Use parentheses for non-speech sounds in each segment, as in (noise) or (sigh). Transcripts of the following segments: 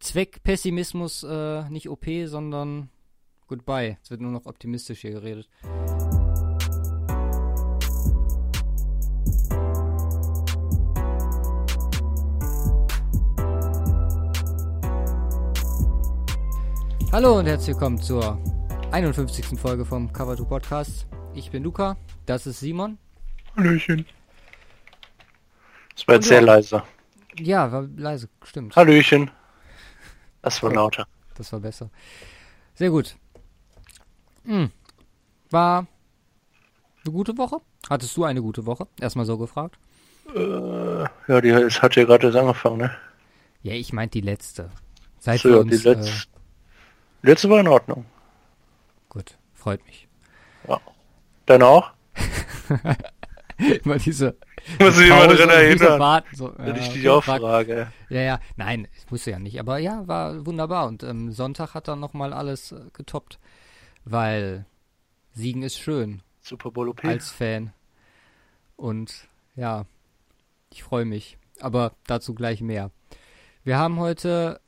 Zweckpessimismus äh, nicht OP, sondern Goodbye. Es wird nur noch optimistisch hier geredet. Hallo und herzlich willkommen zur 51. Folge vom Cover 2 Podcast. Ich bin Luca, das ist Simon. Hallöchen. Das war jetzt sehr leise. Ja, war leise, stimmt. Hallöchen. Das war lauter. Das war besser. Sehr gut. Hm. War eine gute Woche? Hattest du eine gute Woche? Erstmal so gefragt. Äh, ja, die es hat ja gerade erst angefangen, ne? Ja, ich meinte die letzte. Seit So, wir ja, uns, die letzte. letzte war in Ordnung. Äh, gut, freut mich. Deine auch? (laughs) (laughs) immer diese Muss ich immer dran erinnern. Warten, so, Wenn ich okay, dich auch frag- frage. Ja, ja, nein, ich wusste ja nicht. Aber ja, war wunderbar. Und ähm, Sonntag hat dann nochmal alles äh, getoppt. Weil Siegen ist schön Super Bowl OP. als Fan. Und ja, ich freue mich. Aber dazu gleich mehr. Wir haben heute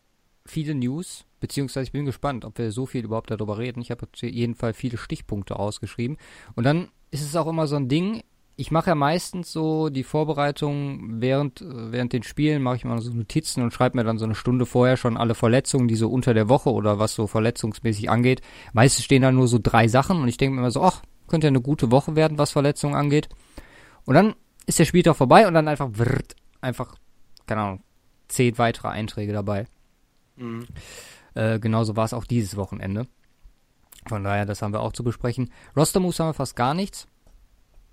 viele News, beziehungsweise ich bin gespannt, ob wir so viel überhaupt darüber reden. Ich habe auf jeden Fall viele Stichpunkte ausgeschrieben. Und dann ist es auch immer so ein Ding. Ich mache ja meistens so die Vorbereitung während, äh, während den Spielen, mache ich mal so Notizen und schreibe mir dann so eine Stunde vorher schon alle Verletzungen, die so unter der Woche oder was so verletzungsmäßig angeht. Meistens stehen da nur so drei Sachen und ich denke mir immer so, ach, könnte ja eine gute Woche werden, was Verletzungen angeht. Und dann ist der Spieltag vorbei und dann einfach wirrt, einfach, keine Ahnung, zehn weitere Einträge dabei. Mhm. Äh, genauso war es auch dieses Wochenende. Von daher, das haben wir auch zu besprechen. Roster-Moves haben wir fast gar nichts.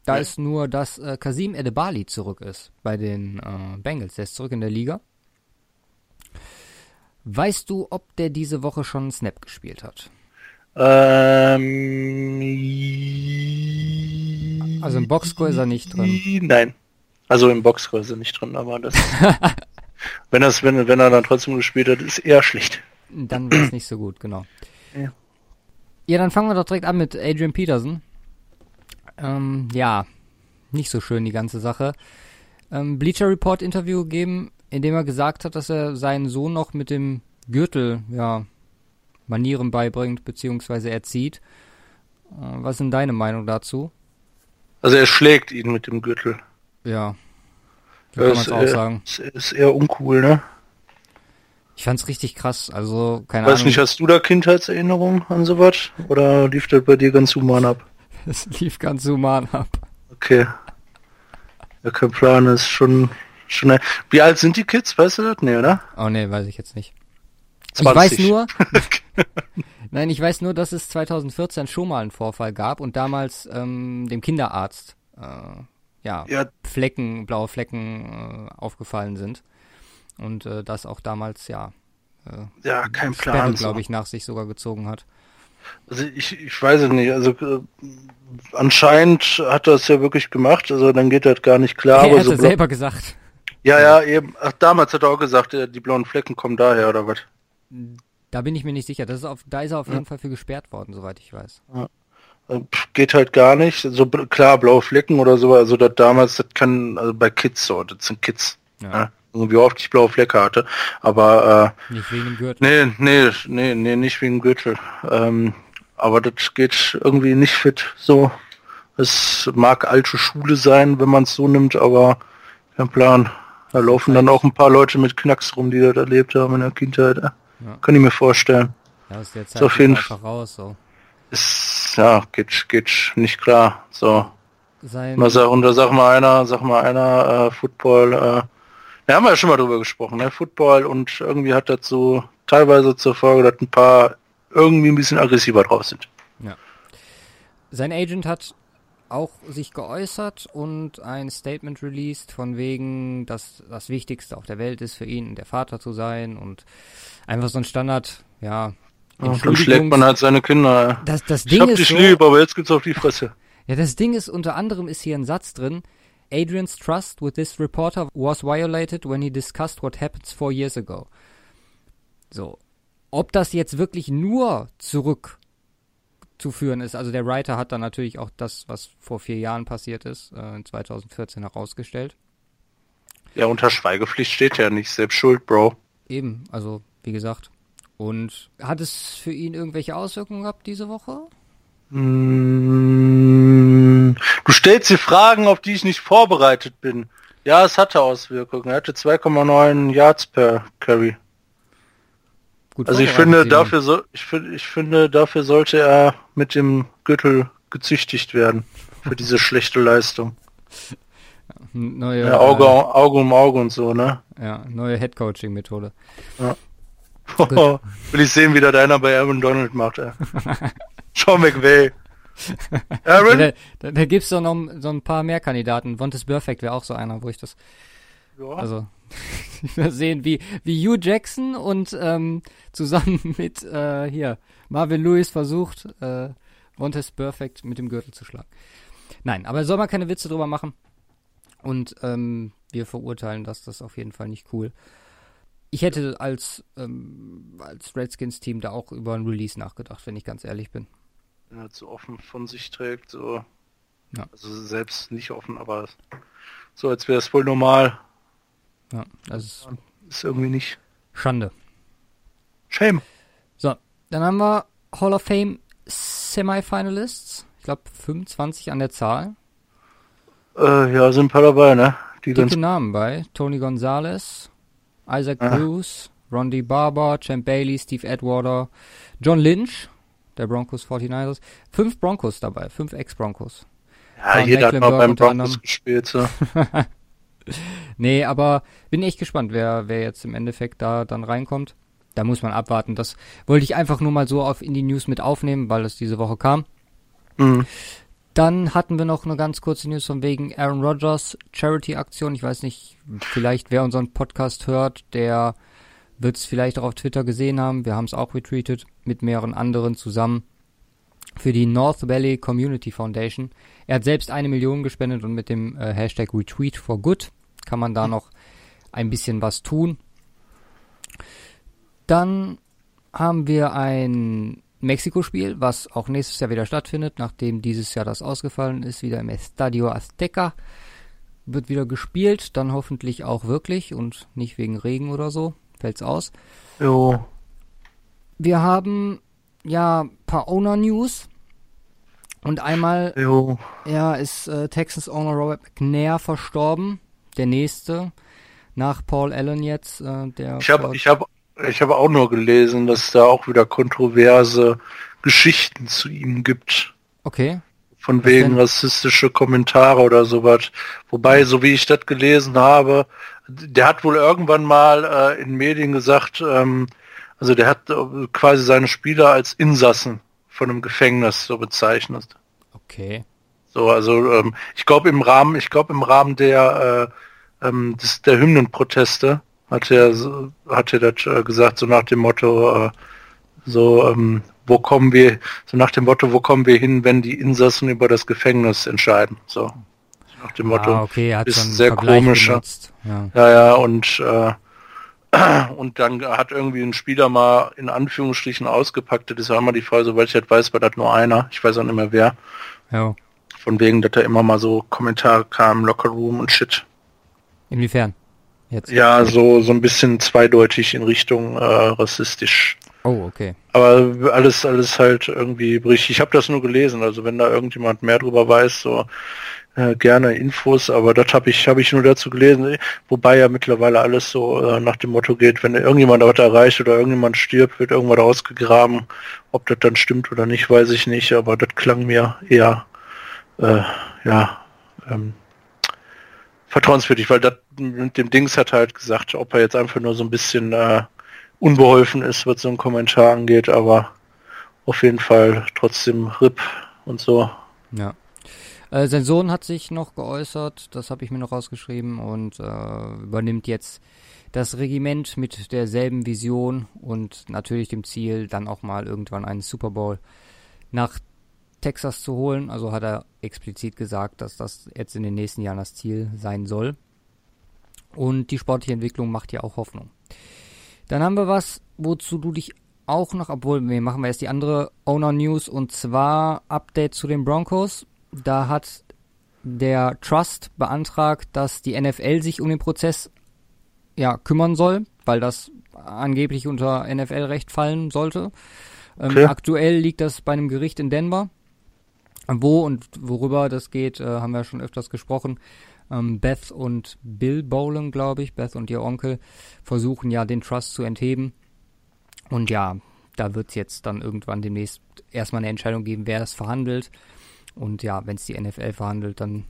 Da Nee. ist nur, dass äh, Kasim Edebali zurück ist bei den äh, Bengals. Der ist zurück in der Liga. Weißt du, ob der diese Woche schon einen Snap gespielt hat? Ähm, Also im Boxscore ist er nicht drin. Nein. Also im Boxscore ist er nicht drin, aber das. (laughs) wenn, das wenn, wenn er dann trotzdem gespielt hat, ist eher schlecht. Dann wäre es nicht so gut, genau. Ja. Ja, dann fangen wir doch direkt an mit Adrian Peterson. Ähm, ja, nicht so schön die ganze Sache. Ähm, Bleacher Report Interview gegeben, in dem er gesagt hat, dass er seinen Sohn noch mit dem Gürtel, ja, Manieren beibringt, beziehungsweise erzieht. Äh, was ist denn deine Meinung dazu? Also er schlägt ihn mit dem Gürtel. Ja, so kann man es auch äh, sagen. Ist, ist eher uncool, ne? Ich fand's richtig krass, also, keine Weiß Ahnung. nicht, hast du da Kindheitserinnerungen an sowas? Oder lief das bei dir ganz human ab? (laughs) Es lief ganz human ab. Okay. Kein Plan, ist schon, schon, wie alt sind die Kids, weißt du das? Nee, oder? Oh ne, weiß ich jetzt nicht. Ich 20. weiß nur, (laughs) (laughs) nein, ich weiß nur, dass es 2014 schon mal einen Vorfall gab und damals ähm, dem Kinderarzt äh, ja, Ja, Flecken, blaue Flecken äh, aufgefallen sind und äh, das auch damals ja äh, ja, kein Sperre, Plan. glaube so. ich, nach sich sogar gezogen hat. Also ich, ich weiß es nicht. Also äh, anscheinend hat er es ja wirklich gemacht. Also dann geht das gar nicht klar. er aber hat so selber gesagt. ja, ja, eben. Ach, damals hat er auch gesagt, äh, die blauen Flecken kommen daher oder was? Da bin ich mir nicht sicher. Das ist auf, da ist er auf jeden Fall für gesperrt worden, soweit ich weiß. Äh, pff, Geht halt gar nicht. So bl- klar, blaue Flecken oder so. Also das damals, das kann also bei Kids so. Das sind Kids. Ja. Ja. Wie oft ich blaue Flecke hatte. Aber äh, Nicht wegen dem Gürtel. Nee, nee, nee, nee, nicht wegen Gürtel. Ähm, aber das geht irgendwie nicht fit so. Es mag alte Schule sein, wenn man es so nimmt, aber kein Plan. Da laufen dann auch ein paar Leute mit Knacks rum, die das erlebt haben in der Kindheit. Ja. Ja. Kann ich mir vorstellen. Ja, aus der Ist Zeit auf geht jeden einfach raus. So. Ist, ja, geht, geht nicht klar. So. Sein, Na, sag, und da sag mal einer, sag mal einer, äh, Football, äh, da haben wir ja schon mal drüber gesprochen, ne? Football und irgendwie hat so teilweise zur Folge, dass ein paar irgendwie ein bisschen aggressiver drauf sind. Sein Agent hat auch sich geäußert und ein Statement released von wegen, dass das Wichtigste auf der Welt ist für ihn, der Vater zu sein und einfach so ein Standard, ja. Und dann schlägt man halt seine Kinder. das, das Ich Ding hab ist dich so, lieb, aber jetzt gibt's auf die Fresse. ja, das Ding ist unter anderem ist hier ein Satz drin. Adrian's trust with this reporter was violated when he discussed what happened four years ago. So. Ob das jetzt wirklich nur zurückzuführen ist, also der Writer hat dann natürlich auch das, was vor vier Jahren passiert ist, äh, in 2014 herausgestellt. Ja, unter Schweigepflicht steht ja nicht. Selbst schuld, Bro. Eben, also wie gesagt. Und hat es für ihn irgendwelche Auswirkungen gehabt diese Woche? Mm, Du stellst die Fragen, auf die ich nicht vorbereitet bin. Ja, es hatte Auswirkungen. Er hatte 2,9 Yards per Carry. Gut Also ich finde, dafür so, ich finde, ich finde, dafür sollte er mit dem Gürtel gezüchtigt werden. Für diese (laughs) schlechte Leistung. Neue, Ja, Auge, Auge um Auge und so, ne? Äh, ja, neue Headcoaching-Methode. (laughs) Will ich sehen, wie da deiner bei Aaron Donald macht. (laughs) Sean McVay. (laughs) Ja, Aaron? da da, da gibt es doch noch so ein paar mehr Kandidaten. Vontaze Perfect wäre auch so einer, wo ich das, Ja. also, (laughs) wir sehen, wie, wie Hugh Jackson und ähm, zusammen (laughs) mit, äh, hier, Marvin Lewis versucht, äh, Vontaze Perfect mit dem Gürtel zu schlagen. Nein, aber soll man keine Witze drüber machen. Und ähm, wir verurteilen das, das ist auf jeden Fall nicht cool. Ich hätte als, ähm, als Redskins-Team da auch über ein Release nachgedacht, wenn ich ganz ehrlich bin. Wenn er so offen von sich trägt, so. Ja. Also selbst nicht offen, aber so, als wäre es wohl normal. Ja, das ist irgendwie nicht. Schande. Shame. So, dann haben wir Hall of Fame Semifinalists. Ich glaube 25 an der Zahl. Äh, ja, sind ein paar dabei, ne? Die Dicke Namen bei. Tony Gonzalez, Isaac. Bruce, Rondi Barber, Champ Bailey, Steve Edwarder, John Lynch, der Broncos 49ers. Fünf Broncos dabei, fünf Ex-Broncos. Ja, Von jeder hat mal Mecklenburg beim Broncos gespielt, so. (laughs) Nee, aber bin echt gespannt, wer, wer jetzt im Endeffekt da dann reinkommt. Da muss man abwarten. Das wollte ich einfach nur mal so auf in die News mit aufnehmen, weil es diese Woche kam. Mhm. Dann hatten wir noch eine ganz kurze News von wegen Aaron Rodgers Charity-Aktion. Ich weiß nicht, vielleicht wer unseren Podcast hört, der wird es vielleicht auch auf Twitter gesehen haben. Wir haben es auch retweetet mit mehreren anderen zusammen für die North Valley Community Foundation. Er hat selbst eine Million gespendet und mit dem äh, Hashtag Retweet for Good kann man da noch ein bisschen was tun. Dann haben wir ein Mexiko-Spiel, was auch nächstes Jahr wieder stattfindet, nachdem dieses Jahr das ausgefallen ist, wieder im Estadio Azteca. Wird wieder gespielt, dann hoffentlich auch wirklich und nicht wegen Regen oder so. Fällt's aus. Jo. Wir haben ja ein paar Owner-News. Und einmal Jo. ja, ist äh, Texans Owner Robert McNair verstorben. Der nächste. Nach Paul Allen jetzt. Äh, der Ich habe ich hab, ich hab auch nur gelesen, dass da auch wieder kontroverse Geschichten zu ihm gibt. Okay. Von Was wegen denn? rassistische Kommentare oder sowas. Wobei, so wie ich das gelesen habe, der hat wohl irgendwann mal äh, in Medien gesagt, ähm, also der hat äh, quasi seine Spieler als Insassen von einem Gefängnis so bezeichnet. Okay. So, also ähm, ich glaube im Rahmen, ich glaube im Rahmen der äh, ähm, des, der Hymnenproteste hat er so- hat er das äh, gesagt so nach dem Motto äh, so ähm, wo kommen wir so nach dem Motto wo kommen wir hin wenn die Insassen über das Gefängnis entscheiden so nach dem Motto ah, okay, ist so sehr Vergleich komischer. Ja. ja ja und äh, (clears throat) und dann hat irgendwie ein Spieler mal in Anführungsstrichen ausgepackt das ist ja immer die Frage soweit ich das weiß war das nur einer ich weiß auch nicht mehr wer ja. von wegen, dass da immer mal so Kommentare kamen, Locker Room und Shit. Inwiefern? Jetzt. Ja, so, so ein bisschen zweideutig in Richtung äh, rassistisch. Oh, okay. Aber alles, alles halt irgendwie richtig. Ich habe das nur gelesen, also wenn da irgendjemand mehr drüber weiß, so äh, gerne Infos, aber das habe ich, habe ich nur dazu gelesen, wobei ja mittlerweile alles so äh, nach dem Motto geht, wenn irgendjemand was erreicht oder irgendjemand stirbt, wird irgendwas ausgegraben. Ob das dann stimmt oder nicht, weiß ich nicht, aber das klang mir eher äh, ja ähm, vertrauenswürdig, weil das mit dem Dings hat halt gesagt, ob er jetzt einfach nur so ein bisschen äh, unbeholfen ist, was so ein Kommentar angeht, aber auf jeden Fall trotzdem RIP und so. Ja. Äh, sein Sohn hat sich noch geäußert, das habe ich mir noch rausgeschrieben und äh, übernimmt jetzt das Regiment mit derselben Vision und natürlich dem Ziel, dann auch mal irgendwann einen Super Bowl nach Texas zu holen. Also hat er explizit gesagt, dass das jetzt in den nächsten Jahren das Ziel sein soll. Und die sportliche Entwicklung macht ja auch Hoffnung. Dann haben wir was, wozu du dich auch noch, obwohl wir machen wir erst die andere Owner News und zwar Update zu den Broncos. Da hat der Trust beantragt, dass die NFL sich um den Prozess ja kümmern soll, weil das angeblich unter NFL-Recht fallen sollte. Ähm, Okay. Aktuell liegt das bei einem Gericht in Denver. Wo und worüber das geht, äh, haben wir schon öfters gesprochen. Ähm, Beth und Bill Bolan, glaube ich, Beth und ihr Onkel, versuchen ja den Trust zu entheben. Und ja, da wird es jetzt dann irgendwann demnächst erstmal eine Entscheidung geben, wer das verhandelt. Und ja, wenn es die NFL verhandelt, dann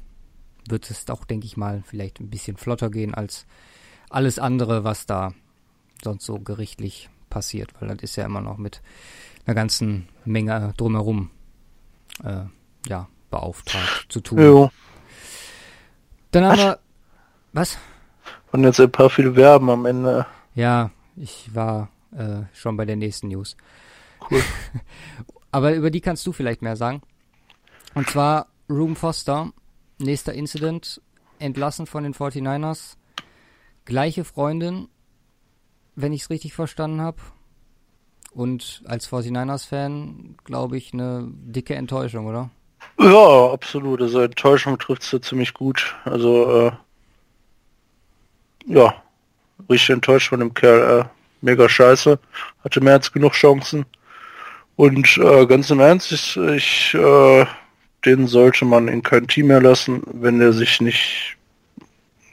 wird es auch, denke ich mal, vielleicht ein bisschen flotter gehen als alles andere, was da sonst so gerichtlich passiert, weil das ist ja immer noch mit einer ganzen Menge drumherum äh, ja, beauftragt zu tun. Jo. Dann haben Ach. wir. Was? Und jetzt ein paar viele Verben am Ende. Ja, ich war äh, schon bei der nächsten News. Cool. (laughs) Aber über die kannst du vielleicht mehr sagen. Und zwar Room Foster, nächster Incident, entlassen von den 49ers. Gleiche Freundin, wenn ich es richtig verstanden habe. Und als 49ers-Fan, glaube ich, eine dicke Enttäuschung, oder? Ja, absolut. Also Enttäuschung trifft es ziemlich gut. Also, äh, ja, richtig enttäuscht von dem Kerl. Äh, mega scheiße. Hatte mehr als genug Chancen. Und äh, ganz im Ernst, ich, ich äh, den sollte man in kein Team mehr lassen, wenn er sich nicht,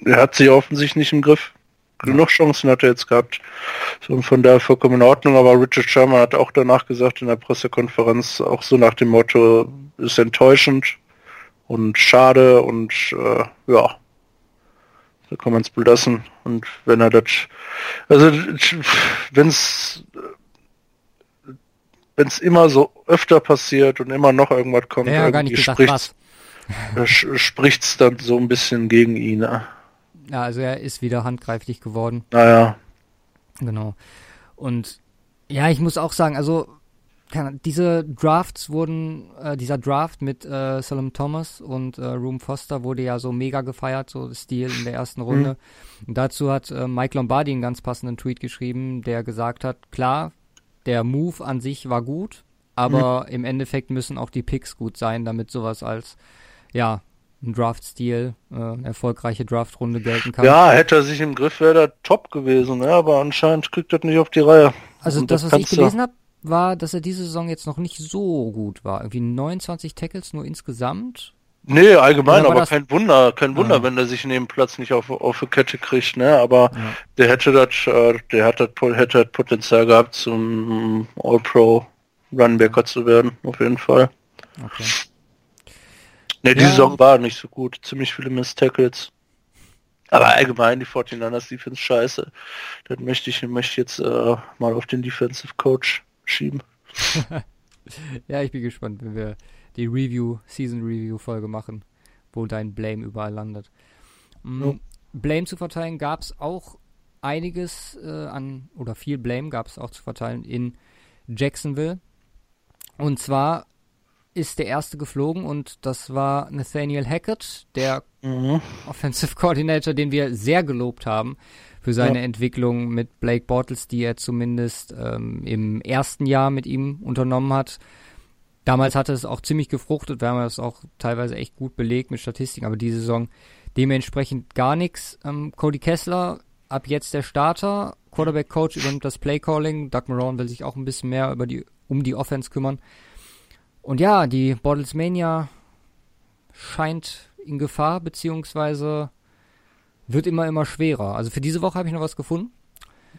er hat sich offensichtlich nicht im Griff. Genug Chancen hat er jetzt gehabt. So, und von daher vollkommen in Ordnung, aber Richard Sherman hat auch danach gesagt in der Pressekonferenz, auch so nach dem Motto, ist enttäuschend und schade und äh, ja, da kann man es belassen. Und wenn er das, also wenn es wenn es immer so öfter passiert und immer noch irgendwas kommt, Ja, irgendwie spricht's, äh, spricht's dann so ein bisschen gegen ihn. Ne? Ja, also er ist wieder handgreiflich geworden. Naja, Genau. Und ja, ich muss auch sagen, also diese Drafts wurden, äh, dieser Draft mit äh, Solomon Thomas und äh, Room Foster wurde ja so mega gefeiert, so Stil in der ersten Runde. Und dazu hat äh, Mike Lombardi einen ganz passenden Tweet geschrieben, der gesagt hat, klar, der Move an sich war gut, aber im Endeffekt müssen auch die Picks gut sein, damit sowas als, ja, ein Draft-Stil, äh, erfolgreiche Draftrunde gelten kann. ja, hätte er sich im Griff, wäre er top gewesen, ja, aber anscheinend kriegt er nicht auf die Reihe. Also Und das, was ich gelesen habe, war, dass er diese Saison jetzt noch nicht so gut war. Irgendwie 29 Tackles nur insgesamt. Nee, allgemein, aber das- kein Wunder, kein Wunder, Ja. wenn er sich neben Platz nicht auf, auf die Kette kriegt, ne? Aber Ja. der hätte das, äh, der hat das, hätte das Potenzial gehabt, zum All-Pro Runbacker zu werden, auf jeden Fall. Okay. Ne, die Ja. Saison war nicht so gut, ziemlich viele Miss Tackles. Aber allgemein die 49ers Defense scheiße. Das möchte ich, möchte jetzt äh, mal auf den Defensive Coach schieben. (laughs) Ja, ich bin gespannt, wenn wir die Review, Season Review Folge machen, wo dein Blame überall landet. Mm, Ja. Blame zu verteilen gab es auch einiges äh, an, oder viel Blame gab es auch zu verteilen in Jacksonville. Und zwar ist der erste geflogen und das war Nathaniel Hackett, der Mhm. Offensive Coordinator, den wir sehr gelobt haben für seine Ja. Entwicklung mit Blake Bortles, die er zumindest ähm, im ersten Jahr mit ihm unternommen hat. Damals hatte es auch ziemlich gefruchtet, wir haben das auch teilweise echt gut belegt mit Statistiken, aber diese Saison dementsprechend gar nichts. Ähm, Cody Kessler, ab jetzt der Starter, Quarterback Coach übernimmt das Play Calling, Doug Marone will sich auch ein bisschen mehr über die, um die Offense kümmern. Und ja, die Bortles Mania scheint in Gefahr, beziehungsweise wird immer, immer schwerer. Also für diese Woche habe ich noch was gefunden.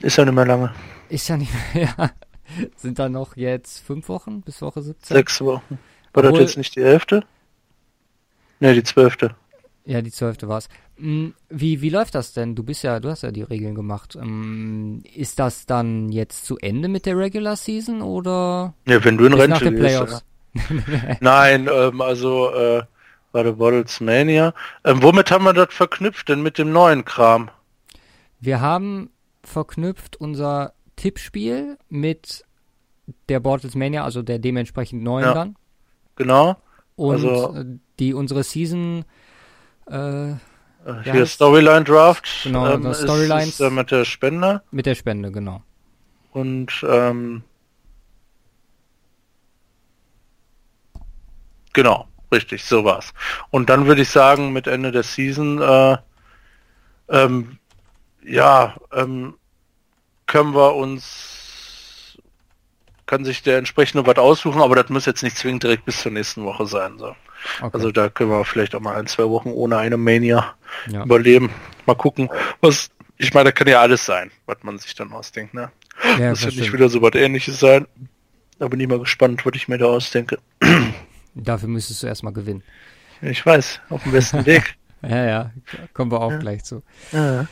Ist ja nicht mehr lange. Ist ja nicht mehr, (laughs) ja. Sind da noch jetzt fünf Wochen bis Woche 17? Sechs Wochen. War das Obwohl- jetzt nicht die elfte? Ne, die zwölfte. Ja, die zwölfte war's. Hm, Wie, wie läuft das denn? Du bist ja, du hast ja die Regeln gemacht. Ähm, Ist das dann jetzt zu Ende mit der Regular Season oder Ja, wenn du in Rente nach den gehst, Playoffs? ja. (laughs) Nein, ähm, also äh, war der Bottles Mania. Ähm, womit haben wir das verknüpft denn mit dem neuen Kram? Wir haben verknüpft unser Tippspiel mit der Bortles Mania, also der dementsprechend neuen Ja. dann. Genau. Und Also- äh, die unsere Season äh, Äh, Ja, Hier das- Storyline Draft. Genau, ähm, das ist, Storylines. ist äh, mit der Spender mit der Spende, genau. und ähm, genau, richtig, so war's. Und dann würde ich sagen, mit Ende der Season, äh, ähm, ja, ähm, können wir uns, kann sich der entsprechende was aussuchen, aber das muss jetzt nicht zwingend direkt bis zur nächsten Woche sein. So. Okay. Also da können wir vielleicht auch mal ein, zwei Wochen ohne eine Mania ja. überleben. Mal gucken. Was, ich meine, da kann ja alles sein, was man sich dann ausdenkt, ne? ja, das wird nicht wieder so was ähnliches sein. Da bin ich mal gespannt, was ich mir da ausdenke. Dafür müsstest du erstmal gewinnen. Ich weiß, auf dem besten Weg. (laughs) Ja, ja, kommen wir auch gleich zu. Ja.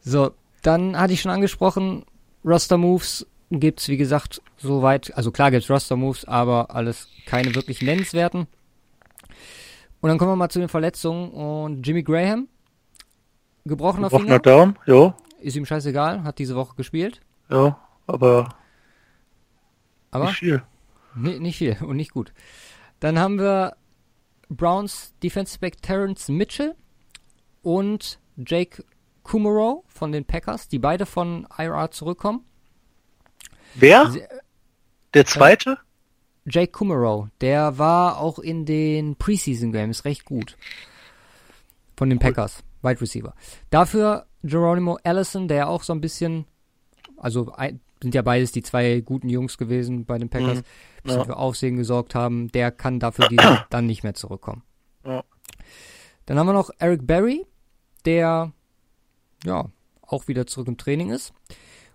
So, dann hatte ich schon angesprochen, Roster-Moves gibt's wie gesagt, soweit, also klar gibt's Roster-Moves, aber alles keine wirklich nennenswerten. Und dann kommen wir mal zu den Verletzungen und Jimmy Graham, gebrochener Gebrochener Finger, Daumen, jo, ist ihm scheißegal, hat diese Woche gespielt, ja, aber, aber nicht viel. Nee, nicht viel und nicht gut. Dann haben wir Browns Defensive Back Terrence Mitchell und Jake Kummerow von den Packers, die beide von IR zurückkommen. Wer? Sie- Der zweite? Jake Kummerow, der war auch in den Preseason Games recht gut. Von den Packers, Wide Receiver. Dafür Geronimo Allison, der auch so ein bisschen, also ein, sind ja beides die zwei guten Jungs gewesen bei den Packers, Mhm. Ja. für Aufsehen gesorgt haben, der kann dafür die (coughs) dann nicht mehr zurückkommen. Ja. Dann haben wir noch Eric Berry, der ja auch wieder zurück im Training ist.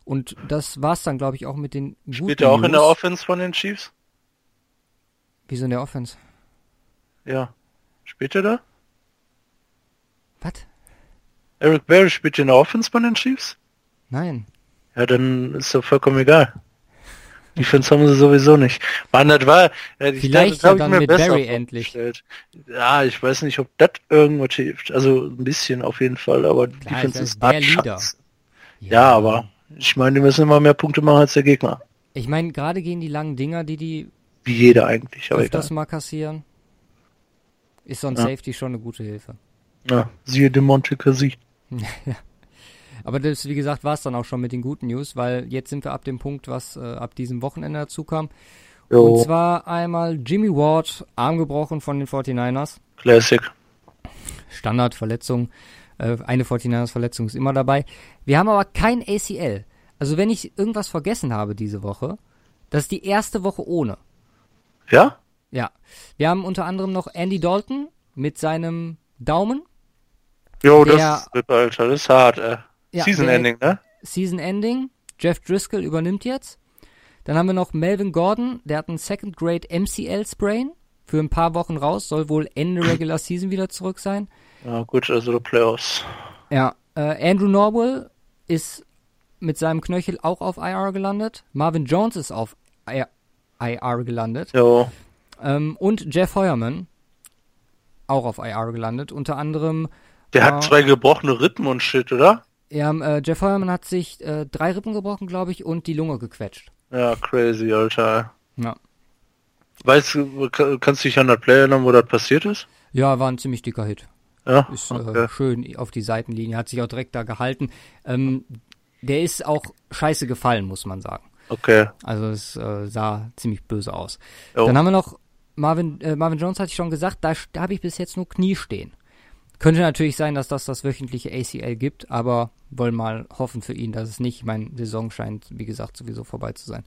Und das war's dann, glaube ich, auch mit den guten Spielt er auch in der News. Offense von den Chiefs? Wieso in der Offense? Ja. Spielt er da? Was? Eric Berry spielt in der Offense von den Chiefs? Nein. Ja, dann ist doch vollkommen egal. Defense haben sie sowieso nicht. Mann, das war, ja, die Vielleicht ja ich dann mit Barry endlich. Ja, ich weiß nicht, ob das irgendwas hilft. Also ein bisschen auf jeden Fall, aber die Klar, Defense ist ist der Leader. scheiße. Ja, aber ich meine, die müssen immer mehr Punkte machen als der Gegner. Ich meine, gerade gegen die langen Dinger, die die Wie jeder eigentlich, aber öfters egal. mal kassieren, ist so ein Ja. Safety schon eine gute Hilfe. Ja, siehe de Monte Cassi. (laughs) Aber das, wie gesagt, war es dann auch schon mit den guten News, weil jetzt sind wir ab dem Punkt, was äh, ab diesem Wochenende dazu kam. Und Jo, zwar einmal Jimmy Ward, Arm gebrochen von den 49ers. Classic. Standardverletzung. Äh, eine 49ers-Verletzung ist immer dabei. Wir haben aber kein ACL. Also wenn ich irgendwas vergessen habe diese Woche, das ist die erste Woche ohne. Ja? Ja. Wir haben unter anderem noch Andy Dalton mit seinem Daumen. Jo, das ist Alter, das ist hart, ey. Ja, Season der- Ending, ne? Season Ending. Jeff Driscoll übernimmt jetzt. Dann haben wir noch Melvin Gordon, der hat einen Second Grade MCL Sprain. Für ein paar Wochen raus, soll wohl Ende Regular (clears throat) Season wieder zurück sein. Ja, gut, also die Playoffs. Ja, äh, Andrew Norwell ist mit seinem Knöchel auch auf IR gelandet. Marvin Jones ist auf IR, IR gelandet. Jo, Ähm, und Jeff Heuerman auch auf IR gelandet. Unter anderem, der Ja. hat zwei gebrochene Rippen und shit, oder? Ja, äh, Jeff Heuerman hat sich äh, drei Rippen gebrochen, glaube ich, und die Lunge gequetscht. Ja, crazy, Alter. Ja. Weißt du, ka- kannst du dich an das Play erinnern, wo das passiert ist? Ja, war ein ziemlich dicker Hit. Ja, Ist okay. äh, schön auf die Seitenlinie, hat sich auch direkt da gehalten. Ähm, der ist auch scheiße gefallen, muss man sagen. okay. Also es äh, sah ziemlich böse aus. Jo. Dann haben wir noch Marvin, äh, Marvin Jones hatte ich schon gesagt, da, da habe ich bis jetzt nur Knie stehen. Könnte natürlich sein, dass das das wöchentliche ACL gibt, aber wollen mal hoffen für ihn, dass es nicht. Mein Saison scheint, wie gesagt, sowieso vorbei zu sein.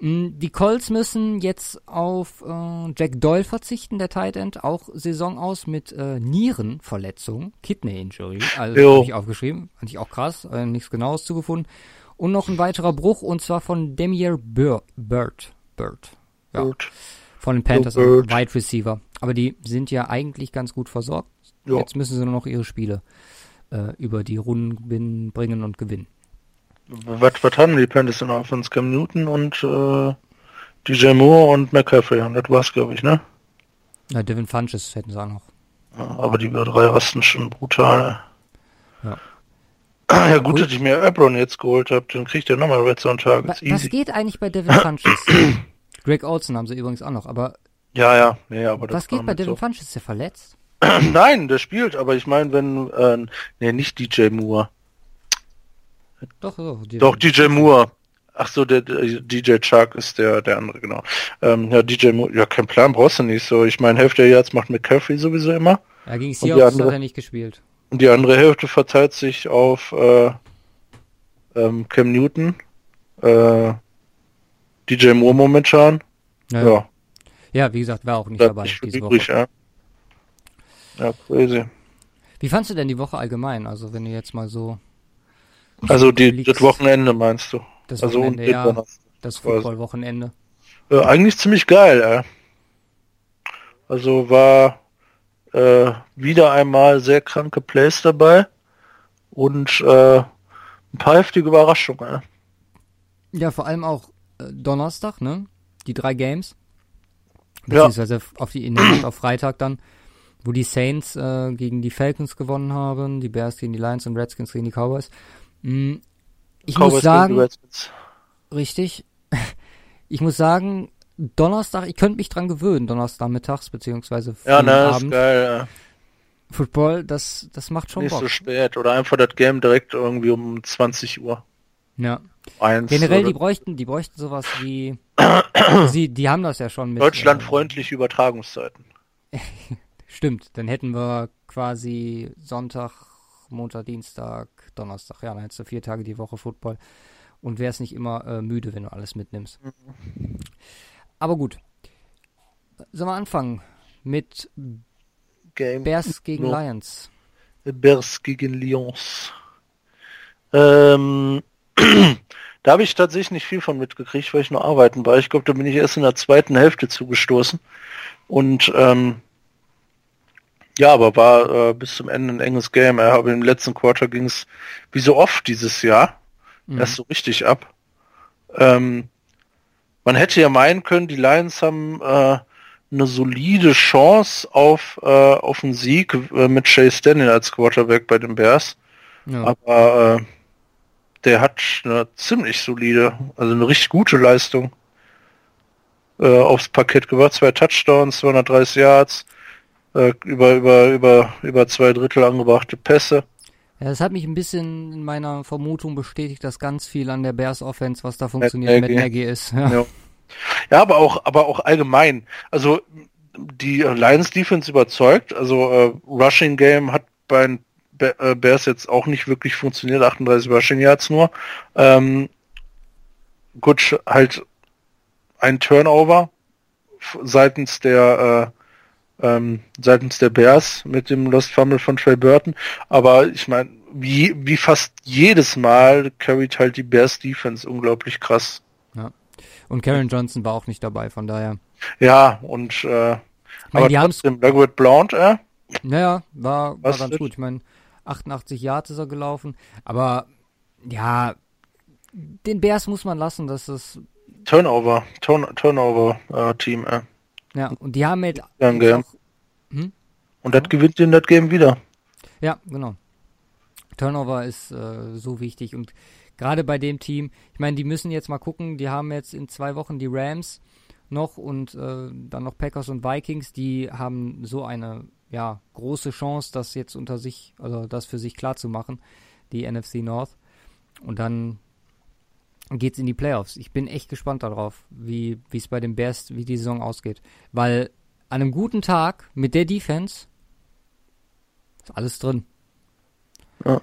Mm, Die Colts müssen jetzt auf äh, Jack Doyle verzichten, der Tight End, auch Saison aus mit äh, Nierenverletzung, Kidney Injury, also habe ich aufgeschrieben, fand ich auch krass, äh, nichts Genaues zugefunden. Und noch ein weiterer Bruch, und zwar von Demier Bur Bird. Bird. Ja, Gut. von den Panthers, Bird. Wide Receiver. Aber die sind ja eigentlich ganz gut versorgt. Jo. Jetzt müssen sie nur noch ihre Spiele äh, über die Runden bringen und gewinnen. Was, was haben die Panthers in der Offense? Cam Newton und äh, DJ Moore und McCaffrey. Und das war's, glaube ich, ne? Ja, Devin Funches hätten sie auch noch. Ja, aber die drei rasten schon brutal. Ja. (clears throat) Ja gut, Cool. dass ich mir Ebron jetzt geholt habe, dann kriegt er nochmal Red Zone Targets. was Easy. geht eigentlich bei Devin Funches? (clears throat) Greg Olson haben sie übrigens auch noch, aber Ja, ja, nee, aber das was geht bei Devin so. Funches? Ist der verletzt? (clears throat) Nein, der spielt, aber ich meine, wenn, äh, nee, nicht DJ Moore. Doch, so. die- Doch, DJ Moore. Ach so, der, der DJ Chuck ist der, der andere, genau. Ähm, ja, DJ Moore, ja, kein Plan brauchst du nicht so. Ich meine, Hälfte der Yards macht McCaffrey sowieso immer. Ja, gegen Seahawks andere? hat er nicht gespielt. Und die andere Hälfte verteilt sich auf, äh, ähm, Cam Newton, äh, DJ Moore momentan. Ja. ja. ja, wie gesagt, war auch nicht dabei diese übrig, Woche. Ja. Ja, crazy. Wie fandst du denn die Woche allgemein? Also wenn du jetzt mal so. Also die, das Wochenende meinst du? Das also Wochenende, ja. Das Football-Wochenende. Äh, eigentlich ziemlich geil, ey. Also war äh, wieder einmal sehr kranke Plays dabei und äh, ein paar heftige Überraschungen. Ey. Ja, vor allem auch äh, Donnerstag, ne? Die drei Games. Beziehungsweise ja. auf die in auf Freitag dann, wo die Saints äh, gegen die Falcons gewonnen haben, die Bears gegen die Lions und Redskins gegen die Cowboys. Mm, ich Cowboys muss sagen, richtig. (laughs) Ich muss sagen, Donnerstag, ich könnte mich dran gewöhnen, Donnerstag mittags, beziehungsweise Ja, ne, Abend. ist geil, ja. Football, das, das macht schon Nicht Bock. so spät. Oder einfach das Game direkt irgendwie um 20 Uhr. Ja. Eins Generell, die bräuchten, die bräuchten sowas wie, (coughs) sie, die haben das ja schon mit. Deutschlandfreundliche äh, Übertragungszeiten. (laughs) Stimmt, dann hätten wir quasi Sonntag, Montag, Dienstag, Donnerstag. Ja, dann hättest du vier Tage die Woche Football und wärst nicht immer äh, müde, wenn du alles mitnimmst. Aber gut. Sollen wir anfangen mit Game Bears gegen no. Lions? Bears gegen Lions. Ähm, (clears throat) da habe ich tatsächlich nicht viel von mitgekriegt, weil ich nur arbeiten war. Ich glaube, da bin ich erst in der zweiten Hälfte zugestoßen. Und ähm, ja, aber war äh, bis zum Ende ein enges Game. Ja, aber im letzten Quarter ging es wie so oft dieses Jahr mhm. erst so richtig ab. Ähm, man hätte ja meinen können, die Lions haben äh, eine solide Chance auf, äh, auf einen Sieg äh, mit Chase Daniel als Quarterback bei den Bears. Ja. Aber äh, der hat eine ziemlich solide, also eine richtig gute Leistung äh, aufs Parkett gebracht. Zwei Touchdowns, 230 Yards, äh, über, über, über, über zwei Drittel angebrachte Pässe. Ja, das hat mich ein bisschen in meiner Vermutung bestätigt, dass ganz viel an der Bears Offense, was da funktioniert, mit Nagy ist. Ja. ja. Ja. aber auch, aber auch allgemein. Also die Lions Defense überzeugt. Also äh, Rushing Game hat bei den äh, Bears jetzt auch nicht wirklich funktioniert. 38 Rushing Yards nur. Ähm, gut, halt ein Turnover seitens der äh, ähm, seitens der Bears mit dem Lost Fumble von Trey Burton. Aber ich meine, wie, wie fast jedes Mal carried halt die Bears Defense unglaublich krass. Ja. Und Karen Johnson war auch nicht dabei, von daher. Ja, und äh, ich mein, aber die trotzdem, Laguet Blount, äh? Naja, war, war ganz gut. Ich meine, 88 Yards ist er gelaufen, aber ja, den Bears muss man lassen, dass es Turnover, Turn Turnover äh, Team, äh. Ja, und die haben. Halt ja, auch, hm? Und das ja. gewinnt in das Game wieder. Ja, genau. Turnover ist äh, so wichtig und gerade bei dem Team, ich meine, die müssen jetzt mal gucken, die haben jetzt in zwei Wochen die Rams noch und äh, dann noch Packers und Vikings, die haben so eine ja, große Chance, das jetzt unter sich, also das für sich klar zu machen, die NFC North. Und dann geht's in die Playoffs. Ich bin echt gespannt darauf, wie es bei den Bears, wie die Saison ausgeht. Weil an einem guten Tag mit der Defense ist alles drin. Ja.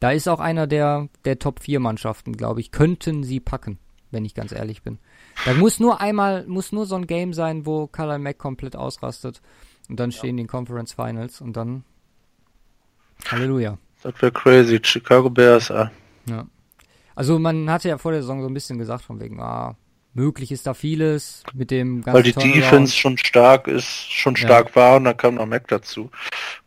Da ist auch einer der, der Top 4 Mannschaften, glaube ich, könnten sie packen, wenn ich ganz ehrlich bin. Da muss nur einmal, muss nur so ein Game sein, wo Carl Mack komplett ausrastet und dann stehen ja. die Conference Finals und dann Halleluja. Das wäre crazy. Chicago Bears, äh. Ja. Also man hatte ja vor der Saison so ein bisschen gesagt, von wegen, ah, möglich ist da vieles mit dem ganzen Weil die Turnaround. Defense schon stark ist, schon stark ja. war und dann kam noch Mac dazu.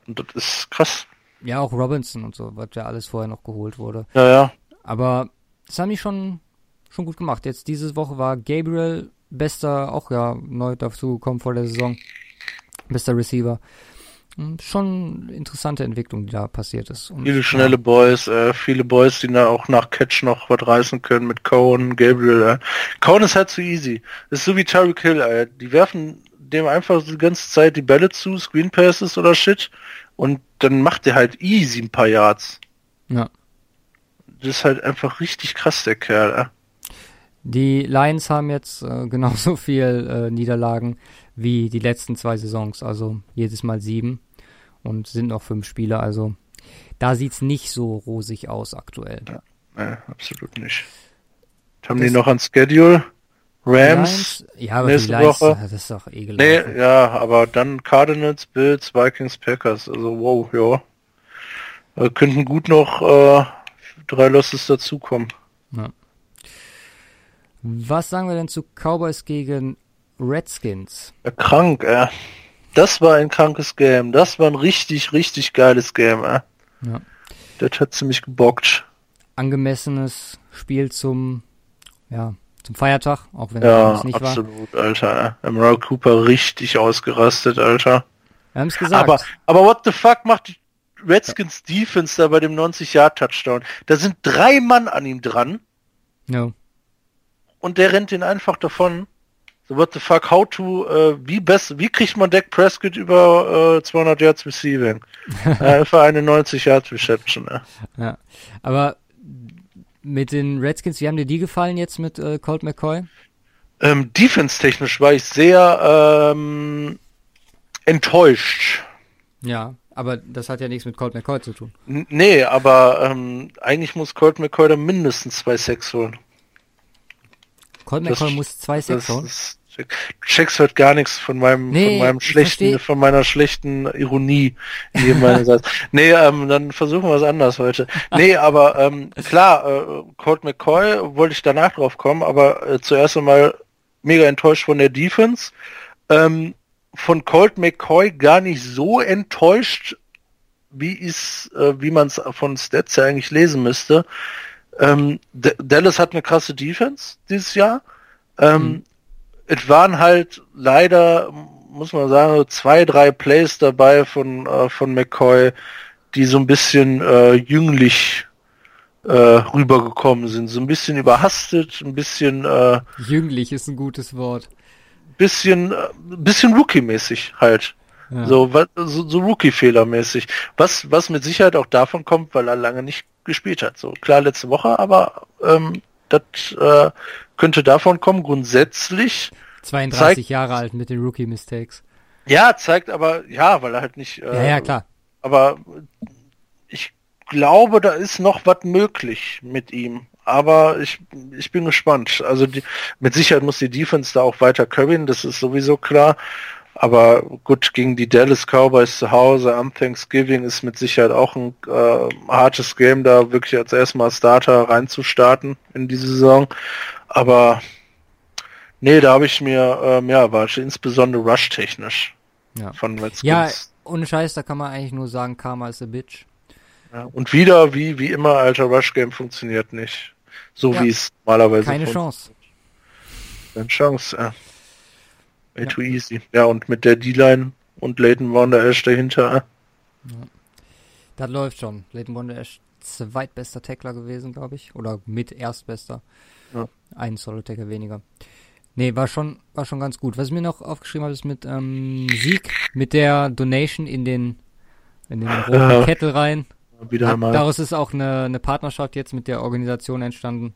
Und das ist krass. Ja, auch Robinson und so, was ja alles vorher noch geholt wurde. Ja, ja. Aber das haben die schon, schon gut gemacht. Jetzt diese Woche war Gabriel bester, auch ja neu dazu gekommen vor der Saison. Bester Receiver. Und schon interessante Entwicklung, die da passiert ist. Und, viele schnelle ja. Boys, äh, viele Boys, die da auch nach Catch noch was reißen können mit Cohen, Gabriel. Äh. Cohen ist halt zu easy. ist so wie Tyreek Hill, äh. die werfen dem einfach die ganze Zeit die Bälle zu, Screen Passes oder Shit und dann macht der halt easy ein paar Yards. Ja. Das ist halt einfach richtig krass, der Kerl. Äh. Die Lions haben jetzt äh, (laughs) genauso viel äh, Niederlagen wie die letzten zwei Saisons, also jedes Mal sieben und sind noch fünf Spieler, also da sieht's nicht so rosig aus aktuell. Ja. Nee, absolut nicht. Haben die noch an Schedule? Rams. Ja, aber nächste Woche. das ist doch ekelhaft. Nee, ja, aber dann Cardinals, Bills, Vikings, Packers. Also wow, ja. Äh, könnten gut noch äh, drei Losses dazukommen. Was sagen wir denn zu Cowboys gegen Redskins? Krank, äh. Das war ein krankes Game. Das war ein richtig, richtig geiles Game, äh. Ja. Das hat ziemlich gebockt. Angemessenes Spiel zum, ja, zum Feiertag, auch wenn Ja, es nicht war. absolut, Alter. Äh. Emerald Cooper richtig ausgerastet, Alter. Wir haben es gesagt. Aber, aber what the fuck macht die Redskins Defense da bei dem 90-Yard-Touchdown? Da sind drei Mann an ihm dran no. und der rennt den einfach davon. So what the fuck, how to, äh, wie best, wie kriegt man Dak Prescott über äh, 200 Yards Receiving? (laughs) äh, einfach eine 90 Yards Reception. Äh. Ja. Aber mit den Redskins, wie haben dir die gefallen jetzt mit äh, Colt McCoy? Ähm, Defense-technisch war ich sehr ähm, enttäuscht. Ja, aber das hat ja nichts mit Colt McCoy zu tun. N nee, aber ähm, eigentlich muss Colt McCoy da mindestens zwei Sacks holen. Colt Das- McCoy muss zwei Das holen. ist- Checks hört gar nichts von meinem, Nee, von meinem schlechten, von meiner schlechten Ironie in jedem meiner Satz. (laughs) Nee, ähm, dann versuchen wir es anders heute. Nee, aber ähm, klar, äh, Colt McCoy wollte ich danach drauf kommen, aber äh, zuerst einmal mega enttäuscht von der Defense. Ähm, von Colt McCoy gar nicht so enttäuscht, wie ist, äh, wie man es von Stats ja eigentlich lesen müsste. Ähm, Dallas hat eine krasse Defense dieses Jahr. Ähm, Mhm. Es waren halt leider, muss man sagen, so zwei, drei Plays dabei von, äh, von McCoy, die so ein bisschen äh, jünglich äh, rübergekommen sind. So ein bisschen überhastet, ein bisschen, äh, Jünglich ist ein gutes Wort. bisschen, äh, bisschen Rookie-mäßig halt. Ja. So, so, so Rookie-Fehler-mäßig. Was, was mit Sicherheit auch davon kommt, weil er lange nicht gespielt hat. So klar letzte Woche, aber ähm, das äh, könnte davon kommen. Grundsätzlich, 32 zeigt- Jahre alt mit den Rookie Mistakes. ja, zeigt aber, ja, weil er halt nicht. Äh, Ja, ja, klar. Aber ich glaube, da ist noch was möglich mit ihm. Aber ich, ich bin gespannt. Also die, mit Sicherheit muss die Defense da auch weiter carryen, das ist sowieso klar. Aber gut, gegen die Dallas Cowboys zu Hause am Thanksgiving ist mit Sicherheit auch ein äh, hartes Game, da wirklich als erstmal Starter reinzustarten in die Saison. Aber nee, da habe ich mir äh, mehr erwartet, insbesondere rush-technisch Ja. von Redskins. Ja, ohne Scheiß, da kann man eigentlich nur sagen, Karma is a bitch. Ja, und wieder, wie, wie immer, alter Rush Game funktioniert nicht. So Ja. wie es normalerweise Keine Chance. Keine Chance, ja. Way too easy. Ja, und mit der D-Line und Leighton Von der Ash dahinter. äh, Das läuft schon. Leighton Wonder ist zweitbester Tackler gewesen, glaube ich. Oder mit erstbester. Ja. Ein Solo-Tackler weniger. Nee, war schon, war schon ganz gut. Was ich mir noch aufgeschrieben habe, ist mit ähm, Sieg, mit der Donation in den, in den roten. Kettel rein. Wieder einmal. Daraus ist auch eine, eine Partnerschaft jetzt mit der Organisation entstanden.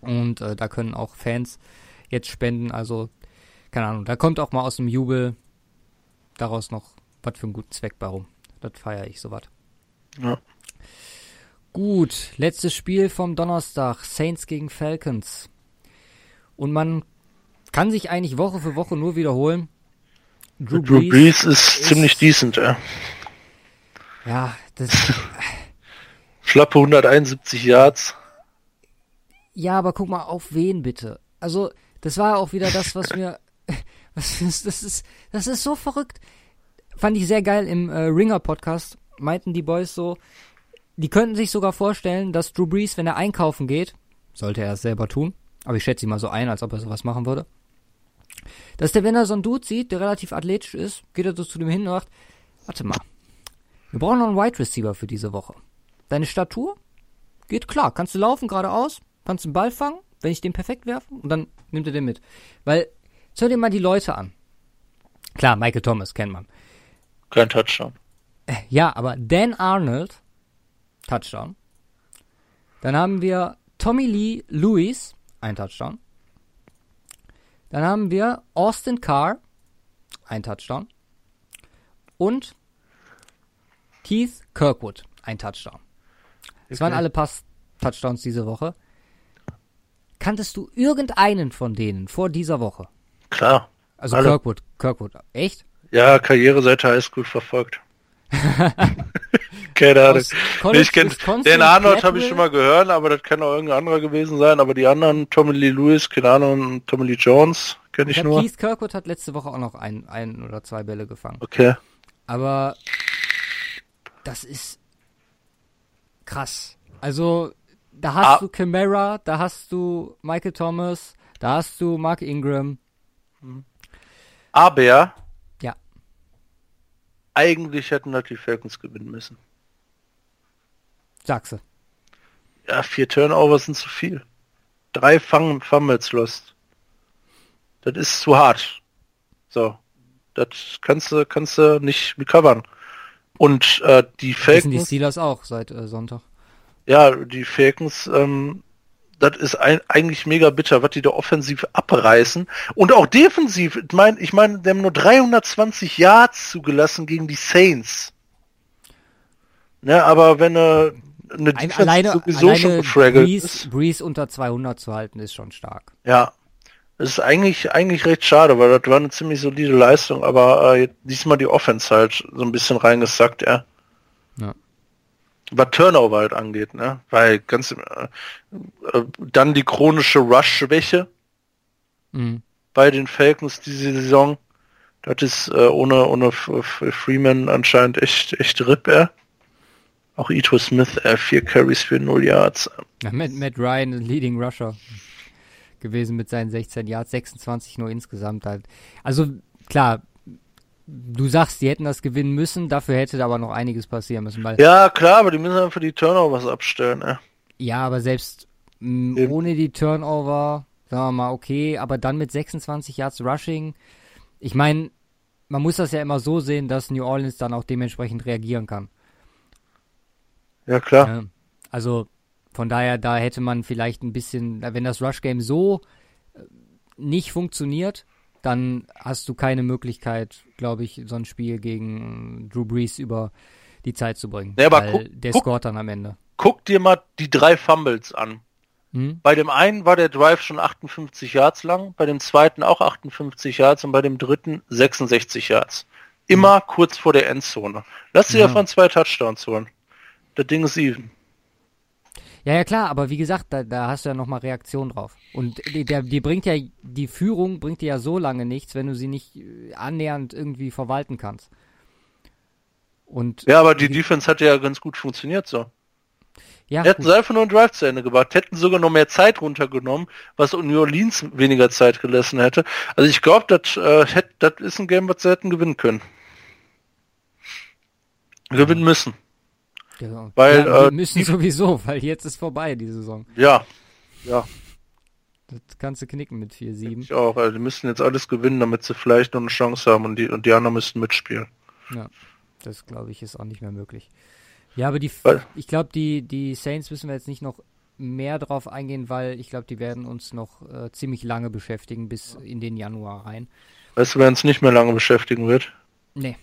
Und äh, da können auch Fans jetzt spenden. Also, keine Ahnung, da kommt auch mal aus dem Jubel daraus noch was für einen guten Zweck bei rum. Das feiere ich sowas. Ja. Gut, letztes Spiel vom Donnerstag. Saints gegen Falcons. Und man kann sich eigentlich Woche für Woche nur wiederholen. Drew, Drew Brees, Brees ist, ist- ziemlich decent, ja. Ja, das, (laughs) Schlappe 171 Yards. Ja, aber guck mal, auf wen bitte? Also, das war auch wieder das, was mir. (laughs) Was ist, das ist, das ist so verrückt. Fand ich sehr geil im äh, Ringer-Podcast. Meinten die Boys so, die könnten sich sogar vorstellen, dass Drew Brees, wenn er einkaufen geht, sollte er es selber tun, aber ich schätze ihn mal so ein, als ob er sowas machen würde, dass der, wenn er so einen Dude sieht, der relativ athletisch ist, geht er so zu dem hin und sagt, warte mal, wir brauchen noch einen Wide Receiver für diese Woche. Deine Statur geht klar, kannst du laufen geradeaus, kannst den Ball fangen, wenn ich den perfekt werfe und dann nimmt er den mit. Weil, schau dir mal die Leute an. Klar, Michael Thomas kennt man. Kein Touchdown. Äh, Ja, aber Dan Arnold, Touchdown. Dann haben wir Tommy Lee Lewis, ein Touchdown. Dann haben wir Austin Carr, ein Touchdown. Und Keith Kirkwood, ein Touchdown. Das waren alle Pass Touchdowns diese Woche. Kanntest du irgendeinen von denen vor dieser Woche? Klar. Also Alle. Kirkwood, Kirkwood, echt? Ja, Karriere seit der Highschool verfolgt. (laughs) Keine Ahnung. College, ich kenn, den Arnold habe ich schon mal gehört, aber das kann auch irgendein anderer gewesen sein. Aber die anderen, Tommy Lee Lewis, keine Ahnung, Tommy Lee Jones, kenne ich nur. Keith Kirkwood hat letzte Woche auch noch ein, ein oder zwei Bälle gefangen. Okay. Aber das ist krass. Also, da hast Ah. du Camara, da hast du Michael Thomas, da hast du Mark Ingram. Aber Ja. eigentlich hätten das die Falcons gewinnen müssen. Sagst du. Ja, vier Turnovers sind zu viel. Drei Fang Fumbles lost. Das ist zu hart. So. Das kannst du, kannst du nicht recovern. Und äh, die Das sind die Falcons, Steelers auch seit äh, Sonntag. ja, die Falcons, ähm, das ist ein, eigentlich mega bitter, was die da offensiv abreißen. Und auch defensiv, ich meine, ich mein, die haben nur 320 Yards zugelassen gegen die Saints. Ne, aber wenn äh, eine Ein, Defense alleine sowieso schon alleine gefraggelt Breeze, ist. Breeze unter 200 zu halten, ist schon stark. Ja, das ist eigentlich eigentlich recht schade, weil das war eine ziemlich solide Leistung, aber äh, diesmal die Offense halt so ein bisschen reingesackt, ja. Ja. Was Turnover halt angeht, ne? Weil ganz äh, dann die chronische Rush-Schwäche Mhm. bei den Falcons diese Saison. Das ist äh, ohne ohne Freeman anscheinend echt echt RIP, ja. Auch Ito Smith, äh, vier Carries für 0 Yards. Ja, Matt, Matt Ryan, Leading Rusher gewesen mit seinen 16 Yards, 26 nur insgesamt halt. Also klar, du sagst, die hätten das gewinnen müssen, dafür hätte aber noch einiges passieren müssen, Ja, klar, aber die müssen einfach die Turnovers abstellen, ja. ja, aber selbst mh, ohne die Turnover, sagen wir mal, okay, aber dann mit 26 Yards Rushing, ich meine, man muss das ja immer so sehen, dass New Orleans dann auch dementsprechend reagieren kann. Ja, klar. Ja. Also von daher, da hätte man vielleicht ein bisschen, wenn das Rush Game so äh, nicht funktioniert, dann hast du keine Möglichkeit, glaube ich, so ein Spiel gegen Drew Brees über die Zeit zu bringen. Ja, aber guck- der scoret dann am Ende. guck dir mal die drei Fumbles an. Hm? Bei dem einen war der Drive schon 58 Yards lang, bei dem zweiten auch 58 Yards und bei dem dritten 66 Yards. Immer kurz vor der Endzone. Lass dir Ja. davon zwei Touchdowns holen. Das Ding ist even. Ja, ja, klar, aber wie gesagt, da, da hast du ja nochmal Reaktion drauf. Und die, der, die bringt ja, die Führung bringt dir ja so lange nichts, wenn du sie nicht äh, annähernd irgendwie verwalten kannst. Und Ja, aber die Defense hat ja ganz gut funktioniert so. ja, Hätten gut. sie einfach nur einen Drive zu Ende gebracht, hätten sogar noch mehr Zeit runtergenommen, was New Orleans weniger Zeit gelassen hätte. Also ich glaube, das äh, das ist ein Game, was sie hätten gewinnen können. Gewinnen müssen. Ja, Weil, ja, wir äh, müssen sowieso, weil jetzt ist vorbei die Saison. Ja. Ja, Das kannst du knicken mit 4-7. ich auch. Also die müssen jetzt alles gewinnen, damit sie vielleicht noch eine Chance haben und die, und die anderen müssen mitspielen. Ja, das glaube ich ist auch nicht mehr möglich. Ja, aber die, Weil- ich glaube, die, die Saints müssen wir jetzt nicht noch mehr drauf eingehen, weil ich glaube, die werden uns noch äh, ziemlich lange beschäftigen bis in den Januar rein. Weißt du, wer uns nicht mehr lange beschäftigen wird? Nee,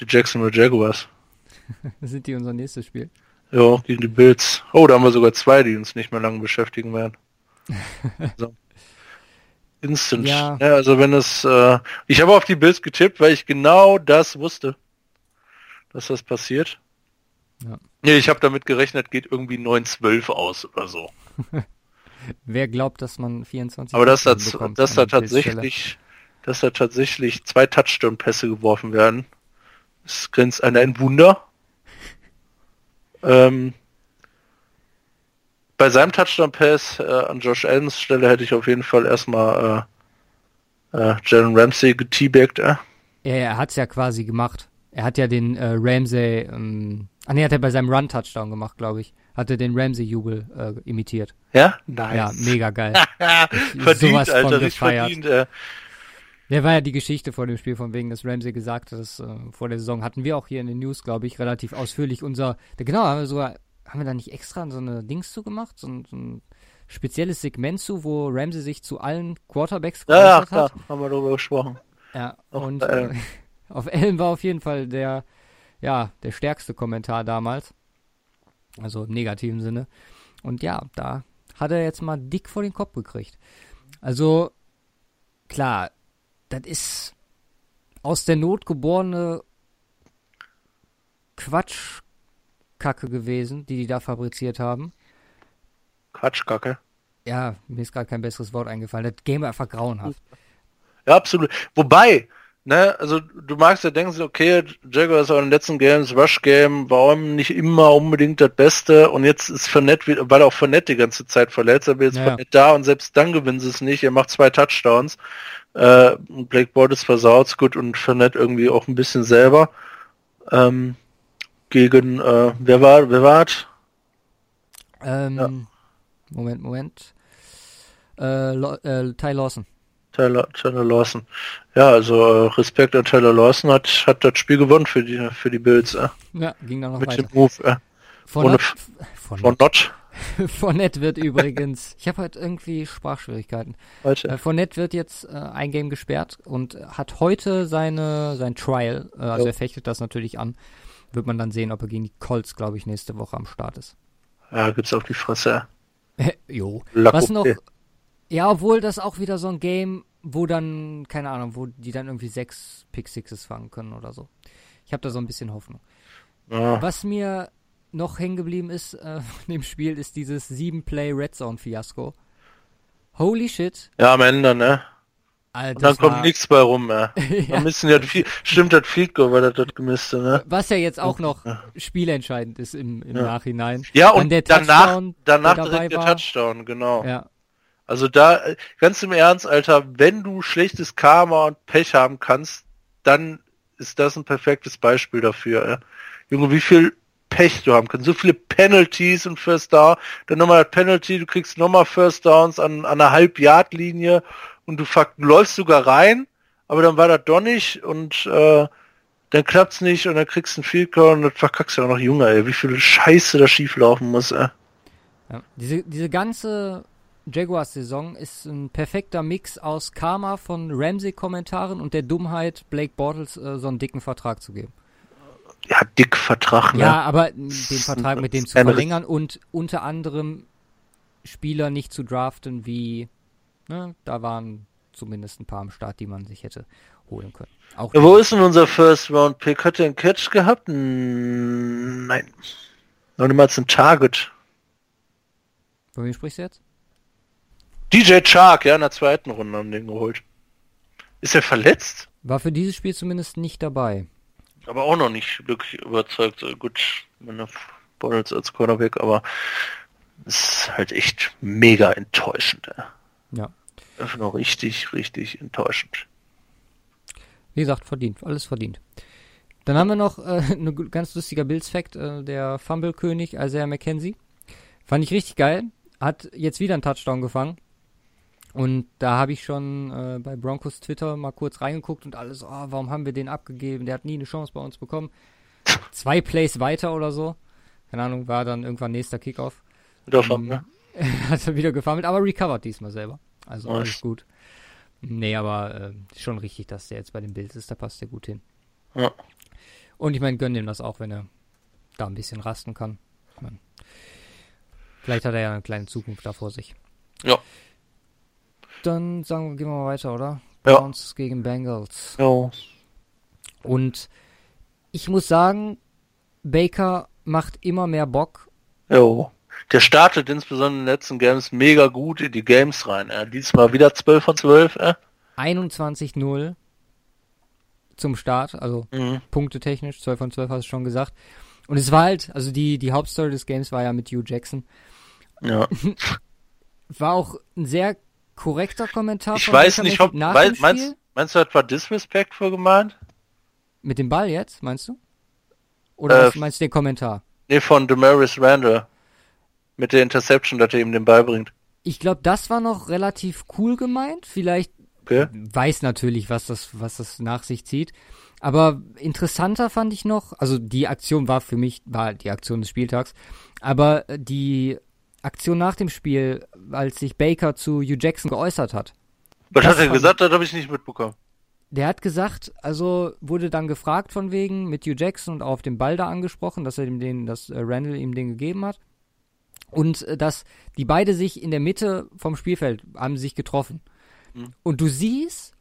Die Jacksonville Jaguars. (laughs) sind die unser nächstes Spiel? Ja, gegen die Bills. Oh, da haben wir sogar zwei, die uns nicht mehr lange beschäftigen werden. so. (laughs) Instant. Ja. Ja. also wenn es, äh, ich habe auf die Bills getippt, weil ich genau das wusste, dass das passiert. Ja. Nee, ich habe damit gerechnet, geht irgendwie 9-12 aus oder so. (laughs) Wer glaubt, dass man 24 Aber dass da, dass da tatsächlich, dass da tatsächlich zwei Touchdown-Pässe geworfen werden, ist grenzt an ein Wunder. Ähm, bei seinem Touchdown-Pass äh, an Josh Allens Stelle hätte ich auf jeden Fall erstmal äh, äh, Jalen Ramsey geteabagt. Äh. Ja, er hat's ja quasi gemacht. Er hat ja den äh, Ramsey, ähm, ah nee, hat er bei seinem Run-Touchdown gemacht, glaube ich. Hat er den Ramsey-Jubel äh, imitiert. Ja? Ja, mega geil. (laughs) verdient, sowas von Alter, richtig gefeiert. verdient. Der war ja die Geschichte vor dem Spiel, von wegen, dass Ramsey gesagt hat, dass, äh, vor der Saison hatten wir auch hier in den News, glaube ich, relativ ausführlich unser, genau, haben wir sogar, haben wir da nicht extra so eine Dings zu gemacht, so ein, so ein spezielles Segment zu, wo Ramsey sich zu allen Quarterbacks Ja, ja, geäußert hat. klar, haben wir darüber gesprochen. Ja, Auch und äh, (laughs) auf Ellen war auf jeden Fall der, ja, der stärkste Kommentar damals. Also im negativen Sinne. Und ja, da hat er jetzt mal dick vor den Kopf gekriegt. Also, klar, das ist aus der Not geborene Quatschkacke gewesen, die die da fabriziert haben. Quatschkacke. Ja, mir ist gerade kein besseres Wort eingefallen. Das Game war einfach grauenhaft. Ja, absolut. Wobei, ne, also du magst ja denken, okay, Jaguar ist auch in den letzten Games, Rush Game, warum nicht immer unbedingt das Beste und jetzt ist Fournette, weil auch Fournette die ganze Zeit verletzt, aber jetzt Ja. Fournette da und selbst dann gewinnen sie es nicht, er macht zwei Touchdowns, äh, Blake Bortles versaut gut und Fournette irgendwie auch ein bisschen selber, ähm, gegen, äh, wer war, wer war es? Ähm, Ja. Moment, Moment. Äh, äh, Ty Lawson. Taylor Lawson. Ja, also äh, Respekt an Taylor Lawson hat, hat das Spiel gewonnen für die, für die Bills, äh, Ja, ging dann noch mit weiter. dem Move, äh, Von von, von Not. (laughs) Fournette wird übrigens, ich habe heute irgendwie Sprachschwierigkeiten. Heute. Äh, Fournette wird jetzt äh, ein Game gesperrt und hat heute seine sein Trial, äh, also Jo. er fechtet das natürlich an. Wird man dann sehen, ob er gegen die Colts, glaube ich, nächste Woche am Start ist. Ja, gibt's auf die Fresse. (laughs) jo. La Was noch? Ja, obwohl das auch wieder so ein Game, wo dann, keine Ahnung, wo die dann irgendwie sechs Pick Sixes fangen können oder so. Ich habe da so ein bisschen Hoffnung. Ja. Was mir noch hängen geblieben ist äh, (laughs) von dem Spiel, ist dieses 7-Play Red Zone Fiasko. Holy shit. ja, am Ende, ne? Alter, Und dann kommt war- nichts bei rum, ne? ja, (laughs) Dann müssen ja viel, stimmt das Field Goal, weil das das gemisste, ne? was ja jetzt auch noch spielentscheidend ist im, im Ja. Nachhinein. Ja, und danach, danach direkt der war. Touchdown, genau. Ja, Also da, äh, ganz im Ernst, Alter, wenn du schlechtes Karma und Pech haben kannst, dann ist das ein perfektes Beispiel dafür, ey. Junge, wie viel Pech du haben kannst. So viele Penalties und First Down, dann nochmal Penalty, du kriegst nochmal First Downs an, an einer Halb-Yard-Linie und du, läufst sogar rein, aber dann war das doch nicht und äh, dann klappt's nicht und dann kriegst du ein Field Goal und das verkackst du auch noch Junge, ey. Wie viel Scheiße da schief laufen muss, ey. ja. Diese, diese ganze Jaguars-Saison ist ein perfekter Mix aus Karma von Ramsey-Kommentaren und der Dummheit, Blake Bortles äh, so einen dicken Vertrag zu geben. Ja, dick Vertrag, ne? Ja, aber den Vertrag mit dem zu verlängern und unter anderem Spieler nicht zu draften, wie, ne, da waren zumindest ein paar am Start, die man sich hätte holen können. Auch Wo ist denn unser First Round Pick? Hat er einen Catch gehabt? Nein. Noch niemals ein Target. Von wem sprichst du jetzt? DJ Chark, ja, in der zweiten Runde haben den geholt. Ist er verletzt? War für dieses Spiel zumindest nicht dabei. Aber auch noch nicht wirklich überzeugt. So, Gut, meine Bottles als Cornerback, aber ist halt echt mega enttäuschend. Ja. Einfach noch richtig, richtig enttäuschend. Wie gesagt, verdient, alles verdient. Dann haben wir noch äh, (laughs) ein ganz lustiger Bills-Fact, äh, der Fumble-König Isaiah McKenzie. Fand ich richtig geil. Hat jetzt wieder einen Touchdown gefangen. Und da habe ich schon äh, bei Broncos Twitter mal kurz reingeguckt und alles, oh, warum haben wir den abgegeben? Der hat nie eine Chance bei uns bekommen. (laughs) Zwei Plays weiter oder so. Keine Ahnung, war dann irgendwann nächster Kickoff. Davon, Ähm, ne? (laughs) hat er wieder gefummelt, aber recovered diesmal selber. Also alles gut. Nee, aber äh, schon richtig, dass der jetzt bei den Bills ist, da passt der gut hin. Ja. Und ich meine, gönn ihm das auch, wenn er da ein bisschen rasten kann. Ich mein, vielleicht hat er ja eine kleine Zukunft da vor sich. Ja. Dann sagen wir, gehen wir mal weiter, oder? Ja. Browns gegen Bengals. Jo. Und ich muss sagen, Baker macht immer mehr Bock. Jo. Der startet insbesondere in den letzten Games mega gut in die Games rein. Ey. Diesmal wieder 12 von 12. Äh? 21-0 zum Start, also Mhm. punktetechnisch, 12 von 12 hast du schon gesagt. Und es war halt, also die, die Hauptstory des Games war ja mit Hugh Jackson. Ja. (laughs) War auch ein sehr korrekter Kommentar Ich weiß nicht, ob, nach Spiel. meinst, meinst du, war Disrespectful gemeint? Mit dem Ball jetzt, meinst du? Oder Äh, was meinst du den Kommentar? Nee, von Demaris Randall. Mit der Interception, dass er ihm den Ball bringt. Ich glaube, das war noch relativ cool gemeint. Vielleicht Okay? weiß natürlich, was das, was das nach sich zieht. Aber interessanter fand ich noch, also die Aktion war für mich, war die Aktion des Spieltags, aber die Aktion nach dem Spiel, als sich Baker zu Hugh Jackson geäußert hat. Was Das hat er gesagt? Das habe ich nicht mitbekommen. Der hat gesagt, also wurde dann gefragt von wegen mit Hugh Jackson und auf den Ball da angesprochen, dass er ihm den, dass äh, Randall ihm den gegeben hat. Und äh, dass die beide sich in der Mitte vom Spielfeld haben sich getroffen. Mhm. Und du siehst,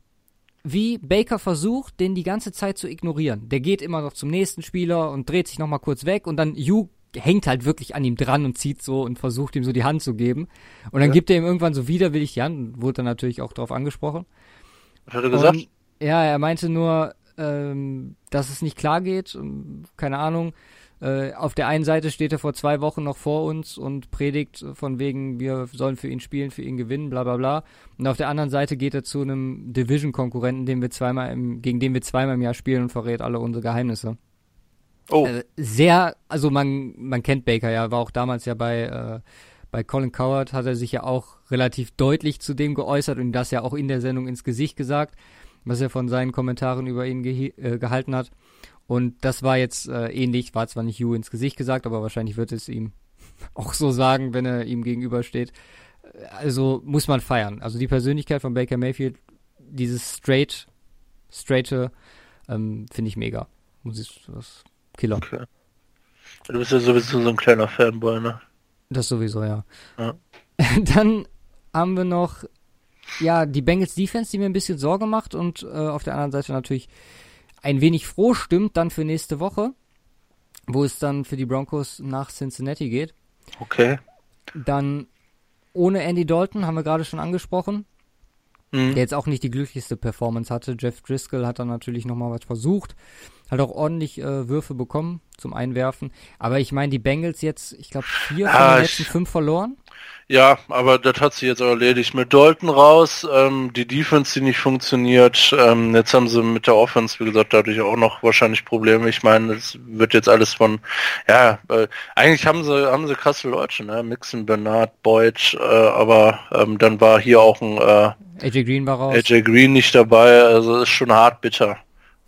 wie Baker versucht, den die ganze Zeit zu ignorieren. Der geht immer noch zum nächsten Spieler und dreht sich nochmal kurz weg und dann Hugh hängt halt wirklich an ihm dran und zieht so und versucht ihm so die Hand zu geben. Und dann Ja. gibt er ihm irgendwann so widerwillig die Hand, wurde dann natürlich auch darauf angesprochen. Was hat er gesagt? Und, ja, er meinte nur, ähm, dass es nicht klar geht. und Keine Ahnung. Äh, auf der einen Seite steht er vor zwei Wochen noch vor uns und predigt von wegen, wir sollen für ihn spielen, für ihn gewinnen, bla bla bla. Und auf der anderen Seite geht er zu einem Division-Konkurrenten, den wir zweimal im, gegen den wir zweimal im Jahr spielen und verrät alle unsere Geheimnisse. Oh, Äh, sehr, also man, man kennt Baker ja, war auch damals ja bei, äh, bei Colin Coward, hat er sich ja auch relativ deutlich zu dem geäußert und das ja auch in der Sendung ins Gesicht gesagt, was er von seinen Kommentaren über ihn gehi- äh, gehalten hat. Und das war jetzt äh, ähnlich, war zwar nicht Hugh ins Gesicht gesagt, aber wahrscheinlich wird es ihm (laughs) auch so sagen, wenn er ihm gegenübersteht. Äh, Also muss man feiern. Also die Persönlichkeit von Baker Mayfield, dieses straight, straighte, ähm, finde ich mega. Muss ich, das Killer. okay. Du bist ja sowieso so ein kleiner Fanboy, ne? Das sowieso, ja. Ja. (laughs) Dann haben wir noch, ja, die Bengals Defense, die mir ein bisschen Sorge macht und äh, auf der anderen Seite natürlich ein wenig froh stimmt dann für nächste Woche, wo es dann für die Broncos nach Cincinnati geht. Okay. Dann ohne Andy Dalton, haben wir gerade schon angesprochen, Mhm. der jetzt auch nicht die glücklichste Performance hatte. Jeff Driscoll hat dann natürlich nochmal was versucht, hat auch ordentlich äh, Würfe bekommen zum Einwerfen. Aber ich meine, die Bengals jetzt, ich glaube, vier von Ah, den letzten fünf verloren. Ja, aber das hat sich jetzt auch erledigt. Mit Dalton raus, ähm, die Defense, die nicht funktioniert. Ähm, jetzt haben sie mit der Offense, wie gesagt, dadurch auch noch wahrscheinlich Probleme. Ich meine, es wird jetzt alles von, ja, äh, eigentlich haben sie, haben sie krasse Leute, ne? Mixon, Bernard, Boyd, äh, aber ähm, dann war hier auch ein äh, AJ Green war raus. AJ Green nicht dabei, also ist schon hart bitter.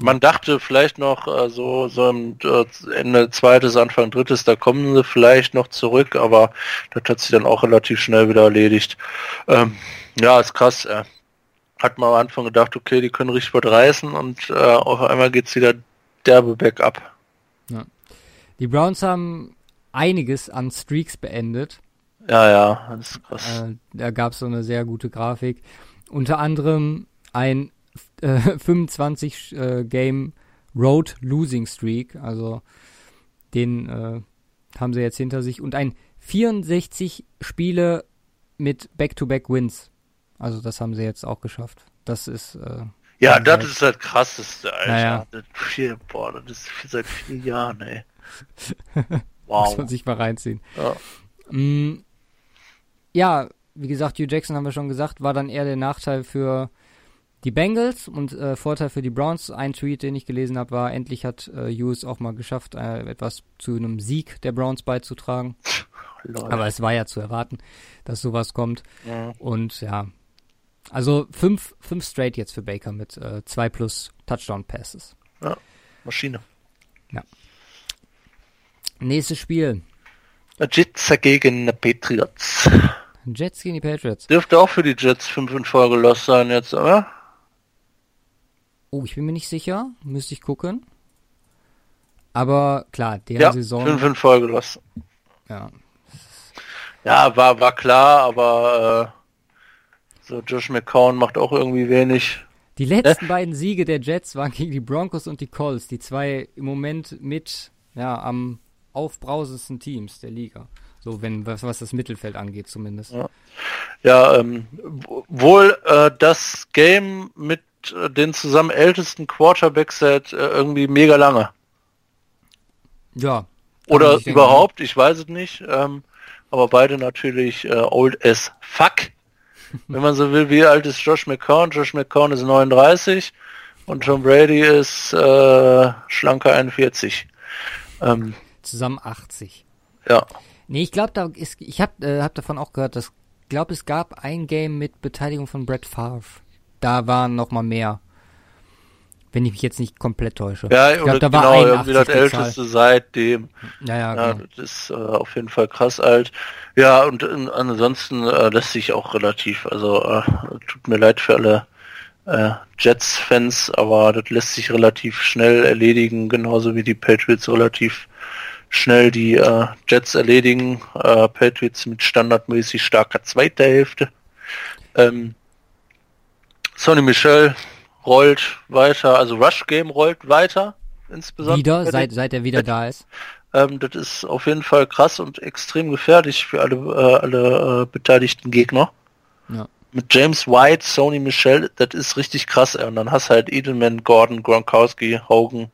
Man dachte vielleicht noch äh, so, so im äh, Ende zweites, Anfang drittes, da kommen sie vielleicht noch zurück, aber das hat sich dann auch relativ schnell wieder erledigt. Ähm, ja, ist krass. Äh. Hat man am Anfang gedacht, okay, die können richtig was reißen und äh, auf einmal geht's wieder derbe bergab. Die Browns haben einiges an Streaks beendet. Ja, ja, das ist krass. Äh, da gab es so eine sehr gute Grafik. Unter anderem ein äh, (laughs) 25 äh, Game Road Losing Streak, also den äh, haben sie jetzt hinter sich und ein 64 Spiele mit Back-to-Back Wins. Also das haben sie jetzt auch geschafft. Das ist äh, ja, das halt- ist das krasseste, Alter. Naja. Das, vier, boah, das ist seit vier Jahren, ey. (laughs) muss Wow. man sich mal reinziehen. Ja. Mm, ja, wie gesagt, Hugh Jackson haben wir schon gesagt, war dann eher der Nachteil für die Bengals und äh, Vorteil für die Browns. Ein Tweet, den ich gelesen habe, war, endlich hat äh, Hugh es auch mal geschafft, äh, etwas zu einem Sieg der Browns beizutragen. (laughs) Lol. Aber es war ja zu erwarten, dass sowas kommt. Ja. Und ja, also fünf, fünf straight jetzt für Baker mit äh, zwei plus Touchdown-Passes. Maschine. Nächstes Spiel. Jets gegen die Patriots. Jets gegen die Patriots. Dürfte auch für die Jets 5 in Folge los sein jetzt, oder? Oh, ich bin mir nicht sicher. Müsste ich gucken. Aber klar, deren Ja, Saison. 5 in Folge los. Ja. Ja, war, war klar, aber äh, so Josh McCown macht auch irgendwie wenig. Die letzten beiden Siege der Jets waren gegen die Broncos und die Colts, die zwei im Moment mit ja, am aufbrausendsten Teams der Liga. So, wenn was, was das Mittelfeld angeht, zumindest. Ja. Ja, ähm, wohl äh, das Game mit äh, den zusammen ältesten Quarterbacks seit äh, irgendwie mega lange. Ja. Oder denken. überhaupt, ich weiß es nicht. Ähm, aber beide natürlich äh, old as fuck. (laughs) Wenn man so will, wie alt ist Josh McCown? Josh McCown ist 39 und Tom Brady ist äh, schlanker 41. Ähm, Zusammen 80. ja. Nee, ich glaube, da ist, ich habe äh, hab davon auch gehört, dass, glaube es gab ein Game mit Beteiligung von Brett Favre. Da waren noch mal mehr. Wenn ich mich jetzt nicht komplett täusche. Ja, ich glaub, da war genau, 81 irgendwie das älteste seitdem. Ja, ja, genau. das ist äh, auf jeden Fall krass alt. Ja, und äh, ansonsten äh, lässt sich auch relativ, also äh, tut mir leid für alle äh, Jets-Fans, aber das lässt sich relativ schnell erledigen, genauso wie die Patriots relativ schnell die äh, Jets erledigen. Äh, Patriots mit standardmäßig starker zweiter Hälfte. Ähm, Sonny Michel rollt weiter, also Rush Game rollt weiter insbesondere. Wieder, seit, seit er wieder da ist. Ähm, das ist auf jeden Fall krass und extrem gefährlich für alle, äh, alle äh, beteiligten Gegner. Ja. Mit James White, Sony Michel, das ist richtig krass. Ey. Und dann hast du halt Edelman, Gordon, Gronkowski, Hogan.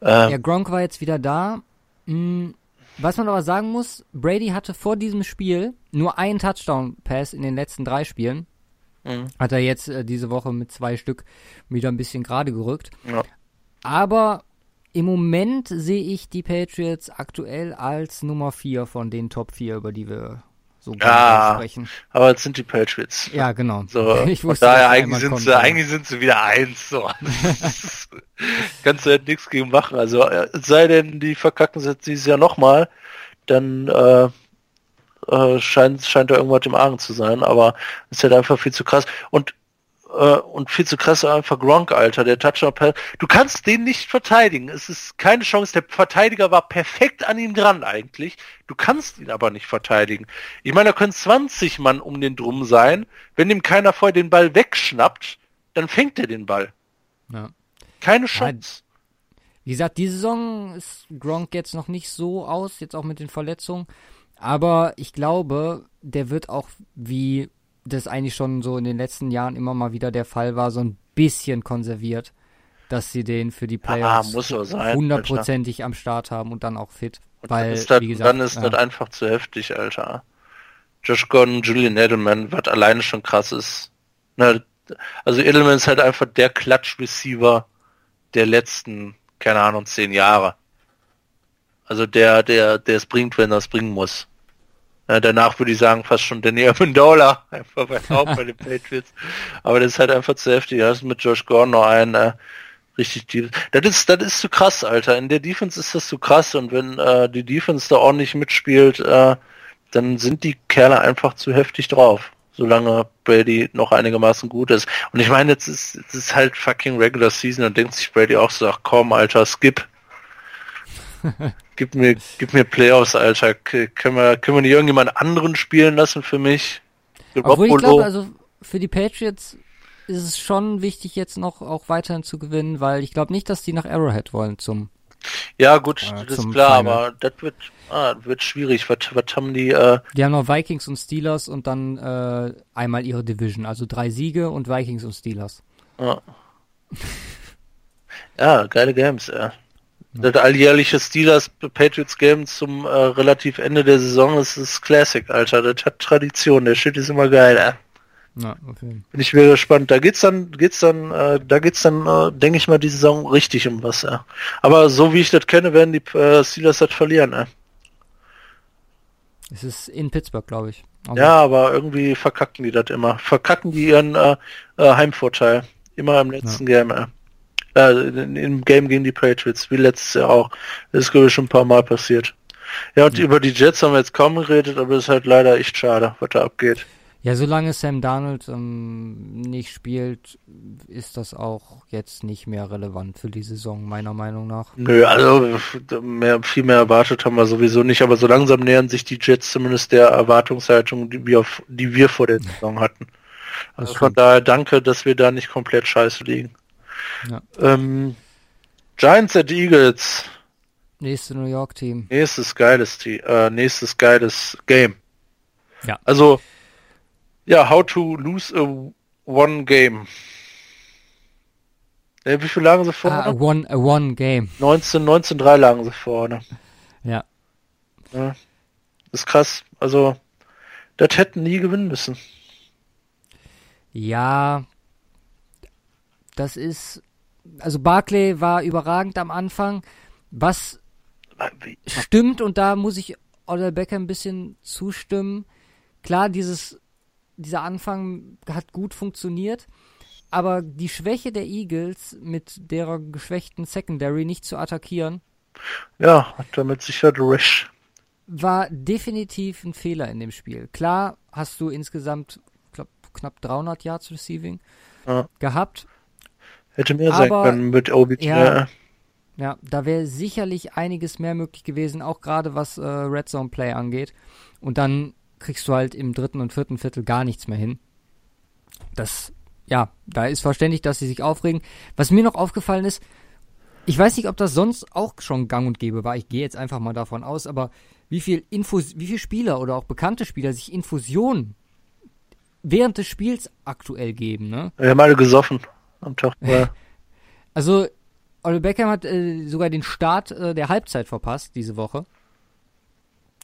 Ähm, ja, Gronk war jetzt wieder da. Hm, was man aber sagen muss, Brady hatte vor diesem Spiel nur einen Touchdown-Pass in den letzten drei Spielen. Mhm. Hat er jetzt äh, diese Woche mit zwei Stück wieder ein bisschen gerade gerückt. Ja. Aber im Moment sehe ich die Patriots aktuell als Nummer 4 von den Top 4, über die wir so ja, sprechen. Aber jetzt sind die Patriots. Ja, genau. So, (laughs) ich wusste, daher eigentlich sind, sie, eigentlich sind sie wieder eins. So. (laughs) Kannst du halt nichts gegen machen. Also äh, sei denn, die verkacken sie dieses Jahr nochmal, dann äh, äh, scheint, scheint da irgendwas im Argen zu sein. Aber es ist halt einfach viel zu krass. Und äh, und viel zu krass einfach Gronk, Alter, der Touchdown Du kannst den nicht verteidigen. Es ist keine Chance. Der Verteidiger war perfekt an ihm dran eigentlich. Du kannst ihn aber nicht verteidigen. Ich meine, da können 20 Mann um den drum sein. Wenn ihm keiner vorher den Ball wegschnappt, dann fängt er den Ball. Ja. Keine Chance. Wie gesagt, die Saison ist Gronk jetzt noch nicht so aus, jetzt auch mit den Verletzungen. Aber ich glaube, der wird auch wie das eigentlich schon so in den letzten Jahren immer mal wieder der Fall war, so ein bisschen konserviert, dass sie den für die Playoffs hundertprozentig am Start haben und dann auch fit. Und weil, dann ist, das, gesagt, dann ist ja. das einfach zu heftig, Alter. Josh Gordon, Julian Edelman, was alleine schon krass ist. Ne, also Edelman ist halt einfach der Klatsch-Receiver der letzten, keine Ahnung, zehn Jahre. Also der, der, der es bringt, wenn er es bringen muss. Ja, danach würde ich sagen, fast schon Danny (laughs) Amendola, einfach bei, auch bei den (laughs) Patriots. Aber das ist halt einfach zu heftig. Da ist mit Josh Gordon noch ein äh, richtig tief. Das ist, das ist zu krass, Alter. In der Defense ist das zu krass und wenn äh, die Defense da ordentlich mitspielt, äh, dann sind die Kerle einfach zu heftig drauf. Solange Brady noch einigermaßen gut ist. Und ich meine, jetzt ist, jetzt ist halt fucking Regular Season und denkt sich Brady auch so, ach komm, Alter, skip. (laughs) Gib mir, gib mir Playoffs, Alter. Können wir, können wir nicht irgendjemand anderen spielen lassen für mich? Obwohl ich glaube, also für die Patriots ist es schon wichtig, jetzt noch auch weiterhin zu gewinnen, weil ich glaube nicht, dass die nach Arrowhead wollen zum. Ja, gut, äh, das ist klar, Final. aber das wird, ah, wird schwierig. Was, was haben die? Äh die haben noch Vikings und Steelers und dann äh, einmal ihre Division, also drei Siege und Vikings und Steelers. Ah. (laughs) ja, geile Games, ja. Das alljährliche Steelers Patriots Game zum äh, relativ Ende der Saison das ist Classic, Alter. Das hat Tradition. Der Shit ist immer geil, ey. Ja, okay. Bin ich wieder gespannt. Da geht's dann, geht's dann, äh, da geht's dann, äh, denke ich mal, die Saison richtig um was. Ja. Aber so wie ich das kenne, werden die äh, Steelers das verlieren. Ey. Es ist in Pittsburgh, glaube ich. Also ja, aber irgendwie verkacken die das immer. Verkacken die ihren äh, äh, Heimvorteil. Immer im letzten ja. Game. Ey äh, im Game gegen die Patriots, wie letztes Jahr auch. Das ist, glaube ich, schon ein paar Mal passiert. Ja, und ja. über die Jets haben wir jetzt kaum geredet, aber es ist halt leider echt schade, was da abgeht. Ja, solange Sam Darnold ähm, nicht spielt, ist das auch jetzt nicht mehr relevant für die Saison, meiner Meinung nach. Nö, also mehr, viel mehr erwartet haben wir sowieso nicht, aber so langsam nähern sich die Jets zumindest der Erwartungshaltung, die wir, die wir vor der Saison hatten. Also von daher danke, dass wir da nicht komplett scheiße liegen. Ja. Ähm, Giants at Eagles. Nächste New York Team. Nächstes geiles Team, äh, nächstes geiles Game. Ja. Also, ja, how to lose a one game. Ja, wie viel lagen sie vorne? Uh, one, a one game. 19, 19, 3 lagen sie vorne. Ja. ja. ist krass. Also, das hätten nie gewinnen müssen. Ja, das ist, also Barclay war überragend am Anfang. Was stimmt, und da muss ich Odell Becker ein bisschen zustimmen. Klar, dieses, dieser Anfang hat gut funktioniert, aber die Schwäche der Eagles mit der geschwächten Secondary nicht zu attackieren. Ja, hat damit sicher Rash. War definitiv ein Fehler in dem Spiel. Klar hast du insgesamt glaub, knapp 300 Yards Receiving ja. gehabt, Hätte mehr sein können mit OBJ. Ja, Ja, da wäre sicherlich einiges mehr möglich gewesen, auch gerade was äh, Red Zone Play angeht. Und dann kriegst du halt im dritten und vierten Viertel gar nichts mehr hin. Das, ja, da ist verständlich, dass sie sich aufregen. Was mir noch aufgefallen ist, ich weiß nicht, ob das sonst auch schon gang und gäbe war. Ich gehe jetzt einfach mal davon aus, aber wie viel Infus, wie viele Spieler oder auch bekannte Spieler sich Infusionen während des Spiels aktuell geben, ne? Wir haben alle gesoffen am Tag. Ja. (laughs) Also, Ole Beckham hat äh, sogar den Start äh, der Halbzeit verpasst diese Woche.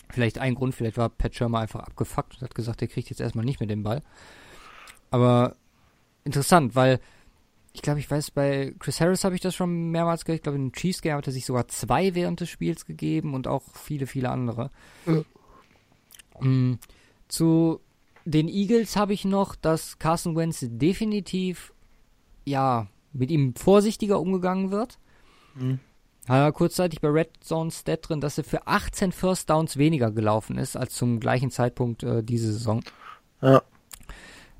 Vielleicht ein Grund, vielleicht war Pat Schirmer einfach abgefuckt und hat gesagt, der kriegt jetzt erstmal nicht mehr den Ball. Aber interessant, weil ich glaube, ich weiß, bei Chris Harris habe ich das schon mehrmals gehört. Ich glaube, in Chiefs Game hat er sich sogar zwei während des Spiels gegeben und auch viele, viele andere. Ja. Mm, zu den Eagles habe ich noch, dass Carson Wentz definitiv, ja, mit ihm vorsichtiger umgegangen wird. Mhm. Hat er kurzzeitig bei Red Zone Stat drin, dass er für 18 First Downs weniger gelaufen ist als zum gleichen Zeitpunkt äh, diese Saison. Ja.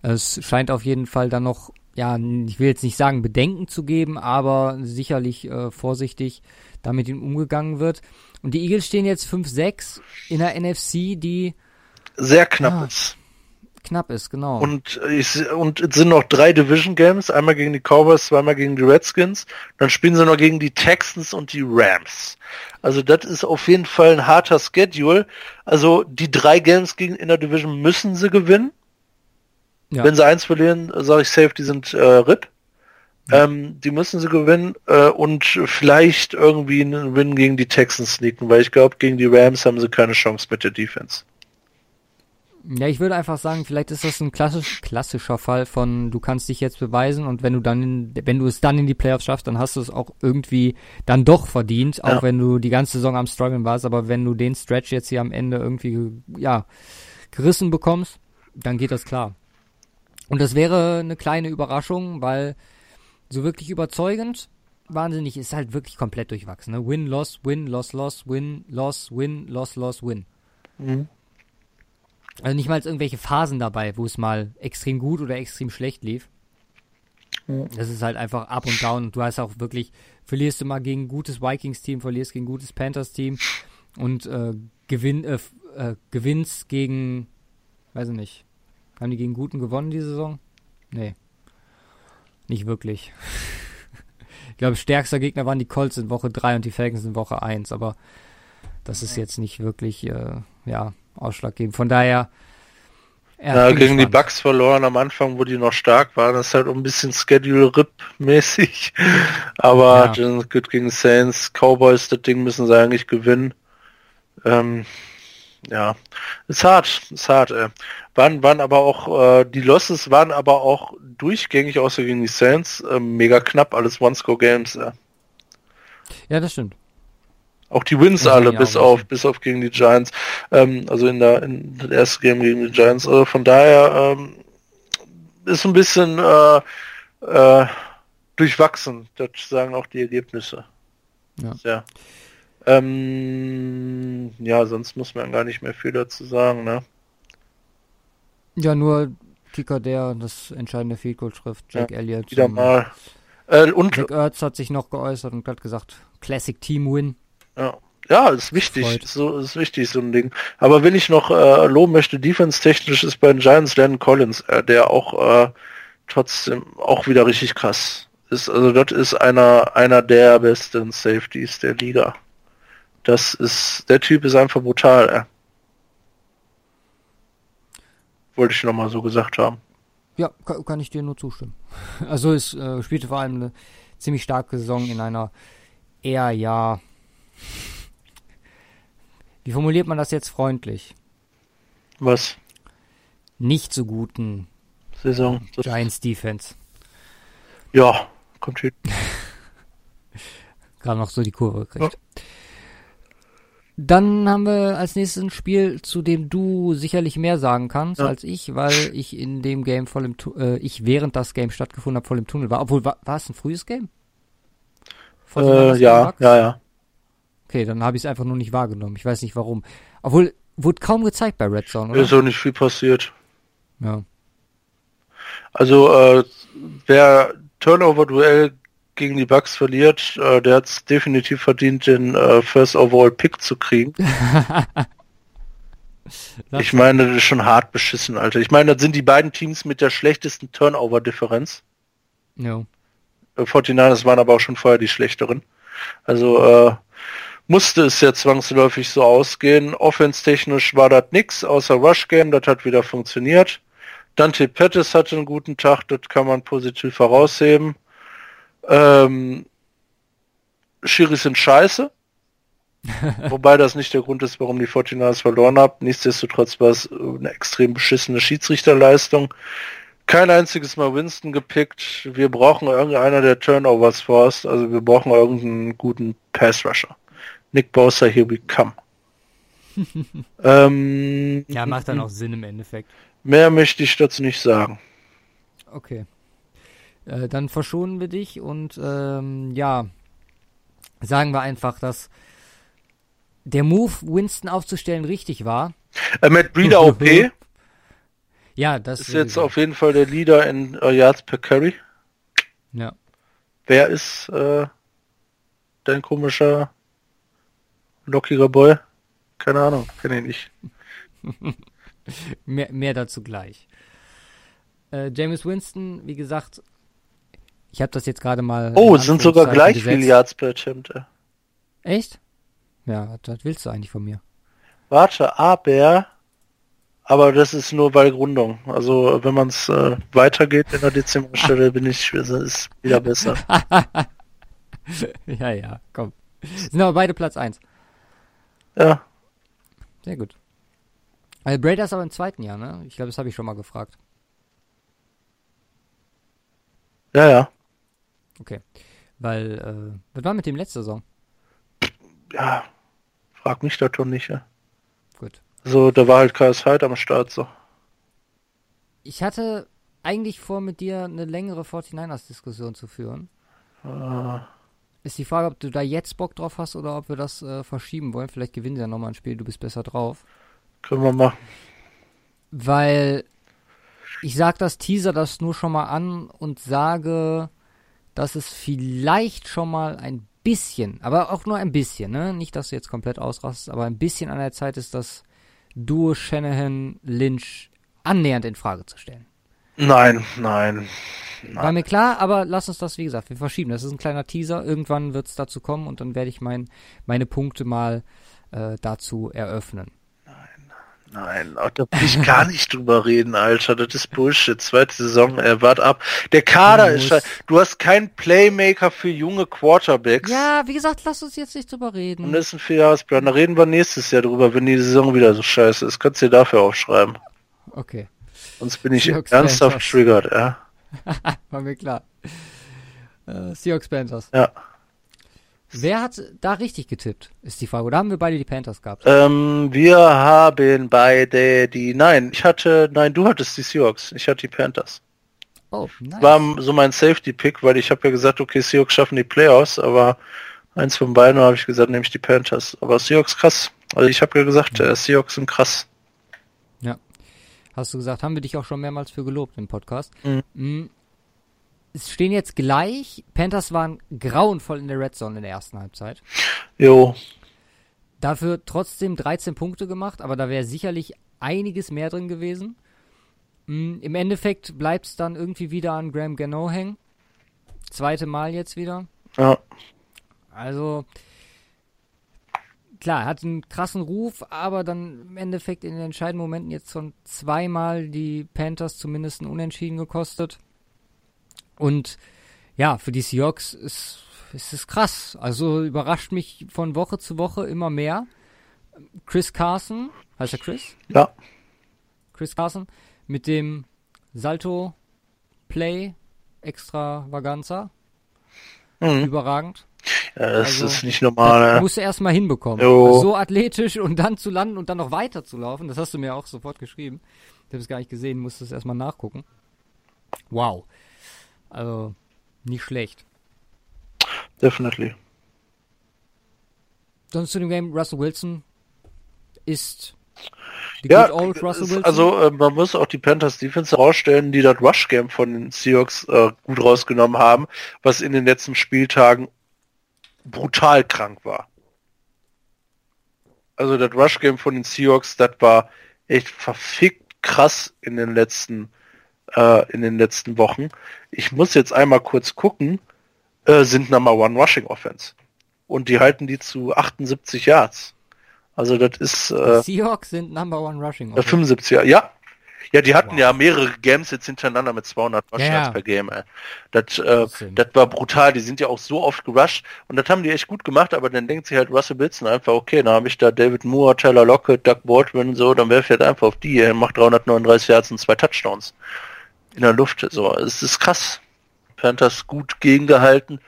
Es scheint auf jeden Fall dann noch, ja, ich will jetzt nicht sagen Bedenken zu geben, aber sicherlich äh, vorsichtig damit ihm umgegangen wird. Und die Eagles stehen jetzt 5-6 in der NFC, die Sehr knapp Ah. ist. Knapp ist, genau. Und, ich, und es sind noch drei Division Games, einmal gegen die Cowboys, zweimal gegen die Redskins. Dann spielen sie noch gegen die Texans und die Rams. Also das ist auf jeden Fall ein harter Schedule. Also die drei Games gegen in der Division müssen sie gewinnen. ja. Wenn sie eins verlieren, sage ich safe, die sind äh, RIP. Ähm, die müssen sie gewinnen äh, und vielleicht irgendwie einen Win gegen die Texans sneaken, weil ich glaube, gegen die Rams haben sie keine Chance mit der Defense. Ja, ich würde einfach sagen, vielleicht ist das ein klassisch, klassischer Fall von, du kannst dich jetzt beweisen und wenn du dann, in, wenn du es dann in die Playoffs schaffst, dann hast du es auch irgendwie dann doch verdient, auch Ja. wenn du die ganze Saison am struggeln warst, aber wenn du den Stretch jetzt hier am Ende irgendwie, ja, gerissen bekommst, dann geht das klar. Und das wäre eine kleine Überraschung, weil so wirklich überzeugend, wahnsinnig, ist halt wirklich komplett durchwachsen, ne? Win, loss, win, loss, loss, win, loss, win, loss, loss, win. Mhm. Also nicht mal irgendwelche Phasen dabei, wo es mal extrem gut oder extrem schlecht lief. Das ist halt einfach up und down. Und du hast auch wirklich, verlierst du mal gegen ein gutes Vikings-Team, verlierst gegen ein gutes Panthers-Team und äh, gewinn, äh, äh, gewinnst gegen, weiß ich nicht, haben die gegen Guten gewonnen die Saison? Nee. Nicht wirklich. (laughs) ich glaube, stärkster Gegner waren die Colts in Woche 3 und die Falcons in Woche 1, aber das ist jetzt nicht wirklich, äh, ja, ausschlaggebend. Von daher, ja, gegen die. Bucks verloren am Anfang, wo die noch stark waren. Das ist halt ein bisschen Schedule-Rip-mäßig. (laughs) Aber Ja. gut gegen Saints, Cowboys, das Ding müssen sie eigentlich gewinnen. Ähm, ja, ist hart, ist hart. Ey. Waren, waren aber auch, äh, die Losses waren aber auch durchgängig, außer gegen die Saints, äh, mega knapp, alles One-Score-Games. Äh. Ja, das stimmt. Auch die Wins man alle, ja bis auf, bis auf gegen die Giants. Ähm, also in der, in das erste Game gegen die Giants. Also von daher ähm, ist ein bisschen äh, äh, durchwachsen. Das sagen auch die Ergebnisse. Ja. Ja. Ähm, ja, sonst muss man gar nicht mehr viel dazu sagen, ne? Ja, nur Kicker, der das entscheidende Field Goal trifft, Jake Elliott. Wieder mal. Äh, und Jack Ertz hat sich noch geäußert und hat gesagt, Classic Team Win. Ja, ja ist wichtig. Freut. So ist wichtig, so ein Ding. Aber wenn ich noch äh, loben möchte, defense-technisch ist bei den Giants Landon Collins, äh, der auch äh, trotzdem auch wieder richtig krass ist. Also das ist einer einer der besten Safeties der Liga. Das ist der Typ ist einfach brutal. Äh. Wollte ich noch mal so gesagt haben. Ja, kann, kann ich dir nur zustimmen. (laughs) Also es äh, spielte vor allem eine ziemlich starke Saison in einer eher, ja, wie formuliert man das jetzt freundlich? Was? Nicht so guten Saison. Giants Defense. ja, kommt hin. (laughs) Gerade noch so die Kurve gekriegt. Dann haben wir als nächstes ein Spiel, zu dem du sicherlich mehr sagen kannst Ja. als ich, weil ich in dem Game voll im, Tu- äh, ich während das Game stattgefunden habe, voll im Tunnel war. Obwohl, war, war es ein frühes Game? Äh, ja, Bucks? ja, ja. Okay, dann habe ich es einfach nur nicht wahrgenommen. Ich weiß nicht warum. Obwohl, wurde kaum gezeigt bei Red Zone, oder? Ist auch nicht viel passiert. Ja. Also äh, wer Turnover-Duell gegen die Bucks verliert, äh, der hat es definitiv verdient, den äh, First Overall Pick zu kriegen. (laughs) ich meine, das ist schon hart beschissen, Alter. Ich meine, das sind die beiden Teams mit der schlechtesten Turnover-Differenz. Ja. Äh, 49ers waren aber auch schon vorher die schlechteren. Also äh, musste es ja zwangsläufig so ausgehen. Offense-technisch war das nix, außer Rush-Game, das hat wieder funktioniert. Dante Pettis hatte einen guten Tag, das kann man positiv herausheben. Ähm, Schiris sind scheiße. (laughs) Wobei das nicht der Grund ist, warum die 49ers verloren haben. Nichtsdestotrotz war es eine extrem beschissene Schiedsrichterleistung. Kein einziges Mal Winston gepickt. Wir brauchen irgendeiner, der Turnovers forst. Also wir brauchen irgendeinen guten Pass-Rusher. Nick Bosa, here we come. (laughs) ähm, ja, macht dann auch Sinn im Endeffekt. Mehr möchte ich dazu nicht sagen. Okay. Äh, dann verschonen wir dich und ähm, ja, sagen wir einfach, dass der Move, Winston aufzustellen, richtig war. Äh, Matt Breeder OP. ja, das ist jetzt auf jeden Fall der Leader in uh, Yards per Carry. Ja. Wer ist äh, dein komischer lockiger Boy? Keine Ahnung, kenne ich nicht. (laughs) mehr, mehr dazu gleich. Äh, James Winston, wie gesagt, ich habe das jetzt gerade mal. Oh, es sind sogar gleich viele Yards per Attempt. Echt? Ja, das willst du eigentlich von mir. Warte, aber, aber das ist nur bei Gründung. Also wenn man es äh, weitergeht in der Dezimmerstelle, (laughs) bin ich ist wieder besser. (laughs) ja, ja, komm. Sind aber beide Platz 1. Ja. Sehr gut. Also Brader ist aber im zweiten Jahr, ne? Ich glaube, das habe ich schon mal gefragt. Ja, ja. Okay. Weil, äh, was war mit dem letzte Saison? Ja, frag mich das doch nicht, ja. Gut. So, da war halt KS Hyde am Start, so. Ich hatte eigentlich vor, mit dir eine längere 49ers-Diskussion zu führen. Uh. Ist die Frage, ob du da jetzt Bock drauf hast oder ob wir das äh, verschieben wollen. Vielleicht gewinnen sie ja nochmal ein Spiel, du bist besser drauf. Können wir machen. Weil ich sag das, teaser das nur schon mal an und sage, dass es vielleicht schon mal ein bisschen, aber auch nur ein bisschen, ne? Nicht, dass du jetzt komplett ausrastest, aber ein bisschen an der Zeit ist, das Duo Shanahan-Lynch annähernd in Frage zu stellen. Nein, nein, nein. War mir klar, aber lass uns das, wie gesagt, wir verschieben. Das ist ein kleiner Teaser. Irgendwann wird es dazu kommen und dann werde ich mein, meine Punkte mal äh, dazu eröffnen. Nein, da will ich gar nicht (laughs) drüber reden, Alter. Das ist Bullshit. Zweite Saison, er wart ab. Der Kader ist halt, du hast keinen Playmaker für junge Quarterbacks. Ja, wie gesagt, lass uns jetzt nicht drüber reden. Und das ist ein Vierjahresplan. Da reden wir nächstes Jahr drüber, wenn die Saison wieder so scheiße ist. Kannst du dir dafür aufschreiben. Okay. Sonst bin ich Seahawks ernsthaft Panthers. triggert, ja. (laughs) War mir klar. Äh, Seahawks Panthers. Ja. Wer hat da richtig getippt, ist die Frage. Oder haben wir beide die Panthers gehabt? Ähm, wir haben beide die, nein, ich hatte, nein, du hattest die Seahawks, ich hatte die Panthers. Oh, nice. War so mein Safety-Pick, weil ich habe ja gesagt, okay, Seahawks schaffen die Playoffs, aber eins von beiden habe ich gesagt, nehme ich die Panthers. Aber Seahawks krass. Also ich habe ja gesagt, mhm. Seahawks sind krass. Hast du gesagt, haben wir dich auch schon mehrmals für gelobt im Podcast. Mhm. Mhm es stehen jetzt gleich. Panthers waren grauenvoll in der Red Zone in der ersten Halbzeit. Jo. Dafür trotzdem 13 Punkte gemacht, aber da wäre sicherlich einiges mehr drin gewesen. Mm, Im Endeffekt bleibt es dann irgendwie wieder an Graham Gano hängen. Zweite Mal jetzt wieder. Ja. Also, klar, er hat einen krassen Ruf, aber dann im Endeffekt in den entscheidenden Momenten jetzt schon zweimal die Panthers zumindest einen Unentschieden gekostet. Und ja, für die Seahawks ist, ist es krass. Also überrascht mich von Woche zu Woche immer mehr. Chris Carson, heißt er Chris? Ja. Chris Carson mit dem Salto Play Extravaganza. Mhm. Überragend. Ja, das also, ist nicht normal. Das musst du erstmal hinbekommen. Also so athletisch und dann zu landen und dann noch weiter zu laufen. Das hast du mir auch sofort geschrieben. Ich habe es gar nicht gesehen, musste es erstmal nachgucken. Wow. Also nicht schlecht. Definitely. Sonst zu dem Game, Russell Wilson ist Die Ja, good old Russell es- Wilson. also äh, man muss auch die Panthers Defense herausstellen, die das Rush Game von den Seahawks äh, gut rausgenommen haben, was in den letzten Spieltagen brutal krank war. Also das Rush Game von den Seahawks, das war echt verfickt krass in den letzten äh, in den letzten Wochen. Ich muss jetzt einmal kurz gucken, äh, sind Number One Rushing Offense und die halten die zu 78 Yards. Also das ist äh, Seahawks sind Number One Rushing. äh, 75, ja. ja. Ja, die hatten ja mehrere Games jetzt hintereinander mit 200 Rush Ja, per Game. Ey. Das, äh, das war brutal. Die sind ja auch so oft gerusht und das haben die echt gut gemacht. Aber dann denkt sich halt Russell Wilson einfach, okay, dann habe ich da David Moore, Tyler Lockett, Doug Baldwin und so, dann werfe ich halt einfach auf die. Er macht 339 Yards und zwei Touchdowns in der Luft. So, es ist krass. Panthers gut gegengehalten.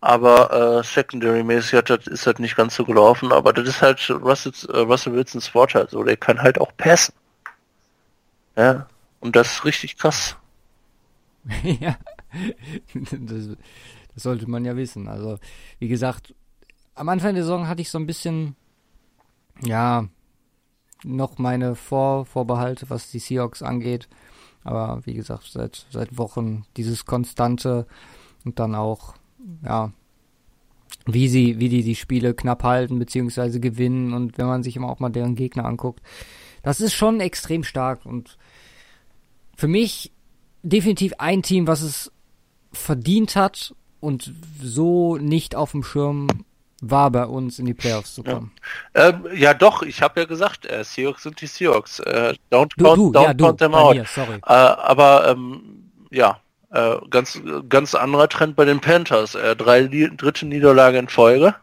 Aber äh, Secondary-mäßig hat das, ist halt nicht ganz so gelaufen, aber das ist halt Russell, äh, Russell Wilsons Vorteil. So, der kann halt auch passen. Ja, und das ist richtig krass. (laughs) ja. Das, das sollte man ja wissen. Also, wie gesagt, am Anfang der Saison hatte ich so ein bisschen, ja, noch meine Vor Vorbehalte, was die Seahawks angeht. Aber wie gesagt, seit, seit Wochen dieses konstante und dann auch, ja, wie sie, wie die die Spiele knapp halten beziehungsweise gewinnen und wenn man sich immer auch mal deren Gegner anguckt, das ist schon extrem stark und für mich definitiv ein Team, was es verdient hat und so nicht auf dem Schirm war, bei uns in die Playoffs zu kommen. Ähm, ja doch, ich habe ja gesagt, äh, Seahawks sind die Seahawks. Äh, don't Du, count, du, don't ja, count them out. mir, sorry. Äh, aber ähm, ja, äh, ganz ganz anderer Trend bei den Panthers. Äh, drei dritte Niederlage in Folge.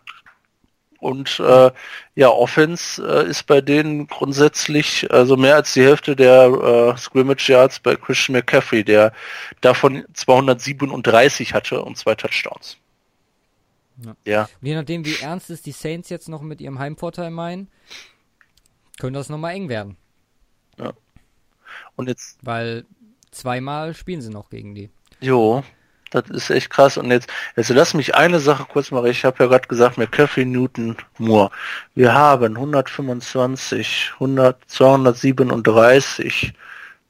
Und äh, ja, Offense äh, ist bei denen grundsätzlich also mehr als die Hälfte der äh, Scrimmage Yards bei Christian McCaffrey, der davon 237 hatte und zwei Touchdowns. Ja. ja. Und je nachdem, wie ernst es die Saints jetzt noch mit ihrem Heimvorteil meinen, könnte das nochmal eng werden. Und jetzt Weil zweimal spielen sie noch gegen die. Jo, das ist echt krass. Und jetzt, jetzt lass mich eine Sache kurz machen. Ich habe ja gerade gesagt, McCaffrey, Newton, Moore. Wir haben 125, 100, 237,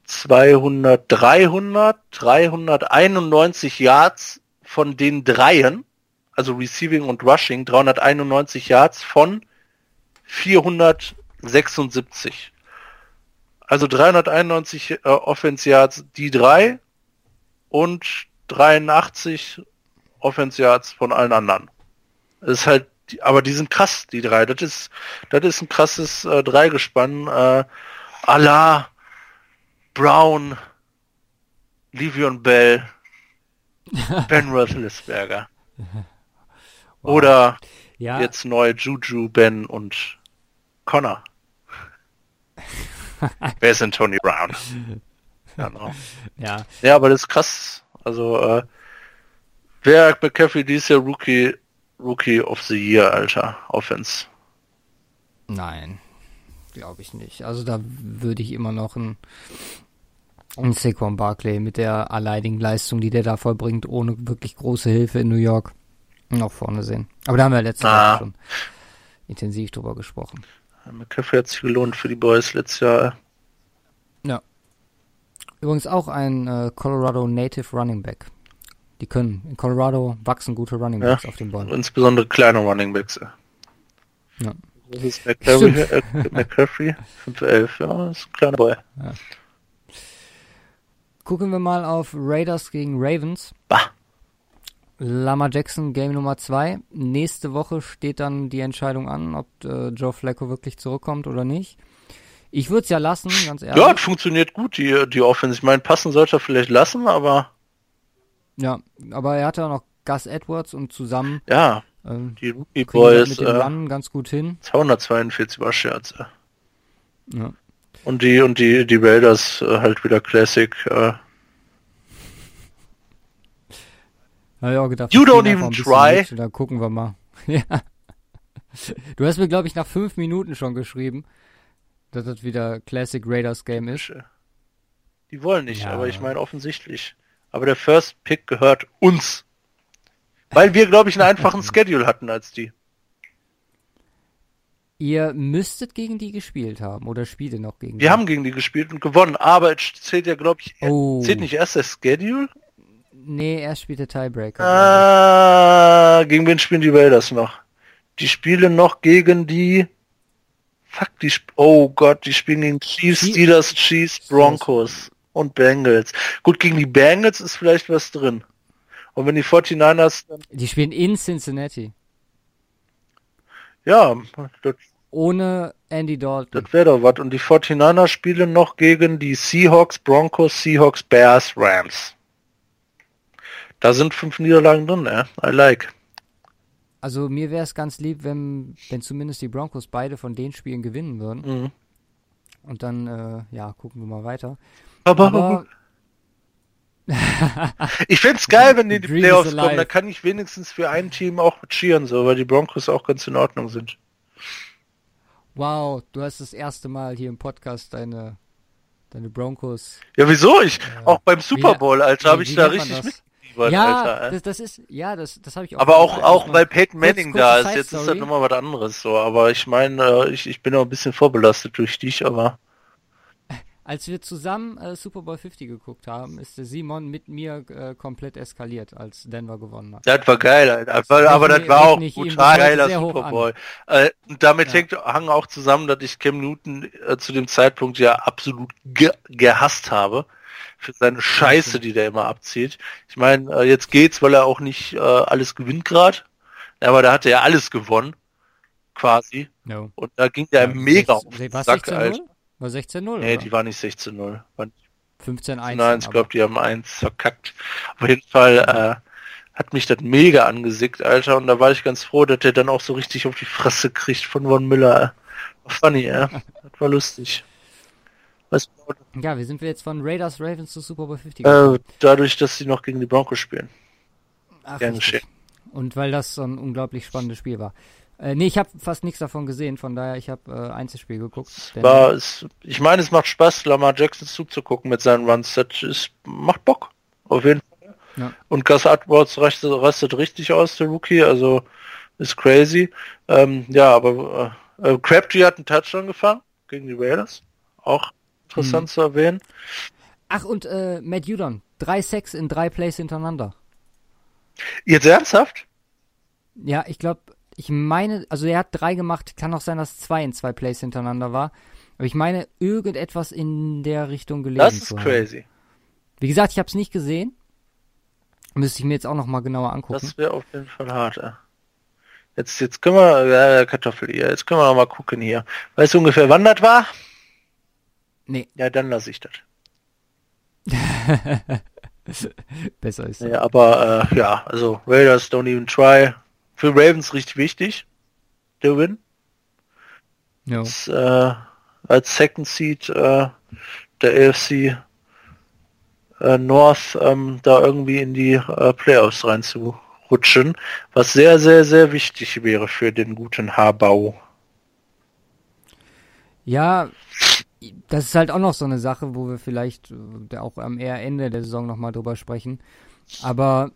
200, 300, 391 Yards von den dreien, also Receiving und Rushing, 391 Yards von 476. Also 391 äh, Offense Yards die drei und 83 Offense Yards von allen anderen. Das ist halt, aber die sind krass, die drei. Das ist, das ist ein krasses äh, Dreigespann. Äh, Allah, Brown, Livion Bell, (laughs) Ben Roethlisberger. (laughs) Oder Ja, jetzt neu Juju, Ben und Connor. (laughs) Wer ist denn Tony Brown? Genau. ja. Ja, aber das ist krass. Also, äh, wer McCaffrey dieses Jahr Rookie, Rookie of the Year, Alter, Offense. Nein, glaube ich nicht. Also da würde ich immer noch einen, einen Saquon Barkley mit der alleinigen Leistung, die der da vollbringt, ohne wirklich große Hilfe in New York, noch vorne sehen. Aber da haben wir letzte Ah. Woche schon intensiv drüber gesprochen. McCaffrey hat sich gelohnt für die Boys letztes Jahr. Ja. Übrigens auch ein äh, Colorado Native Running Back. Die können. In Colorado wachsen gute Running Backs auf den Bäumen. Insbesondere kleine Running Backs. Ja. Das ist McCaffrey, äh, McCaffrey 5'11, ja, ist ein kleiner Boy. Gucken wir mal auf Raiders gegen Ravens. Bah. Lama Jackson Game Nummer 2. Nächste Woche steht dann die Entscheidung an, ob äh, Joe Flacco wirklich zurückkommt oder nicht. Ich würde es ja lassen, ganz ehrlich. Ja, funktioniert gut, die, die Offense. Ich meine, passen sollte er vielleicht lassen, aber Ja, aber er hatte auch noch Gus Edwards und zusammen ja, ähm, die Rookie wir Boys, mit dem äh, Run ganz gut hin. 242 Rush Yards. äh. Ja. Und die, und die, die Raiders äh, halt wieder Classic, äh, auch gedacht, You don't even try. mit dann gucken wir mal. (laughs) ja. Du hast mir, glaube ich, nach fünf Minuten schon geschrieben, dass das wieder Classic Raiders Game ist. die wollen nicht, Ja. aber ich meine offensichtlich. Aber der First Pick gehört uns. Weil wir, glaube ich, einen einfachen (laughs) Schedule hatten als die. Ihr müsstet gegen die gespielt haben oder spielt ihr noch gegen die? Wir haben gegen die gespielt und gewonnen, aber es zählt ja, glaube ich, Oh. zählt nicht erst der Schedule? Nee, er spielt der Tiebreaker. Ah, gegen wen spielen die Raiders noch? Die spielen noch gegen die. Fuck, die. Sp oh Gott, die spielen gegen Chiefs, Chie- Steelers, Chiefs, Broncos und Bengals. Gut, gegen die Bengals ist vielleicht was drin. Und wenn die 49ers dann. Die spielen in Cincinnati. Ja, das, Ohne Andy Dalton. das wäre doch was. Und die 49ers spielen noch gegen die Seahawks, Broncos, Seahawks, Bears, Rams. Da sind fünf Niederlagen drin, ja. I like. Also mir wäre es ganz lieb, wenn, wenn zumindest die Broncos beide von den Spielen gewinnen würden. Mhm. Und dann, äh, ja, gucken wir mal weiter. Aber, Aber (laughs) Ich find's geil, wenn die in die Dream Playoffs kommen, da kann ich wenigstens für ein Team auch cheeren, so, weil die Broncos auch ganz in Ordnung sind. wow, du hast das erste Mal hier im Podcast deine, deine Broncos. Ja, wieso? Ich, auch beim Super Bowl, Alter, habe ich da richtig das? Mitgefiebert, ja, Alter. ey. das, das ist, ja, das, das habe ich auch. Aber auch, gedacht, auch weil Peyton Manning da ist, jetzt ist das nochmal was anderes, so, aber ich meine, äh, ich, ich bin auch ein bisschen vorbelastet durch dich, aber (laughs) Als wir zusammen äh, Super Bowl 50 geguckt haben, ist der Simon mit mir äh, komplett eskaliert, als Denver gewonnen hat. das war geil, Alter. Aber, Das aber das war auch brutal geiler Super. Bowl. Äh, und damit Ja. hängt, hang auch zusammen, dass ich Cam Newton äh, zu dem Zeitpunkt ja absolut ge gehasst habe. Für seine Scheiße, die der immer abzieht. Ich meine, äh, jetzt geht's, weil er auch nicht äh, alles gewinnt gerade. Aber da hat er ja alles gewonnen. Quasi. No. Und da ging der mega auf den War Sack, 16-0? Alter. War 16-0? Nee, oder? die war nicht 16-0. War 15-1. Nein, ich glaube, die haben eins verkackt. Auf jeden Fall äh, hat mich das mega angesickt, Alter. Und da war ich ganz froh, dass der dann auch so richtig auf die Fresse kriegt von Von Miller. War funny, ja. (laughs) Das war lustig. Was, Ja, wie sind wir jetzt von Raiders Ravens zu Super Bowl 50 äh, dadurch, dass sie noch gegen die Broncos spielen. Ach, gern geschehen. Und weil das so ein unglaublich spannendes Spiel war. Äh, nee, ich habe fast nichts davon gesehen, von daher, ich habe äh, Einzelspiel geguckt. War es, ich meine, es macht Spaß, Lamar Jackson zuzugucken mit seinen Runs. Das ist, macht Bock. Auf jeden Fall. Ja. Und Gus Edwards rastet, rastet richtig aus, der Rookie. Also ist crazy. Ähm, ja, aber äh, äh, Crabtree hat einen Touchdown gefangen gegen die Raiders. Auch interessant Mhm. zu erwähnen. Ach, und äh, Matt Judon. Drei Sacks in drei Plays hintereinander. Jetzt ernsthaft? Ja, ich glaube, ich meine, also er hat drei gemacht, kann auch sein, dass zwei in zwei Plays hintereinander war. Aber ich meine, irgendetwas in der Richtung gelesen Das ist crazy. Wie gesagt, ich habe es nicht gesehen. Müsste ich mir jetzt auch noch mal genauer angucken. Das wäre auf jeden Fall hart. Äh. Jetzt, jetzt können wir, ja, Kartoffel hier, jetzt können wir noch mal gucken hier. Weißt du ungefähr, wann das war? Nee, Ja, dann lasse ich das. (laughs) besser ist. Ja, aber äh, ja, also Raiders don't even try. Für Ravens richtig wichtig, der Win. Ja. Das, äh, als Second Seed äh, der AFC äh, North ähm, da irgendwie in die äh, Playoffs reinzurutschen, was sehr, sehr, sehr wichtig wäre für den guten Haarbau. Ja, das ist halt auch noch so eine Sache, wo wir vielleicht äh, auch am eher Ende der Saison nochmal drüber sprechen. Aber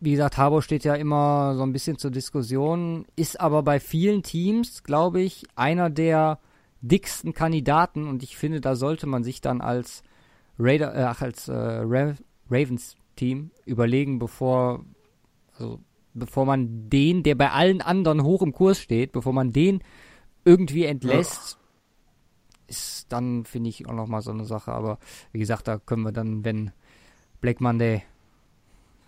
wie gesagt, Harbour steht ja immer so ein bisschen zur Diskussion, ist aber bei vielen Teams, glaube ich, einer der dicksten Kandidaten und ich finde, da sollte man sich dann als Raider, äh, ach, als äh, Ra Ravens Team überlegen, bevor, also bevor man den, der bei allen anderen hoch im Kurs steht, bevor man den irgendwie entlässt, ist dann, finde ich, auch nochmal so eine Sache. Aber wie gesagt, da können wir dann, wenn Black Monday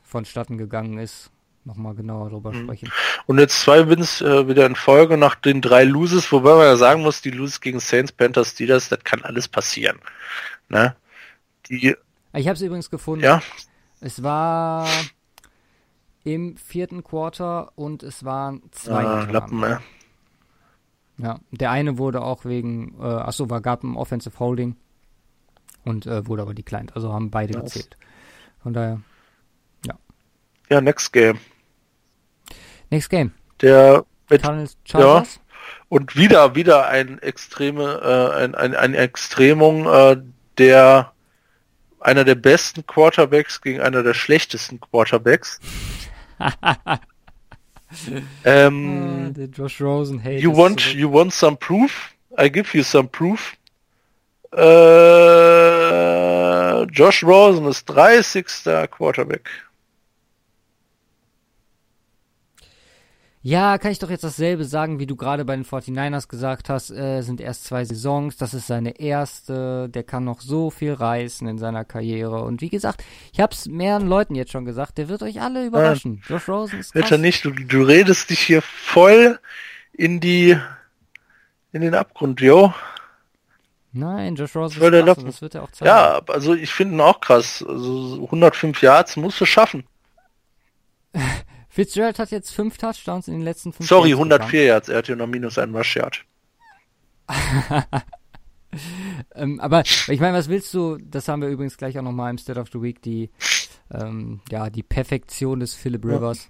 vonstatten gegangen ist, nochmal genauer drüber Mhm. sprechen. Und jetzt zwei Wins äh, wieder in Folge nach den drei Loses, wobei man ja sagen muss, die Loses gegen Saints, Panthers, Steelers, das kann alles passieren. Ne? Die, Ich habe es übrigens gefunden. ja, Es war im vierten Quarter und es waren zwei hintereinander. Lappen, ja. Ja, der eine wurde auch wegen, äh, achso, war gab ein Offensive Holding und äh, wurde aber declined. Also haben beide Nice. gezählt. Von daher, Ja, next game. next game. Der mit Cardinals Chargers. und wieder wieder ein extreme äh, ein, ein, ein Extremung äh, der einer der besten Quarterbacks gegen einer der schlechtesten Quarterbacks. (laughs) ähm, Ah, der Josh Rosen Hate you want zurück. you want some proof? I give you some proof. Äh, Josh Rosen ist 30. Quarterback. Ja, kann ich doch jetzt dasselbe sagen, wie du gerade bei den 49ers gesagt hast, äh, sind erst zwei Saisons, das ist seine erste, der kann noch so viel reißen in seiner Karriere. Und wie gesagt, ich hab's mehreren Leuten jetzt schon gesagt, der wird euch alle überraschen. Josh Rosen ist krass. nicht, du, du redest dich hier voll in die in den Abgrund, yo. Nein, Josh Rosen ist krass, das wird er auch zeigen. Ja, also ich finde ihn auch krass. Also 105 Yards musst du schaffen. (laughs) Fitzgerald hat jetzt fünf Touchdowns in den letzten fünf Sorry, Games 104 Yards. Er hat hier noch minus einen Rush Yard. (laughs) Ähm, aber ich meine, was willst du? Das haben wir übrigens gleich auch nochmal im State of the Week, die, ähm, ja, die Perfektion des Philip Ja. Rivers.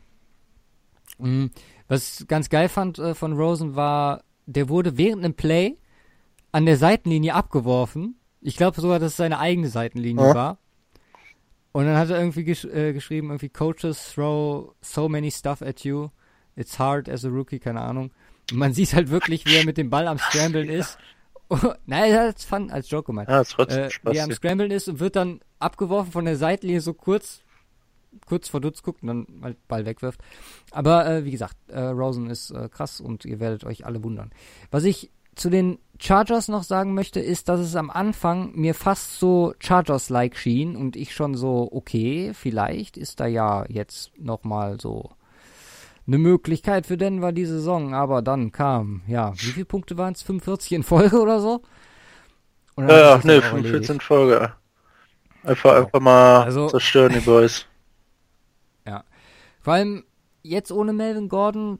Mhm. Was ich ganz geil fand äh, von Rosen war, der wurde während einem Play an der Seitenlinie abgeworfen. Ich glaube sogar, dass es seine eigene Seitenlinie Ja. war. Und dann hat er irgendwie gesch äh, geschrieben, irgendwie Coaches throw so many stuff at you. It's hard as a rookie, keine Ahnung. Und man (laughs) sieht halt wirklich, wie er mit dem Ball am Scramblen ist. (laughs) Nein, er hat es fun als Joke gemeint. Ja, trotzdem Äh, Spaß. wie er am. Scramblen ist und wird dann abgeworfen von der Seitenlinie so kurz, kurz vor Dutz guckt und dann halt Ball wegwirft. Aber äh, wie gesagt, äh, Rosen ist äh, krass und ihr werdet euch alle wundern. Was ich zu den Chargers noch sagen möchte, ist, dass es am Anfang mir fast so Chargers-like schien und ich schon so, okay, vielleicht ist da ja jetzt nochmal so eine Möglichkeit für Denver die Saison, aber dann kam, ja, wie viele Punkte waren es? 45 in Folge oder so? Und Ja, ja, ne, auch 45 in. Folge. Einfach, einfach mal Also- zerstören, die Boys. (laughs) Vor allem jetzt ohne Melvin Gordon,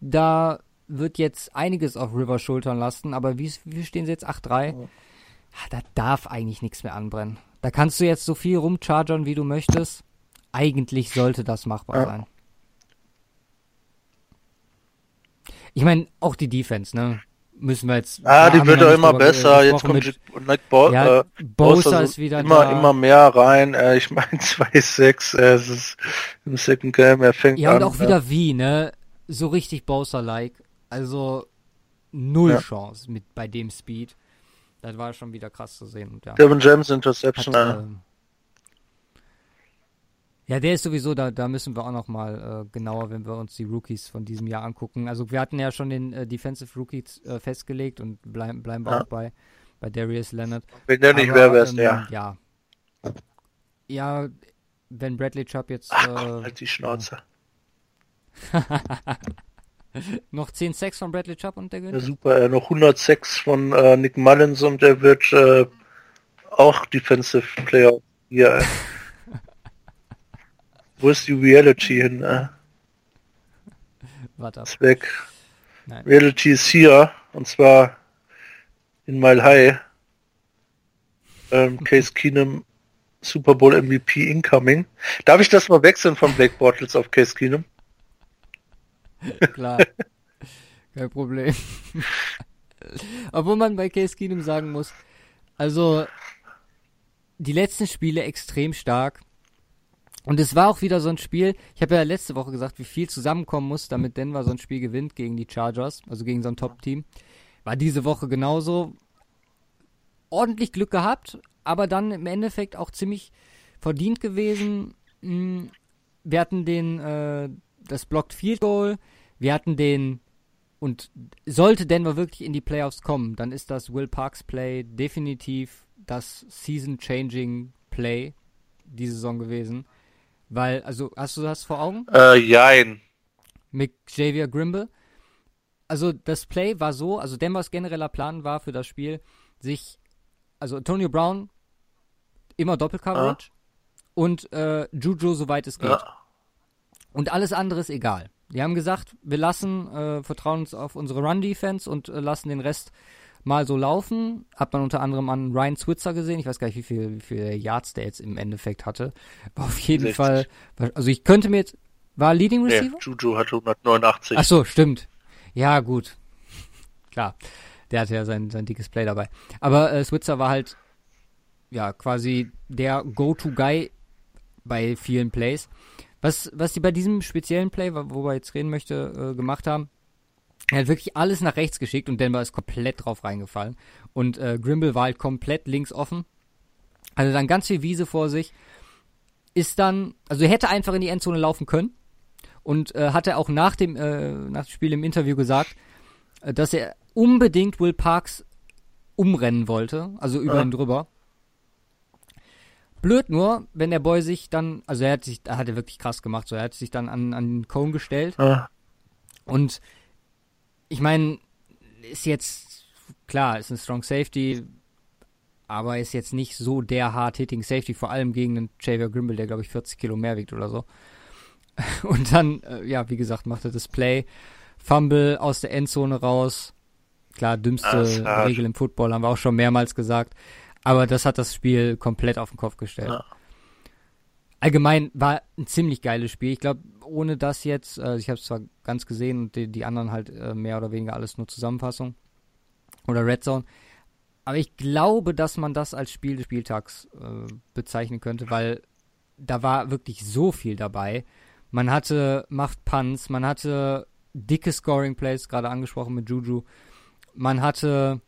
da wird jetzt einiges auf Rivers Schultern lasten, aber wie, wie stehen sie jetzt? 8-3? Ah, Da darf eigentlich nichts mehr anbrennen. Da kannst du jetzt so viel rumchargern, wie du möchtest. Eigentlich sollte das machbar Ja. sein. Ich meine, auch die Defense, ne? Müssen wir jetzt. Ah, die wird nicht immer besser. Jetzt kommt mit- die- Nick Bo ja, äh, Bosa ist wieder immer, da. immer mehr rein. Äh, ich meine (laughs) 2-6, äh, es ist im Second Game, er fängt Ja, an. und auch äh, wieder wie, ne? So richtig Bowser-like. Also null Ja. Chance mit bei dem Speed. Das war schon wieder krass zu sehen. Und ja, Devin James hat, Interception. äh, ähm, ja, der ist sowieso, da, da müssen wir auch noch mal äh, genauer, wenn wir uns die Rookies von diesem Jahr angucken. Also wir hatten ja schon den äh, Defensive Rookies äh, festgelegt und bleiben, bleiben wir Ja. auch bei, bei Darius Leonard. wenn der nicht wäre es ähm, der. Ja. Ja, wenn Bradley Chubb jetzt Ach, äh, halt die Schnauze. (laughs) (laughs) noch 10 Sacks von Bradley Chubb und der Ja, gewinnt. super, äh, noch 106 von äh, Nick Mullins und der wird äh, auch Defensive Player hier. Äh. (laughs) Wo ist die Reality hin? Äh? Warte ab. Ist weg. Nein. Reality ist hier und zwar in Mile High. Ähm, (laughs) Case Keenum Super Bowl MVP incoming. Darf ich das mal wechseln von Blake Bortles auf Case Keenum? (laughs) Klar. Kein Problem. (laughs) Obwohl man bei Case Keenum sagen muss, also die letzten Spiele extrem stark. Und es war auch wieder so ein Spiel, ich habe ja letzte Woche gesagt, wie viel zusammenkommen muss, damit Denver so ein Spiel gewinnt gegen die Chargers, also gegen so ein Top-Team. War diese Woche genauso. Ordentlich Glück gehabt, aber dann im Endeffekt auch ziemlich verdient gewesen. Mm, Wir hatten den, äh, das Blocked Field Goal, wir hatten den, und sollte Denver wirklich in die Playoffs kommen, dann ist das Will Parks Play definitiv das Season-Changing Play die Saison gewesen. Weil, also, hast du das vor Augen? Äh, jein. Mit Xavier Grimble. Also, das Play war so, also Denvers genereller Plan war für das Spiel, sich, also Antonio Brown immer Doppelcoverage und äh, Juju soweit es geht. Ja. Und alles andere ist egal. Die haben gesagt, wir lassen, äh, vertrauen uns auf unsere Run-Defense und äh, lassen den Rest mal so laufen. Hat man unter anderem an Ryan Switzer gesehen. Ich weiß gar nicht, wie viel, wie viel Yards der jetzt im Endeffekt hatte. War (laughs) auf jeden 60. Fall, also ich könnte mir jetzt, war Leading Nee, Receiver? Juju hatte 189. Ach so, stimmt. Ja, gut. Klar. Der hatte ja sein, sein dickes Play dabei. Aber äh, Switzer war halt, ja, quasi der Go-To-Guy bei vielen Plays. Was, was die bei diesem speziellen Play, wo wir jetzt reden möchte, äh, gemacht haben, er hat wirklich alles nach rechts geschickt und Denver ist komplett drauf reingefallen. Und äh, Grimble war halt komplett links offen. Also dann ganz viel Wiese vor sich. Ist dann, also er hätte einfach in die Endzone laufen können. Und äh, hat er auch nach dem, äh, nach dem Spiel im Interview gesagt, äh, dass er unbedingt Will Parks umrennen wollte, also über ja. ihn drüber. Blöd nur, wenn der Boy sich dann, also er hat sich, da hat er wirklich krass gemacht, so er hat sich dann an, an den Cone gestellt. Ja. Und ich meine, ist jetzt, klar, ist ein Strong Safety, aber ist jetzt nicht so der hard-hitting Safety, vor allem gegen einen Xavier Grimble, der glaube ich 40 Kilo mehr wiegt oder so. (laughs) Und dann, äh, ja, wie gesagt, macht er das Play, Fumble aus der Endzone raus. Klar, dümmste Regel im Football, haben wir auch schon mehrmals gesagt. Aber das hat das Spiel komplett auf den Kopf gestellt. Ja. Allgemein war ein ziemlich geiles Spiel. Ich glaube, ohne das jetzt, also ich habe es zwar ganz gesehen und die, die anderen halt äh, mehr oder weniger alles nur Zusammenfassung oder Red Zone. Aber ich glaube, dass man das als Spiel des Spieltags äh, bezeichnen könnte, weil da war wirklich so viel dabei. Man hatte macht Punts, man hatte dicke Scoring Plays, gerade angesprochen mit Juju. Man hatte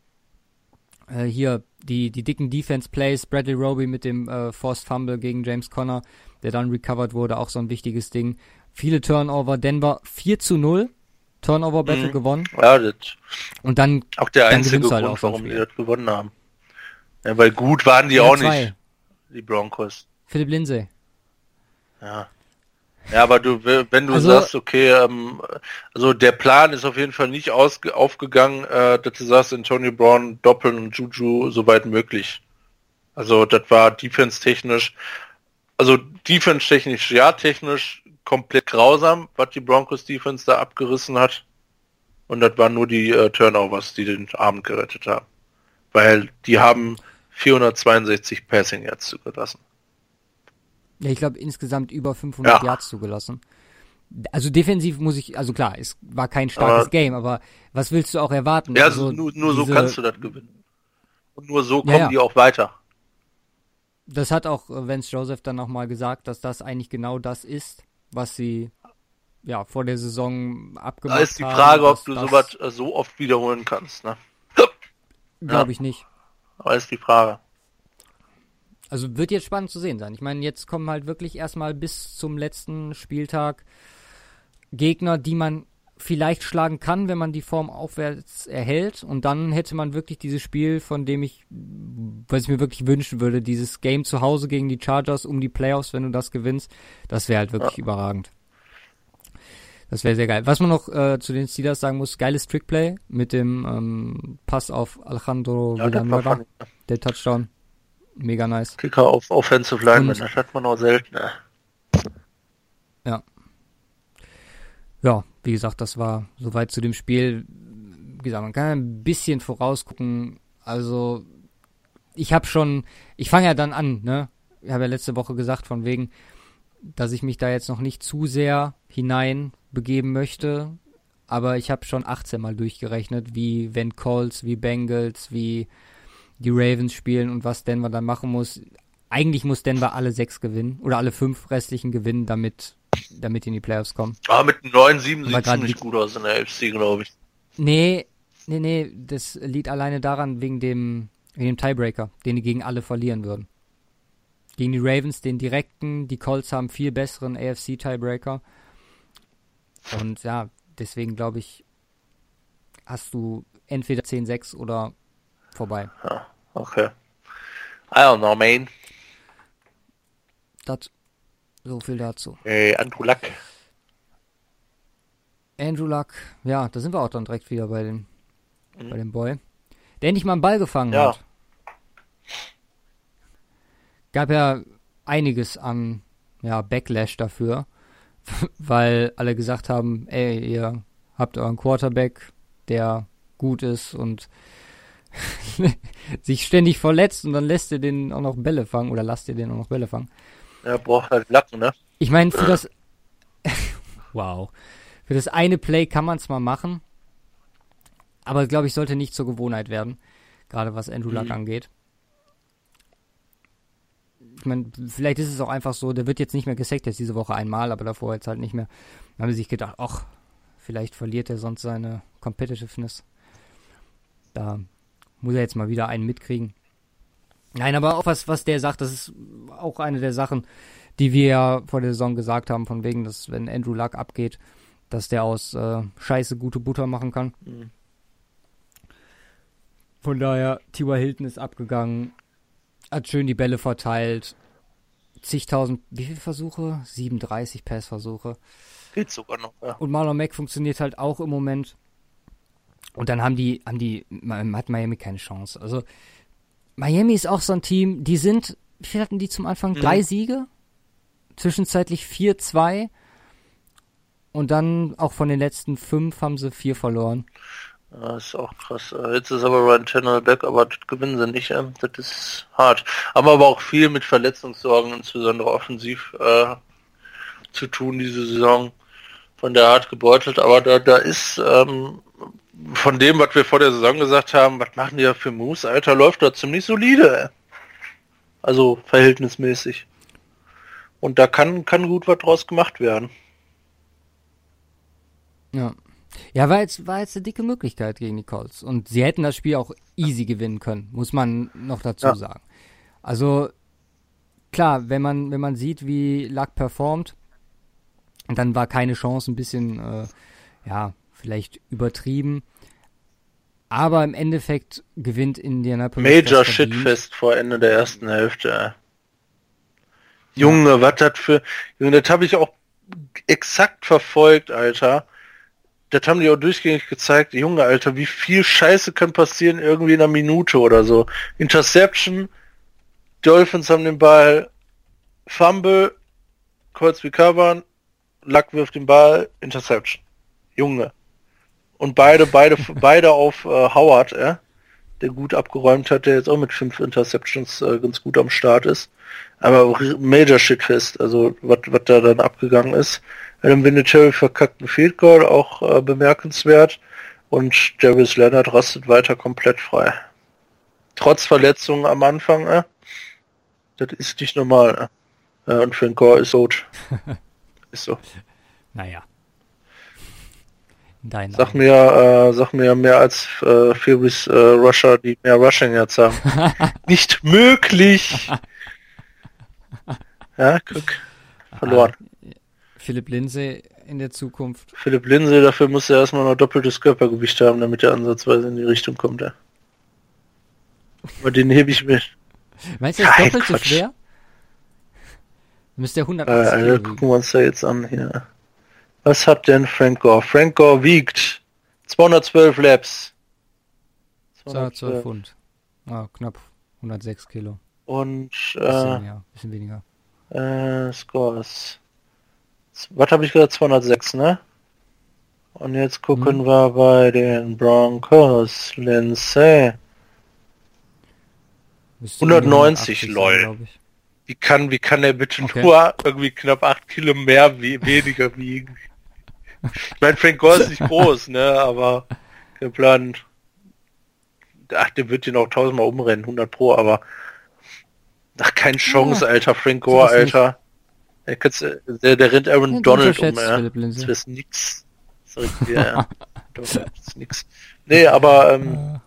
äh, hier die, die dicken Defense Plays, Bradley Roby mit dem äh, Forced Fumble gegen James Conner, der dann recovered wurde, auch so ein wichtiges Ding. Viele Turnover, Denver 4 zu 0, Turnover Battle mhm. gewonnen. Ja, das und dann auch der einzige halt Grund, warum die das gewonnen haben. Ja, weil gut waren die ja, auch zwei. nicht, die Broncos. Philipp Lindsay. Ja. Ja, aber du, wenn du also, sagst, okay, ähm, also der Plan ist auf jeden Fall nicht ausge aufgegangen, äh, dass du sagst, Antonio Brown doppeln und Juju soweit möglich. Also das war defense-technisch, also defense-technisch, ja, technisch komplett grausam, was die Broncos Defense da abgerissen hat. Und das waren nur die äh, Turnovers, die den Abend gerettet haben. Weil die haben 462 Passing Yards zugelassen. Ja, ich glaube insgesamt über 500 ja. Yards zugelassen. Also defensiv muss ich, also klar, es war kein starkes aber, Game, aber was willst du auch erwarten? Ja, also, nur, nur diese, so kannst du das gewinnen. Und nur so kommen ja, ja. die auch weiter. Das hat auch äh, Vance Joseph dann nochmal gesagt, dass das eigentlich genau das ist, was sie ja vor der Saison abgemacht haben. Da ist die Frage, haben, ob du sowas äh, so oft wiederholen kannst, ne? Glaube ja. ich nicht. Aber ist die Frage. Also wird jetzt spannend zu sehen sein. Ich meine, jetzt kommen halt wirklich erstmal bis zum letzten Spieltag Gegner, die man vielleicht schlagen kann, wenn man die Form aufwärts erhält. Und dann hätte man wirklich dieses Spiel, von dem ich, was ich mir wirklich wünschen würde, dieses Game zu Hause gegen die Chargers um die Playoffs, wenn du das gewinnst, das wäre halt wirklich ja. überragend. Das wäre sehr geil. Was man noch äh, zu den Steelers sagen muss, geiles Trickplay mit dem ähm, Pass auf Alejandro ja, Villanueva, der Touchdown. Mega nice. Kicker auf Offensive Line, das hat man auch selten. Ja. Ja, wie gesagt, das war soweit zu dem Spiel. Wie gesagt, man kann ein bisschen vorausgucken. Also, ich habe schon, ich fange ja dann an, ne? Ich habe ja letzte Woche gesagt, von wegen, dass ich mich da jetzt noch nicht zu sehr hinein begeben möchte. Aber ich habe schon 18 Mal durchgerechnet, wie wenn Colts, wie Bengals, wie die Ravens spielen und was Denver dann machen muss. Eigentlich muss Denver alle sechs gewinnen oder alle fünf restlichen gewinnen, damit, damit die in die Playoffs kommen. Ah, mit 9-7 sieht es nicht gut aus in der AFC, glaube ich. Nee, nee, nee, das liegt alleine daran wegen dem, wegen dem Tiebreaker, den die gegen alle verlieren würden. Gegen die Ravens, den direkten, die Colts haben viel besseren AFC-Tiebreaker. Und ja, deswegen glaube ich, hast du entweder 10-6 oder vorbei. Ja, okay. I don't know, man. Das, so viel dazu. Hey, Andrew Luck. Andrew Luck, ja, da sind wir auch dann direkt wieder bei dem, mhm. bei dem Boy. Der endlich mal einen Ball gefangen ja. hat. Gab ja einiges an ja, Backlash dafür, (laughs) weil alle gesagt haben, ey, ihr habt euren Quarterback, der gut ist und (laughs) sich ständig verletzt und dann lässt ihr den auch noch Bälle fangen oder lasst ihr den auch noch Bälle fangen. Er braucht halt Lacken, ne? Ich meine, für das (laughs) wow. Für das eine Play kann man es mal machen, aber glaube ich, sollte nicht zur Gewohnheit werden, gerade was Andrew Luck mhm. angeht. ich meine, vielleicht ist es auch einfach so, der wird jetzt nicht mehr gesackt, jetzt diese Woche einmal, aber davor jetzt halt nicht mehr. Dann haben sie sich gedacht, ach, vielleicht verliert er sonst seine Competitiveness. Da muss er jetzt mal wieder einen mitkriegen. Nein, aber auch was, was der sagt, das ist auch eine der Sachen, die wir ja vor der Saison gesagt haben, von wegen, dass wenn Andrew Luck abgeht, dass der aus äh, Scheiße gute Butter machen kann. Mhm. Von daher, T.Y. Hilton ist abgegangen, hat schön die Bälle verteilt, zigtausend, wie viele Versuche? 37 Passversuche. Geht sogar noch, ja. Und Marlon Mack funktioniert halt auch im Moment. Und dann haben die, haben die, hat Miami keine Chance. Also, Miami ist auch so ein Team, die sind, wie viel hatten die zum Anfang? Mhm. Drei Siege? Zwischenzeitlich 4-2. Und dann auch von den letzten fünf haben sie vier verloren. Das ist auch krass. Äh, jetzt ist aber Ryan Channel back, aber das gewinnen sie nicht. Das ist hart. Haben aber auch viel mit Verletzungssorgen, insbesondere offensiv, äh, zu tun diese Saison. Von der hart gebeutelt. Aber da, da ist ähm, von dem, was wir vor der Saison gesagt haben, was machen die da für Moves, Alter, läuft da ziemlich solide. Also verhältnismäßig. Und da kann, kann gut was draus gemacht werden. Ja. Ja, war jetzt, war jetzt eine dicke Möglichkeit gegen die Colts. Und sie hätten das Spiel auch easy gewinnen können, muss man noch dazu ja. sagen. Also, klar, wenn man, wenn man sieht, wie Luck performt, dann war keine Chance ein bisschen, äh, ja, vielleicht übertrieben. Aber im Endeffekt gewinnt Indianapolis. Major Shitfest vor Ende der ersten Hälfte. Junge, ja. was das für. Junge, das habe ich auch exakt verfolgt, Alter das haben die auch durchgängig gezeigt, Junge, Alter, wie viel Scheiße kann passieren irgendwie in einer Minute oder so. Interception, Dolphins haben den Ball, Fumble, kurz recovern, Luck wirft den Ball, Interception. Junge. Und beide, beide, beide auf äh, Howard, äh, der gut abgeräumt hat, der jetzt auch mit fünf Interceptions äh, ganz gut am Start ist. Aber Major Shit fest, also was da dann abgegangen ist. Adam Vinatieri verkackt einen Field Goal, auch äh, bemerkenswert. Und Darius Leonard rastet weiter komplett frei. Trotz Verletzungen am Anfang, äh, das ist nicht normal. Äh. Und Frank Gore ist tot. (laughs) ist so. Naja. Dein sag mir, äh, sag mir mehr als äh, Furies äh, Rusher, die mehr Rushing jetzt haben. (laughs) nicht möglich! (laughs) ja, guck. Verloren. Philipp Lindsay in der Zukunft. Philipp Lindsay, dafür muss er erstmal noch doppeltes Körpergewicht haben, damit er ansatzweise in die Richtung kommt. Ja. Aber den hebe ich mir. Meinst du, das doppelt so schwer? Müsste er 180 äh, Alter, gucken wir uns da jetzt an hier. Was hat denn Frank Gore? Frank Gore wiegt 212 Laps. 212 Pfund. Ah, knapp 106 Kilo. Und äh, bisschen, ja, bisschen weniger. Äh, Scores. Was habe ich gesagt? 206, ne? Und jetzt gucken hm. wir bei den Broncos. Lindsay. 190, lol. Wie kann, wie kann er bitte okay. nur irgendwie knapp 8 Kilo mehr wie, weniger wiegen? Ich meine, Frank Gore ist nicht groß, ne, aber geplant. Ach, der wird ihn auch tausendmal umrennen, 100 pro, aber ach, keine Chance, ja. alter Frank Gore, alter. Der, der, der rennt Aaron ja, Donald um, ja. Das ist nix. Sorry, ja, das ist nix. Nee, aber ähm,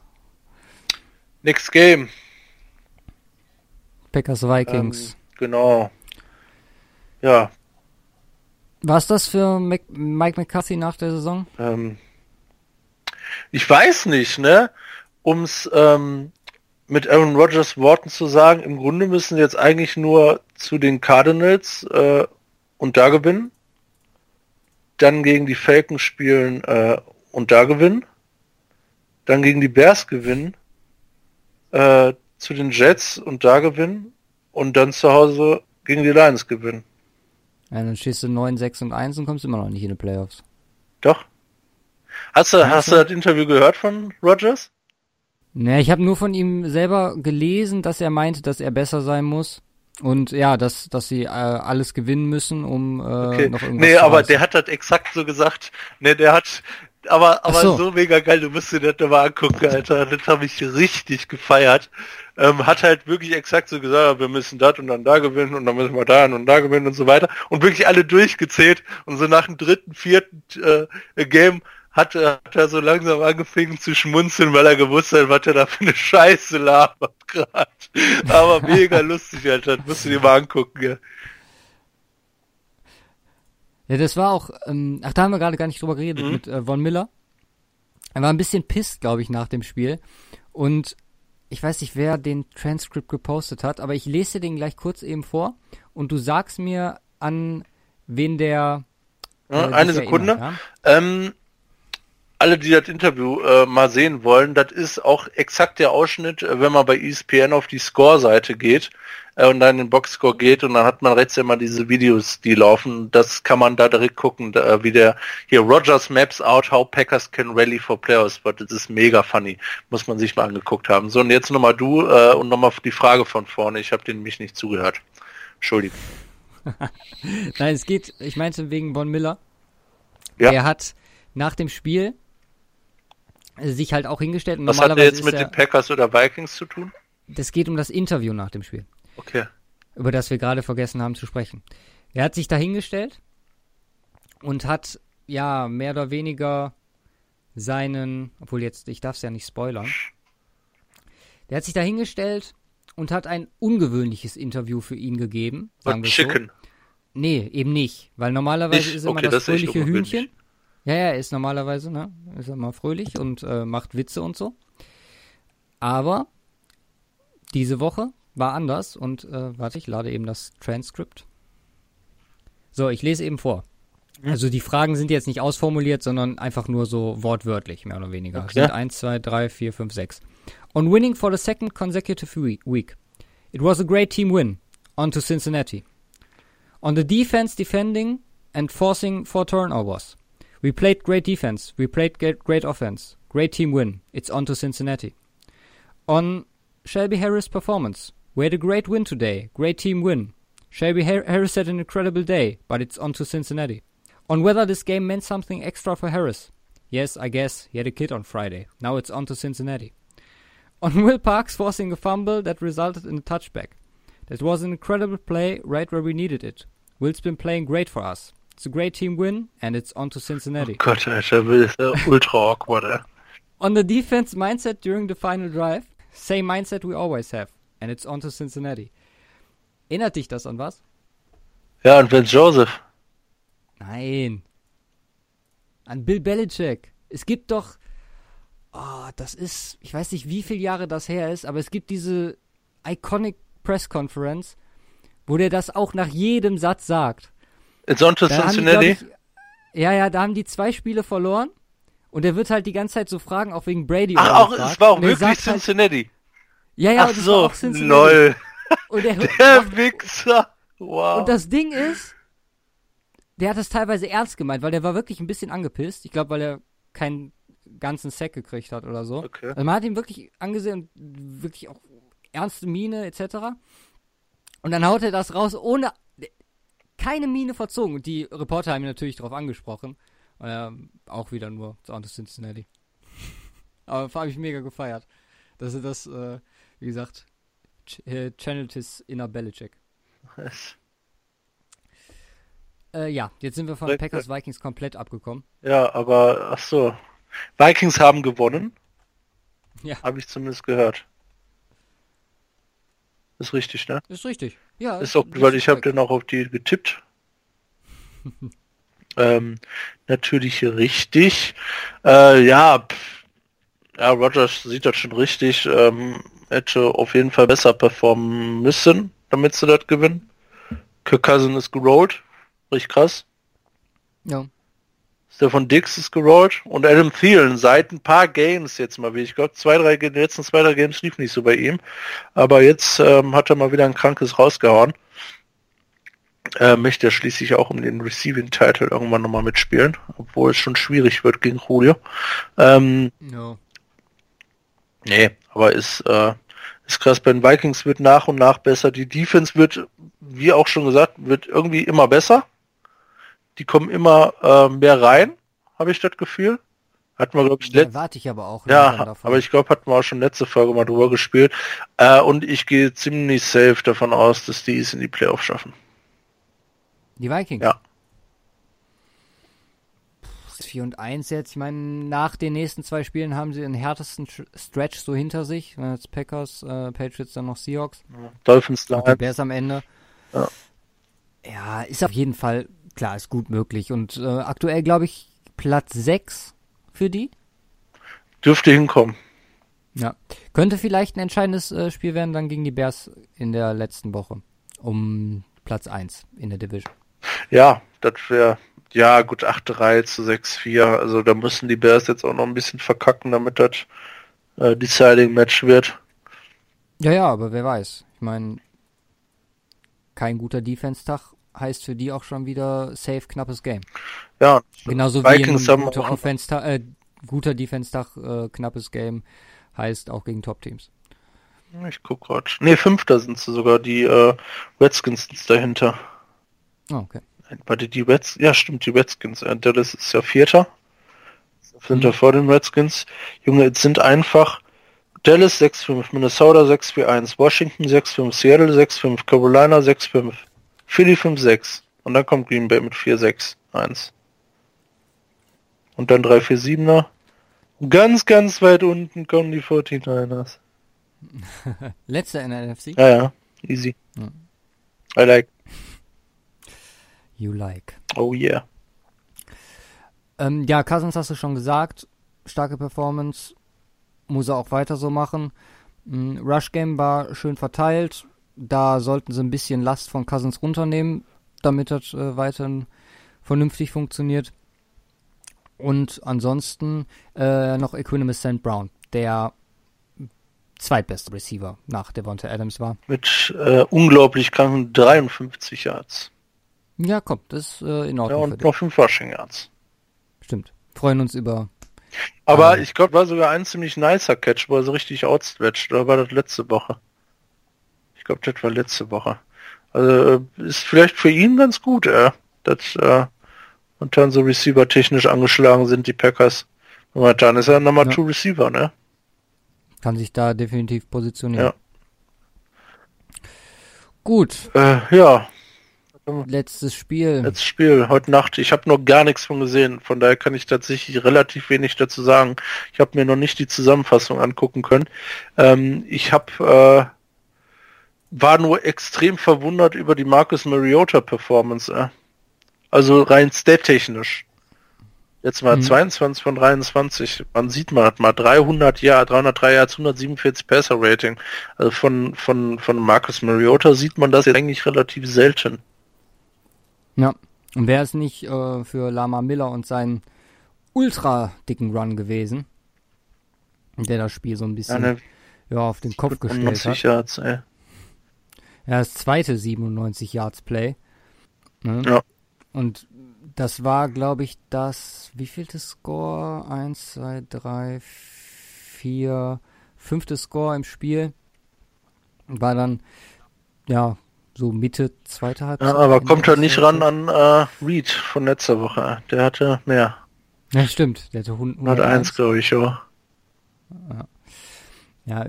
Next Game. Packers Vikings. Ähm, genau. Ja. Was das für Mac Mike McCarthy nach der Saison? Ähm, ich weiß nicht, ne? Ums ähm, mit Aaron Rodgers Worten zu sagen, im Grunde müssen jetzt eigentlich nur zu den Cardinals äh, und da gewinnen, dann gegen die Falcons spielen äh, und da gewinnen, dann gegen die Bears gewinnen, äh, zu den Jets und da gewinnen und dann zu Hause gegen die Lions gewinnen. Ja, dann stehst du 9, 6 und 1 und kommst immer noch nicht in die Playoffs. Doch. Hast du, hast du das Interview gehört von Rogers? Ne, ich habe nur von ihm selber gelesen, dass er meinte, dass er besser sein muss. Und ja, dass, dass sie äh, alles gewinnen müssen, um äh, okay. noch irgendwas Nee, zu aber der hat das exakt so gesagt. Ne, der hat, aber, aber so. so. mega geil, du musst dir das mal angucken, Alter. Das habe ich richtig gefeiert. Ähm, hat halt wirklich exakt so gesagt, wir müssen das und dann da gewinnen und dann müssen wir da und da gewinnen und so weiter. Und wirklich alle durchgezählt und so nach dem dritten, vierten äh, Game hat, hat er so langsam angefangen zu schmunzeln, weil er gewusst hat, was er da für eine Scheiße labert gerade. Aber mega (laughs) lustig, Alter. Das musst du dir mal angucken, ja. Ja, das war auch, ähm, ach, da haben wir gerade gar nicht drüber geredet mhm. mit äh, Von Miller. Er war ein bisschen pisst, glaube ich, nach dem Spiel. Und ich weiß nicht, wer den Transcript gepostet hat, aber ich lese den gleich kurz eben vor und du sagst mir an wen der. Äh, eine Sekunde. Erinnert, ja? ähm, alle, die das Interview äh, mal sehen wollen, das ist auch exakt der Ausschnitt, äh, wenn man bei ESPN auf die Score-Seite geht äh, und dann in den Boxscore geht und dann hat man rechts immer diese Videos, die laufen. Das kann man da direkt gucken, da, wie der hier Rogers Maps out how Packers can rally for players, but das ist mega funny, muss man sich mal angeguckt haben. So und jetzt nochmal du äh, und nochmal die Frage von vorne. Ich habe den mich nicht zugehört. Entschuldigung. (laughs) Nein, es geht. Ich meinte wegen Von Miller. Ja. Er hat nach dem Spiel sich halt auch hingestellt. Und Was hat er jetzt mit den Packers oder Vikings zu tun? Das geht um das Interview nach dem Spiel. Okay. Über das wir gerade vergessen haben zu sprechen. Er hat sich da hingestellt und hat ja mehr oder weniger seinen, obwohl jetzt, ich darf es ja nicht spoilern. Der hat sich da hingestellt und hat ein ungewöhnliches Interview für ihn gegeben. Sagen wir Chicken. So. Nee, eben nicht. Weil normalerweise nicht? ist immer okay, das, das fröhliche Hühnchen. Ja, ja, er ist normalerweise, ne? Ist immer fröhlich und äh, macht Witze und so. Aber diese Woche war anders und äh, warte, ich lade eben das Transkript. So, ich lese eben vor. Also die Fragen sind jetzt nicht ausformuliert, sondern einfach nur so wortwörtlich, mehr oder weniger. Okay. Sind 1, 2, 3, 4, 5, 6. On winning for the second consecutive week. It was a great team win. On to Cincinnati. On the defense defending and forcing for turnovers. We played great defense. We played great offense. Great team win. It's on to Cincinnati. On Shelby Harris' performance. We had a great win today. Great team win. Shelby Harris had an incredible day, but it's on to Cincinnati. On whether this game meant something extra for Harris. Yes, I guess he had a kid on Friday. Now it's on to Cincinnati. On (laughs) Will Parks forcing a fumble that resulted in a touchback. That was an incredible play right where we needed it. Will's been playing great for us. It's a great team win, and it's on to Cincinnati. Oh Gott, Alter, das ist ultra awkward, ey. On the defense mindset during the final drive, same mindset we always have, and it's on to Cincinnati. Erinnert dich das an was? Ja, an Vince Joseph. Nein. An Bill Belichick. Es gibt doch, oh, das ist, ich weiß nicht, wie viele Jahre das her ist, aber es gibt diese iconic Press Conference, wo der das auch nach jedem Satz sagt. It's on to Cincinnati? Die, ja, ja, da haben die zwei Spiele verloren. Und er wird halt die ganze Zeit so fragen, auch wegen Brady. Ach, auch, es war auch wirklich halt Cincinnati. Halt, ja, ja, Ach so, lol. Und (laughs) der, der Wichser. Wow. Und das Ding ist, der hat das teilweise ernst gemeint, weil der war wirklich ein bisschen angepisst. Ich glaube, weil er keinen ganzen Sack gekriegt hat oder so. Okay. Also man hat ihn wirklich angesehen und wirklich auch ernste Miene etc. Und dann haut er das raus, ohne keine Miene verzogen. Und die Reporter haben ihn natürlich darauf angesprochen. Äh, auch wieder nur zu Anto Cincinnati. (laughs) Aber habe ich mega gefeiert. Dass er das, äh, wie gesagt, ch äh, channelt his inner Belichick. Äh, ja, jetzt sind wir von Packers Vikings komplett abgekommen. Ja, aber ach so. Vikings haben gewonnen. Ja. Habe ich zumindest gehört. Ist richtig, ne? Ist richtig. Ja. Ist auch, weil ich habe dann auch auf die getippt. (laughs) ähm, natürlich richtig. Äh, ja, pff, ja, Rogers sieht das schon richtig. Ähm, hätte auf jeden Fall besser performen müssen, damit sie das gewinnen. Kirk Cousin ist gerollt. Richtig krass. Ja. Stefan Dix ist gerollt und Adam Thielen seit ein paar Games jetzt mal, wie ich glaube, zwei, drei, die letzten zwei, drei Games lief nicht so bei ihm. Aber jetzt ähm, hat er mal wieder ein krankes rausgehauen. Äh, möchte er schließlich auch um den Receiving Title irgendwann nochmal mitspielen, obwohl es schon schwierig wird gegen Julio. Ähm, no. Nee, aber ist, äh, ist krass. Bei den Vikings wird nach und nach besser. Die Defense wird, wie auch schon gesagt, wird irgendwie immer besser die kommen immer äh, mehr rein, habe ich das Gefühl. Hatten wir, glaube ich, letzte warte ich aber auch. Ja, aber ich glaube, hatten wir auch schon letzte Folge mal drüber gespielt. Äh, und ich gehe ziemlich safe davon aus, dass die es in die Playoffs schaffen. Die Vikings. Ja. 4 und 1 jetzt. Ich meine, nach den nächsten zwei Spielen haben sie den härtesten Stretch so hinter sich. Jetzt Packers, äh, Patriots, dann noch Seahawks. Dolphins, Und die Lions. Bears am Ende. Ja. Ja, ist auf jeden Fall, klar, ist gut möglich. Und äh, aktuell, glaube ich, Platz 6 für die. Dürfte hinkommen. Ja. Könnte vielleicht ein entscheidendes äh, Spiel werden dann gegen die Bears in der letzten Woche. Um Platz 1 in der Division. Ja, das wäre, ja gut, 8-3 zu 6-4. Also da müssen die Bears jetzt auch noch ein bisschen verkacken, damit das äh, Deciding Match wird. Ja, ja, aber wer weiß. Ich meine, kein guter Defense-Tag heißt für die auch schon wieder safe, knappes Game. Ja, Genauso Vikings wie ein guter, Offense äh, guter Defense-Tag, äh, knappes Game heißt auch gegen Top-Teams. ich guck grad. Nee, Fünfter sind sie sogar, die äh, Redskins sind dahinter. Oh, okay. Warte, die Reds, ja stimmt, die Redskins. Äh, Dallas ist ja Vierter. Sind Mhm. da vor den Redskins. Junge, es sind einfach Dallas 6-5, Minnesota 6-4-1, Washington 6-5, Seattle 6-5, Carolina 6-5, Philly 5-6. Und dann kommt Green Bay mit 4-6-1. Und dann 3-4-7er. Und Ganz, ganz weit unten kommen die 49ers. (laughs) Letzter in der NFC. Ja, ja, easy. Ja. I like. (laughs) You like. Oh yeah. Ähm, ja, Cousins hast du schon gesagt. Starke Performance. Muss er auch weiter so machen. Mm, Rush Game war schön verteilt. Da sollten sie ein bisschen Last von Cousins runternehmen, damit das äh, weiterhin vernünftig funktioniert. Und ansonsten äh, noch Equanimous St. Brown, der zweitbeste Receiver nach Devonta Adams war. Mit äh, unglaublich kranken 53 Yards. Ja, komm, das ist äh, in Ja, Ordnung für und noch 5 Rushing Yards. Stimmt. Freuen uns über. Aber Ah. ich glaube, war sogar ein ziemlich nicer Catch, wo er so richtig outstretched. Oder war das letzte Woche? Ich glaube, das war letzte Woche. Also äh, ist vielleicht für ihn ganz gut, äh, dass äh, momentan so Receiver technisch angeschlagen sind, die Packers. Momentan ist er Nummer Ja. 2 Receiver, ne? Kann sich da definitiv positionieren. Ja. Gut, Äh, ja, letztes Spiel. letztes Spiel, heute Nacht. Ich habe noch gar nichts von gesehen, von daher kann ich tatsächlich relativ wenig dazu sagen. Ich habe mir noch nicht die Zusammenfassung angucken können. Ähm, ich habe äh, war nur extrem verwundert über die Marcus Mariota Performance. Äh. Also rein stat-technisch. Jetzt mal Mhm. 22 von 23. Man sieht mal, hat mal 300 Jahre, 303 Yards, 147 Passer Rating. Also von, von, von Marcus Mariota sieht man das jetzt eigentlich relativ selten. Ja. Und wäre es nicht äh, für Lama Miller und seinen ultra dicken Run gewesen, der das Spiel so ein bisschen Ja, ne, ja, auf den Kopf gestellt 95 hat. Yards, ey. Ja, das zweite 97 Yards Play. Ne? Ja. Und das war, glaube ich, das, wie vielte Score? Eins, zwei, drei, vier, fünfte Score im Spiel. War dann, ja, so Mitte, zweite Halbzeit. Ja, aber kommt erste nicht ran an äh, Reed von letzter Woche. Der hatte mehr. Ja, stimmt. Der hatte 100 101, glaube ich, ja. Ja,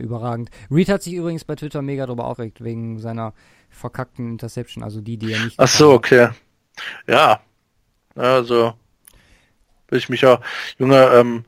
überragend. Reed hat sich übrigens bei Twitter mega drüber aufgeregt, wegen seiner verkackten Interception, also die, die er nicht Ach so, okay. Ja. Also, will ich mich auch, Junge, ähm,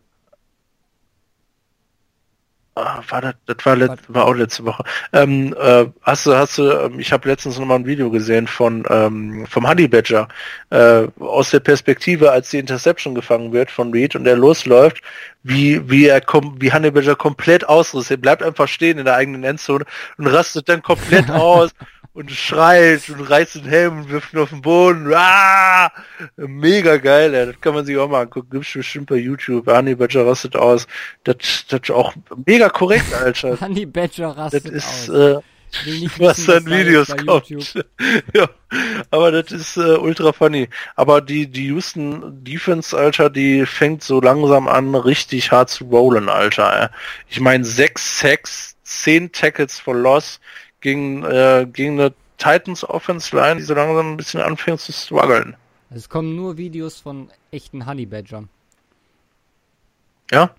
war das, das war, let, war auch letzte Woche. Ähm, äh, hast du, hast du, ähm, ich habe letztens noch mal ein Video gesehen von ähm, vom Honey Badger äh, aus der Perspektive, als die Interception gefangen wird von Reed und er losläuft, wie wie er kom wie Honey Badger komplett ausriss. Er bleibt einfach stehen in der eigenen Endzone und rastet dann komplett (laughs) aus und schreit und reißt den Helm und wirft ihn auf den Boden. Ah! Mega geil, ey. das kann man sich auch mal angucken. Gibt's bestimmt bei YouTube. Honey Badger rastet aus. Das, das ist auch mega korrekt, Alter. (laughs) Honey Badger Das rastet ist, aus. äh, was jetzt Videos kommt. (laughs) Ja, aber das ist äh, ultra funny. Aber die, die Houston Defense, Alter, die fängt so langsam an, richtig hart zu rollen, Alter. Ich meine, sechs Sacks, zehn Tackles for Loss gegen, äh, gegen eine Titans Offense Line, die so langsam ein bisschen anfängt zu strugglen. Es kommen nur Videos von echten Honey Badgern. Ja,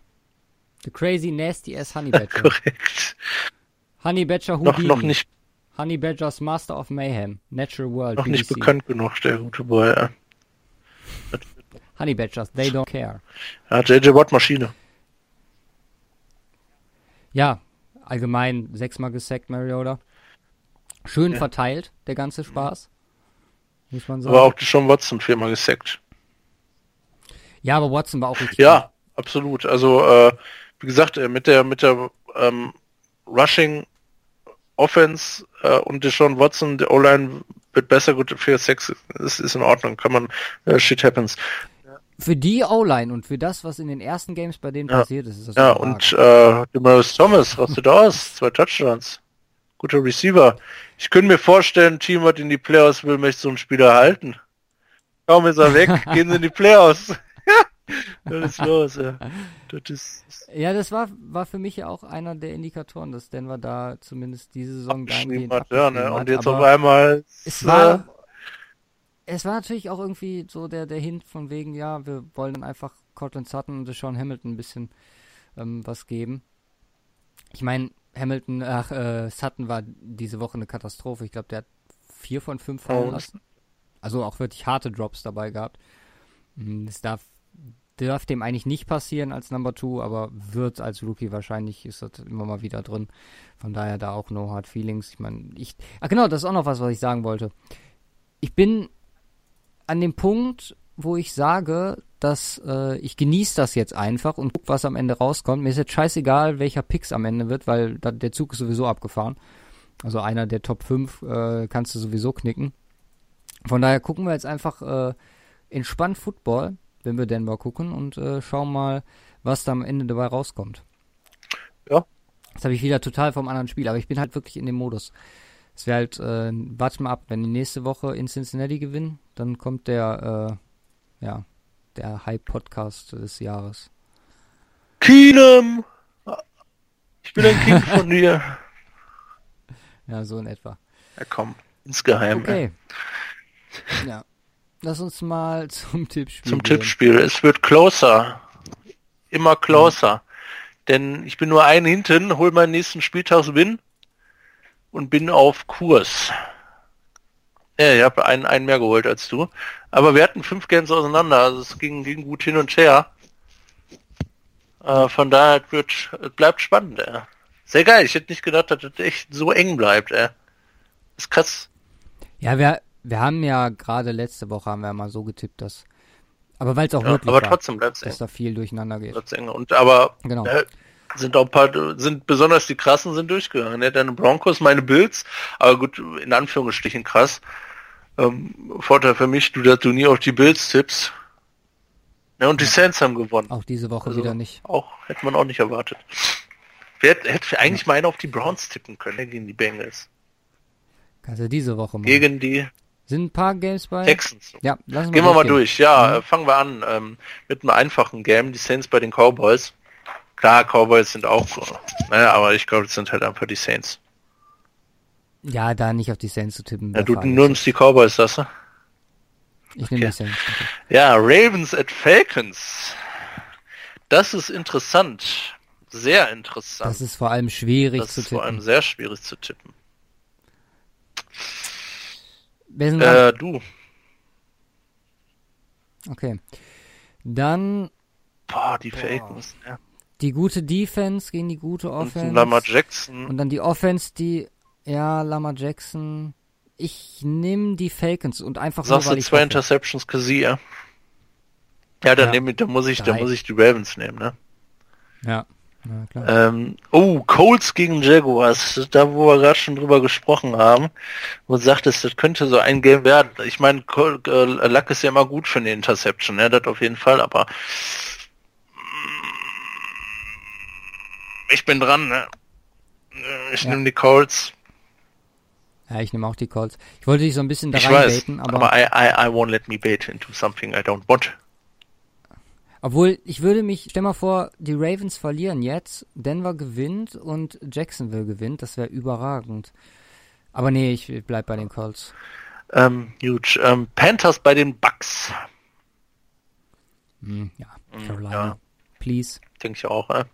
The crazy nasty ass Honey (laughs) Badger. korrekt. Honey Badger Noch, Houdini. noch nicht, Honey Badgers Master of Mayhem. Natural World. noch nicht BBC. bekannt genug, der gute Boy. Ja, Honey Badgers, they don't care. ja JJ Watt Maschine. Ja, allgemein sechsmal gesackt Mariota. Schön verteilt, der ganze Spaß. Muss man sagen. Aber auch John Watson viermal gesackt. ja, aber Watson war auch richtig. Ja, absolut. Also, äh, wie gesagt, äh, mit der, mit der ähm, Rushing Offense äh, und Deshaun Watson, der O-Line wird besser, gut, für Sex ist, ist in Ordnung, kann man, äh, shit happens. Für die O-Line und für das, was in den ersten Games bei denen Ja. passiert ist, ist das Ja, und äh, Demaris Thomas rastet aus, zwei Touchdowns. Guter Receiver. Ich könnte mir vorstellen, ein Team, was in die Playoffs will, möchte so einen Spieler halten. Kaum ist er weg, (laughs) gehen sie in die Playoffs. (laughs) Was ist los, ja. Das ist, Ja, das war, war für mich ja auch einer der Indikatoren, dass Denver da zumindest diese Saison dahingehend hat, ja, ne? Und jetzt auf einmal es äh, war, es war natürlich auch irgendwie so der, der Hint von wegen, ja, wir wollen dann einfach Cortland Sutton und Sean Hamilton ein bisschen ähm, was geben. Ich meine, Hamilton, ach, äh, Sutton war diese Woche eine Katastrophe. Ich glaube, der hat vier von fünf fallen lassen. Also auch wirklich harte Drops dabei gehabt. Mm, Das darf, darf dem eigentlich nicht passieren als Number Two, aber wird als Rookie wahrscheinlich, ist das immer mal wieder drin. Von daher da auch no hard feelings. Ich meine, ich, ah genau, das ist auch noch was, was ich sagen wollte. Ich bin an dem Punkt, wo ich sage, dass äh, ich genieße das jetzt einfach und guck, was am Ende rauskommt. Mir ist jetzt scheißegal, welcher Picks am Ende wird, weil da, der Zug ist sowieso abgefahren. Also einer der Top 5 äh, kannst du sowieso knicken. Von daher gucken wir jetzt einfach äh, entspannt Football, wenn wir Denver gucken und äh, schauen mal, was da am Ende dabei rauskommt. Ja. Jetzt habe ich wieder total vom anderen Spiel, aber ich bin halt wirklich in dem Modus. Es wäre halt, äh, warte mal ab, wenn die nächste Woche in Cincinnati gewinnen, dann kommt der, äh, ja, der Hype-Podcast des Jahres. Keenum! Ich bin ein Kind (laughs) von dir. Ja, so in etwa. Ja, komm, insgeheim. Okay. Ja. Lass uns mal (laughs) zum Tippspiel Zum gehen. Tippspiel. Es wird closer. Immer closer. Denn ich bin nur einen hinten, hol meinen nächsten Spieltagswin und bin auf Kurs. Ja, ich habe einen, einen mehr geholt als du. Aber wir hatten fünf Games auseinander, also es ging, ging gut hin und her. Äh, von daher wird, bleibt spannend, ey. Sehr geil. Ich hätte nicht gedacht, dass das echt so eng bleibt, ey. ist krass. Ja, wir, wir haben ja gerade letzte Woche haben wir mal so getippt, dass. Aber weil es auch Ja, möglich aber trotzdem eng. dass da viel durcheinander geht. Eng. Und aber Genau. äh, sind auch ein paar, sind besonders die krassen sind durchgegangen. Ne? Deine Broncos, meine Bills, aber gut, in Anführungsstrichen krass. Ähm, Vorteil für mich, du, dass du nie auf die Bills tippst. Ja, und die Saints haben gewonnen. Auch diese Woche Also, wieder nicht. Auch hätte man auch nicht erwartet. Wer hätte, eigentlich mal einen auf die Browns tippen können, ne, gegen die Bengals. Kannst du diese Woche machen. Gegen die Sind ein paar Games bei? Texans. Ja, lassen Gehen wir mal durch. Ja, äh, fangen wir an ähm, mit einem einfachen Game. Die Saints bei den Cowboys. Klar, Cowboys sind auch, naja, aber ich glaube, es sind halt einfach die Saints. Ja, da nicht auf die Saints zu tippen. Ja, du nimmst die Cowboys, das? ne? Ich nehme okay. die Saints. Okay. Ja, Ravens at Falcons. Das ist interessant. Sehr interessant. Das ist vor allem schwierig Das zu ist vor allem tippen. sehr schwierig zu tippen. Wer sind dran? Äh, du. Okay. Dann Boah, die Falcons. Ja. Die gute Defense gegen die gute Und Offense. ein Lamar Jackson. Und dann die Offense, die, ja, Lamar Jackson. Ich nehme die Falcons und einfach Sagst nur, weil du zwei. Interceptions Kassier? Ja, dann, Ja. Nehm, ich- dann muss ich, dann muss ich die Ravens nehmen, ne? Ja, ja klar. Ähm, oh, Colts gegen Jaguars, da wo wir gerade schon drüber gesprochen haben, wo du sagtest, das könnte so ein Game werden. Ich meine, äh, Luck ist ja immer gut für eine Interception, ja, das auf jeden Fall, aber ich bin dran, ne? Äh, Ich Ja. nehme die Colts. Ja, ich nehme auch die Calls. Ich wollte dich so ein bisschen da reinbaiten, aber, aber, I, I, I won't let me bait into something I don't want. obwohl ich würde mich, stell mal vor, die Ravens verlieren jetzt, Denver gewinnt und Jacksonville gewinnt, das wäre überragend. Aber nee, ich bleib bei den Calls. Ähm, huge. Ähm, Panthers bei den Bucks. Hm, ja, Carolina. ja. Please. Denke ich auch, ja.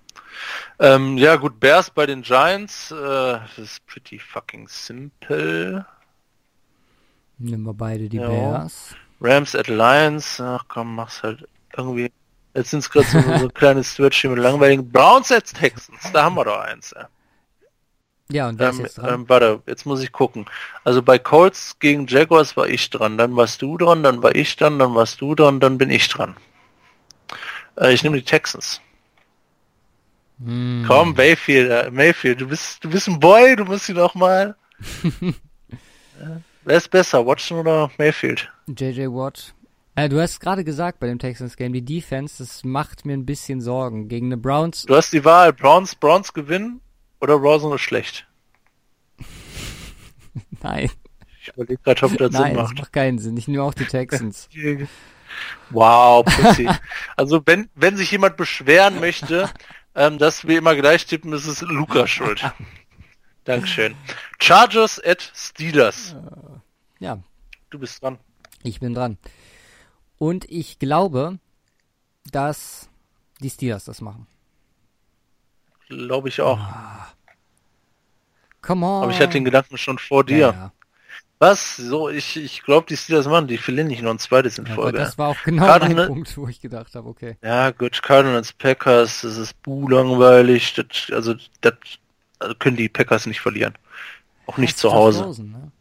Ähm, ja gut, Bears bei den Giants, äh, das ist pretty fucking simple. Nehmen wir beide die Ja. Bears. Rams at Lions, ach komm, mach's halt irgendwie. Jetzt sind es gerade so, so (laughs) kleine Switch hier mit langweiligen Browns at Texans, da haben wir doch eins. Ja. Ja, und wer ist Ähm, jetzt dran? ähm, warte, jetzt muss ich gucken. Also bei Colts gegen Jaguars war ich dran, dann warst du dran, dann war ich dran, dann warst du dran, dann bin ich dran. Äh, ich nehme die Texans. Hm. Komm, Mayfield, äh, Mayfield, du bist, du bist ein Boy, du musst ihn auch mal. (laughs) Wer ist besser, Watson oder Mayfield? JJ Watt. Äh, du hast gerade gesagt bei dem Texans Game, die Defense, das macht mir ein bisschen Sorgen. Gegen eine Browns, Du hast die Wahl, Browns, Browns gewinnen oder Rosen ist schlecht. (laughs) nein, Ich überlege gerade, ob das nein, Sinn das macht. macht keinen Sinn. Ich nehme auch die Texans. (laughs) Wow, Pussy. also wenn, wenn sich jemand beschweren möchte, ähm, dass wir immer gleich tippen, ist es Luca (laughs) schuld. Dankeschön. (laughs) Chargers at Steelers. ja, Du bist dran. ich bin dran. Und ich glaube, dass die Steelers das machen. Glaube ich auch. Come on. Aber ich hatte den Gedanken schon vor dir. ja, ja. Was? So, ich, ich glaube, die Steelers machen, die verlieren nicht noch ein zweites in Ja, aber Folge. das war auch genau mein ne- Punkt, wo ich gedacht habe, okay. Ja, gut, Cardinals, Packers, das ist buh langweilig. Das, also, das also können die Packers nicht verlieren. Auch nicht zu Hause. Rosen, ne?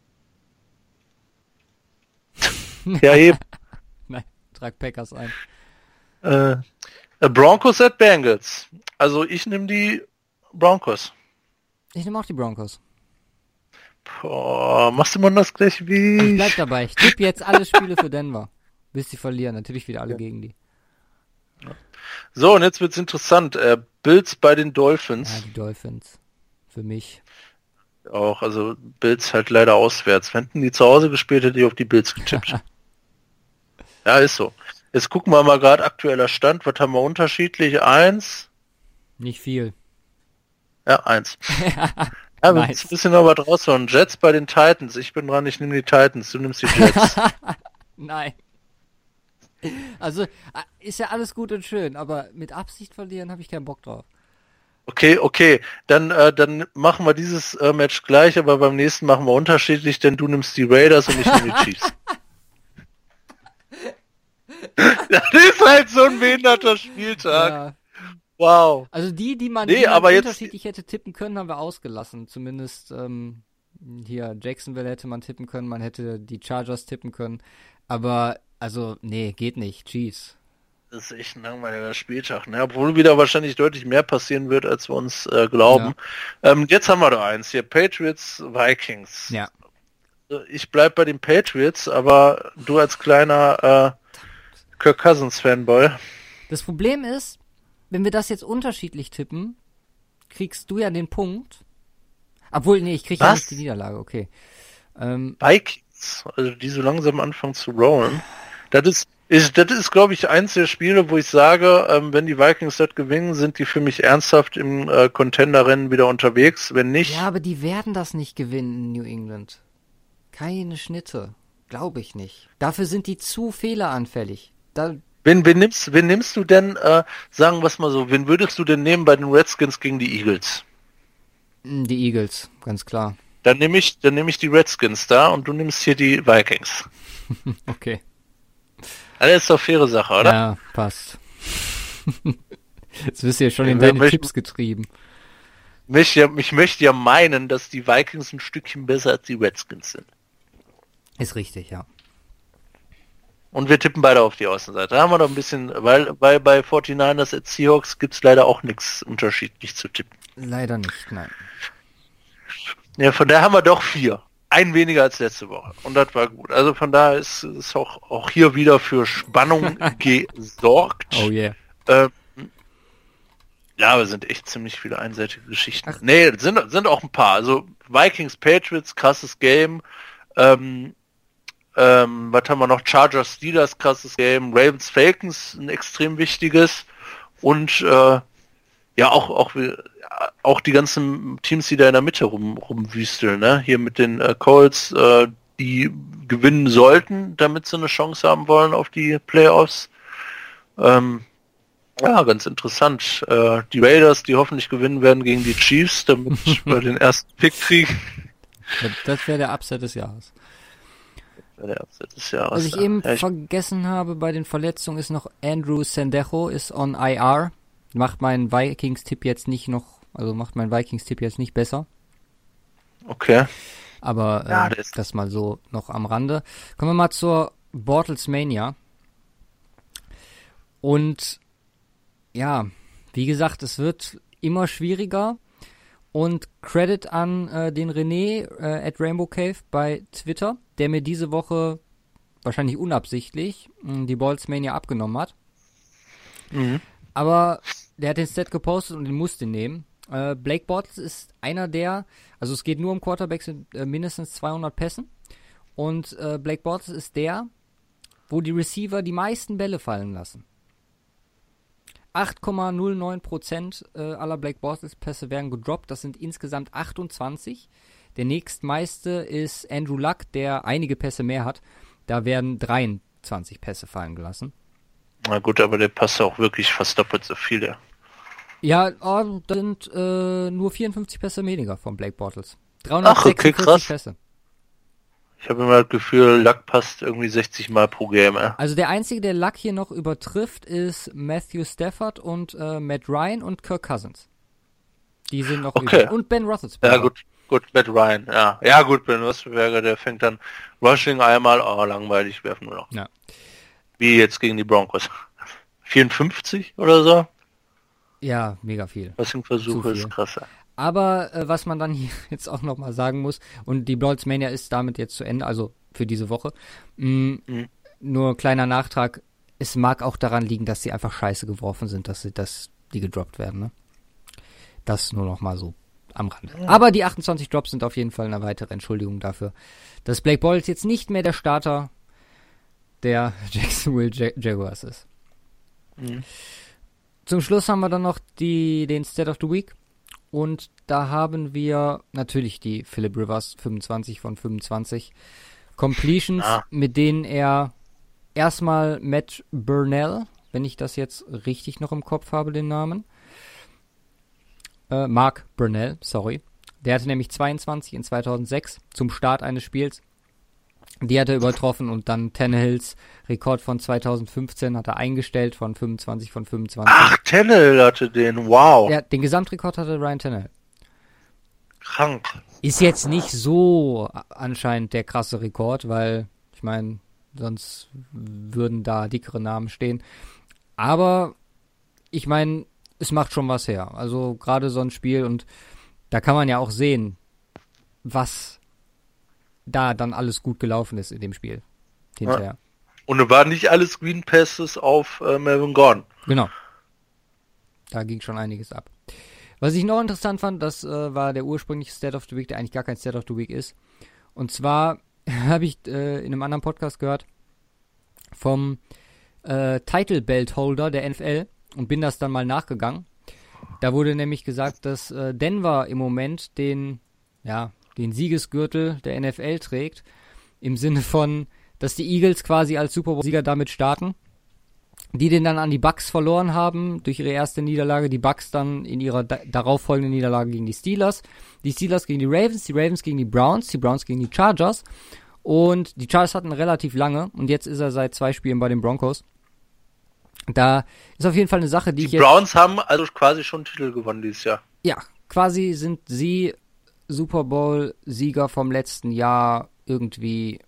(laughs) Ja, eben. (laughs) Nein, trag Packers ein. Äh, äh, Broncos at Bengals. Also ich nehme die Broncos. Ich nehme auch die Broncos. Boah, machst du mal das gleich Ich wie bleib ich? dabei. Ich tippe jetzt alle Spiele für Denver. (laughs) Bis sie verlieren. Natürlich wieder alle gegen die. So, und jetzt wird's interessant. Äh, Bills bei den Ja, Dolphins. die Dolphins. Für mich. Auch, also Bills halt leider auswärts. Wenn die zu Hause gespielt hätte, ich auf die Bills getippt. (laughs) ja, ist so. Jetzt gucken wir mal gerade aktueller Stand. Was haben wir unterschiedlich? Eins. Nicht viel. Ja, eins. (laughs) Ja, wir Nice. müssen ein bisschen noch was raushauen. Jets bei den Titans. Ich bin dran, ich nehme die Titans. Du nimmst die Jets. (laughs) Nein. Also, äh, ist ja alles gut und schön, aber mit Absicht verlieren habe ich keinen Bock drauf. Okay, okay. Dann, äh, dann machen wir dieses äh, Match gleich, aber beim nächsten machen wir unterschiedlich, denn du nimmst die Raiders und ich nehme die Chiefs. (laughs) (laughs) das ist halt so ein behinderter Spieltag. Ja. Wow. Also die, die man, Nee, die man aber jetzt- unterschiedlich hätte tippen können, haben wir ausgelassen. Zumindest ähm, hier Jacksonville hätte man tippen können, man hätte die Chargers tippen können. Aber also, nee, geht nicht. Chiefs. Das ist echt ein langweiliger Spieltag, ne? Obwohl wieder wahrscheinlich deutlich mehr passieren wird, als wir uns äh, glauben. Ähm, jetzt haben wir da eins hier. Patriots, Vikings. Ja. Äh, Ich bleib bei den Patriots, aber du als kleiner äh, Kirk Cousins Fanboy. Das Problem ist, wenn wir das jetzt unterschiedlich tippen, kriegst du ja den Punkt. Obwohl, nee, ich krieg ja Was? nicht die Niederlage, okay. Ähm, Vikings, also die so langsam anfangen zu rollen. Das ist, ist das ist, glaube ich, eins der Spiele, wo ich sage, ähm, wenn die Vikings das gewinnen, sind die für mich ernsthaft im äh, Contender-Rennen wieder unterwegs. Wenn nicht, ja, aber die werden das nicht gewinnen in New England. Keine Schnitte. Glaube ich nicht. Dafür sind die zu fehleranfällig. Da, wen, wen nimmst, wen nimmst du denn, äh, sagen wir es mal so, wen würdest du denn nehmen bei den Redskins gegen die Eagles? mh, die Eagles, ganz klar. Dann nehme ich, dann nehme ich die Redskins da und du nimmst hier die Vikings. (laughs) Okay. Das ist doch faire Sache, oder? Ja, passt. (laughs) Jetzt bist du ja schon in deine Tipps getrieben. Mich, ich möchte ja meinen, dass die Vikings ein Stückchen besser als die Redskins sind. Ist richtig, ja. Und wir tippen beide auf die Außenseite. Da haben wir doch ein bisschen, weil bei, bei 49ers at Seahawks gibt's leider auch nichts unterschiedlich zu tippen. Leider nicht, nein. Ja, von daher haben wir doch vier. Ein weniger als letzte Woche. Und das war gut. Also von daher ist, ist auch, auch hier wieder für Spannung (laughs) gesorgt. Oh yeah. Ähm, ja, aber sind echt ziemlich viele einseitige Geschichten. Ach. Nee, sind, sind auch ein paar. Also Vikings, Patriots, krasses Game. Ähm, ähm, was haben wir noch? Chargers, Steelers, krasses Game. Ravens, Falcons, ein extrem wichtiges. Und äh, ja, auch, auch, auch die ganzen Teams, die da in der Mitte rum, rumwüsteln. Ne? Hier mit den äh, Colts, äh, die gewinnen sollten, damit sie eine Chance haben wollen auf die Playoffs. Ähm, Ja, ganz interessant. Äh, die Raiders, die hoffentlich gewinnen werden gegen die Chiefs, damit (laughs) wir den ersten Pick kriegen. Das wäre der Upset des Jahres. Der Upset des Jahres. Was ich eben Ja, ich- vergessen habe bei den Verletzungen ist noch Andrew Sendejo ist on IR. Macht meinen Vikings-Tipp jetzt nicht noch, also macht meinen Vikings-Tipp jetzt nicht besser. okay. Aber Ja, der ist- das mal so noch am Rande. Kommen wir mal zur Bortles Mania. Und ja, wie gesagt, es wird immer schwieriger. Und Credit an äh, den René äh, at Rainbow Cave bei Twitter, der mir diese Woche wahrscheinlich unabsichtlich mh, die Balls Mania abgenommen hat. Mhm. Aber der hat den Stat gepostet und den musste nehmen. Äh, Blake Bortles ist einer der, also es geht nur um Quarterbacks mit äh, mindestens 200 Pässen. Und äh, Blake Bortles ist der, wo die Receiver die meisten Bälle fallen lassen. 8,09% äh, aller Blake Bortles Pässe werden gedroppt. Das sind insgesamt 28. Der nächstmeiste ist Andrew Luck, der einige Pässe mehr hat. Da werden 23 Pässe fallen gelassen. Na gut, aber der passt auch wirklich fast doppelt so viele. Ja, oh, das sind äh, nur 54 Pässe weniger von Blake Bortles. Ach, okay, 346 krass. Pässe. Ich habe immer das Gefühl, Luck passt irgendwie 60 Mal pro Game. Äh. Also der einzige, der Luck hier noch übertrifft, ist Matthew Stafford und äh, Matt Ryan und Kirk Cousins. Die sind noch Okay. über. Und Ben Roethlisberger. Ja gut, gut, Matt Ryan, ja. Ja gut, Ben Roethlisberger, der fängt dann Rushing einmal, oh langweilig, werfen nur noch. Ja. Wie jetzt gegen die Broncos. 54 oder so? Ja, mega viel. Was im Zu Versuch viel. ist krasser. Aber äh, was man dann (laughs) hier jetzt auch nochmal sagen muss, und die Bloods Mania ist damit jetzt zu Ende, also für diese Woche. Mh, Mhm. Nur kleiner Nachtrag, es mag auch daran liegen, dass sie einfach scheiße geworfen sind, dass sie, dass die gedroppt werden, ne? Das nur nochmal so am Rande. Aber die 28 Drops sind auf jeden Fall eine weitere Entschuldigung dafür, dass Blake Bortles jetzt nicht mehr der Starter der (laughs) Jacksonville Ja- Jaguars ist. Mhm. Zum Schluss haben wir dann noch die, den State of the Week. Und da haben wir natürlich die Philip Rivers 25 von 25 Completions, Ah. mit denen er erstmal Matt Burnell, wenn ich das jetzt richtig noch im Kopf habe, den Namen. Äh, Mark Burnell, sorry. Der hatte nämlich 22 in 2006 zum Start eines Spiels. Die hat er übertroffen und dann Tannehills Rekord von 2015 hat er eingestellt von 25 von 25. Ach, Tennel hatte den, wow. Ja, den Gesamtrekord hatte Ryan Tannehill. Krank. Ist jetzt nicht so anscheinend der krasse Rekord, weil ich meine, sonst würden da dickere Namen stehen. Aber ich meine, es macht schon was her. Also gerade so ein Spiel und da kann man ja auch sehen, was da dann alles gut gelaufen ist in dem Spiel. Hinterher. Und es war nicht alles Green Passes auf äh, Melvin Gordon. Genau. Da ging schon einiges ab. Was ich noch interessant fand, das äh, war der ursprüngliche State of the Week, der eigentlich gar kein State of the Week ist. Und zwar (laughs) habe ich äh, in einem anderen Podcast gehört vom äh, Title Belt Holder der NFL und bin das dann mal nachgegangen. Da wurde nämlich gesagt, dass äh, Denver im Moment den, ja, den Siegesgürtel der NFL trägt. Im Sinne von, dass die Eagles quasi als Super Bowl-Sieger damit starten die den dann an die Bucks verloren haben durch ihre erste Niederlage, die Bucks dann in ihrer da darauffolgenden Niederlage gegen die Steelers, die Steelers gegen die Ravens, die Ravens gegen die Browns, die Browns gegen die Chargers und die Chargers hatten relativ lange und jetzt ist er seit zwei Spielen bei den Broncos. Da ist auf jeden Fall eine Sache, die, ich Die Browns haben also quasi schon Titel gewonnen dieses Jahr. ja, quasi sind sie Super Bowl Sieger vom letzten Jahr irgendwie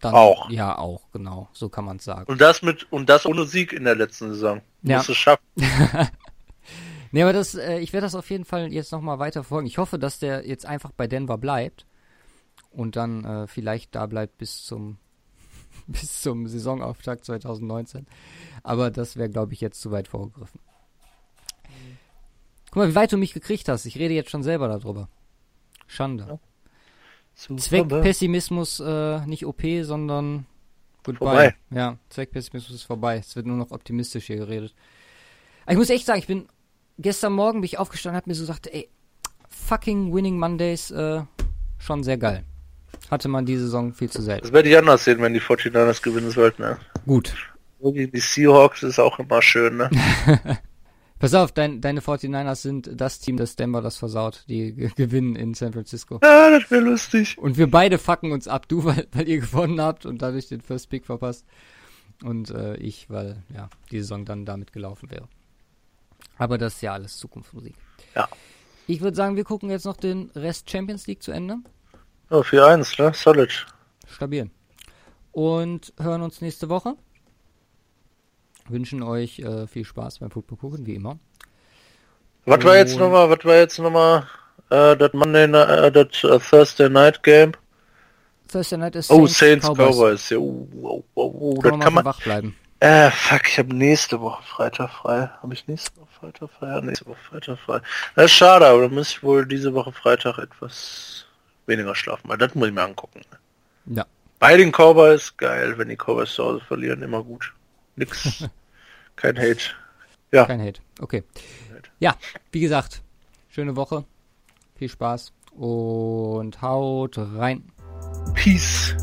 dann Auch. ja auch genau, so kann man es sagen. Und das mit und das ohne Sieg in der letzten Saison. Ja. Musst du schaffen. (laughs) Nee, aber das, äh, ich werde das auf jeden Fall jetzt nochmal weiter verfolgen. Ich hoffe, dass der jetzt einfach bei Denver bleibt und dann äh, vielleicht da bleibt bis zum (laughs) bis zum Saisonauftakt 2019. Aber das wäre, glaube ich, jetzt zu weit vorgegriffen. Guck mal, wie weit du mich gekriegt hast. Ich rede jetzt schon selber darüber. Schande. Zweck Pessimismus äh, nicht OP, sondern goodbye. Vorbei. Ja, Zweckpessimismus ist vorbei. Es wird nur noch optimistisch hier geredet. Aber ich muss echt sagen, ich bin gestern Morgen bin ich aufgestanden und hab mir so gesagt, ey, fucking Winning Mondays, äh, schon sehr geil. Hatte man diese Saison viel zu selten. Das werde ich anders sehen, wenn die 49ers gewinnen sollten. Ne? Gut. die Seahawks ist auch immer schön, ne? (laughs) Pass auf, dein, deine 49ers sind das Team, das Denver das versaut. Die gewinnen in San Francisco. Ja, das wäre lustig. Und wir beide fucken uns ab. Du, (laughs) weil, weil ihr gewonnen habt und dadurch den First Pick verpasst. Und äh, ich, weil ja die Saison dann damit gelaufen wäre. Aber das ist ja alles Zukunftsmusik. Ja. Ich würde sagen, wir gucken jetzt noch den Rest Champions League zu Ende. Ja, 4-1, ne? Solid. Stabil. Und hören uns nächste Woche wünschen euch äh, viel Spaß beim Football gucken, wie immer. Was war jetzt nochmal, was war jetzt nochmal äh, das Monday, äh, das uh, Thursday Night Game? Thursday Night ist Oh, Saints Cowboys. Cowboys. Ja, oh, oh, oh, oh. Kann das kann man wach bleiben. Äh, fuck, ich habe nächste Woche Freitag frei. Habe ich nächste Woche Freitag frei? Ja, nächste Woche Freitag frei. Das ist schade, aber dann muss ich wohl diese Woche Freitag etwas weniger schlafen, weil das muss ich mir angucken. Ja. Bei den Cowboys, geil, wenn die Cowboys zu Hause verlieren, immer gut. Nix. (laughs) Kein Hate. Ja. Kein Hate. Okay. Ja, wie gesagt, schöne Woche. Viel Spaß und haut rein. Peace.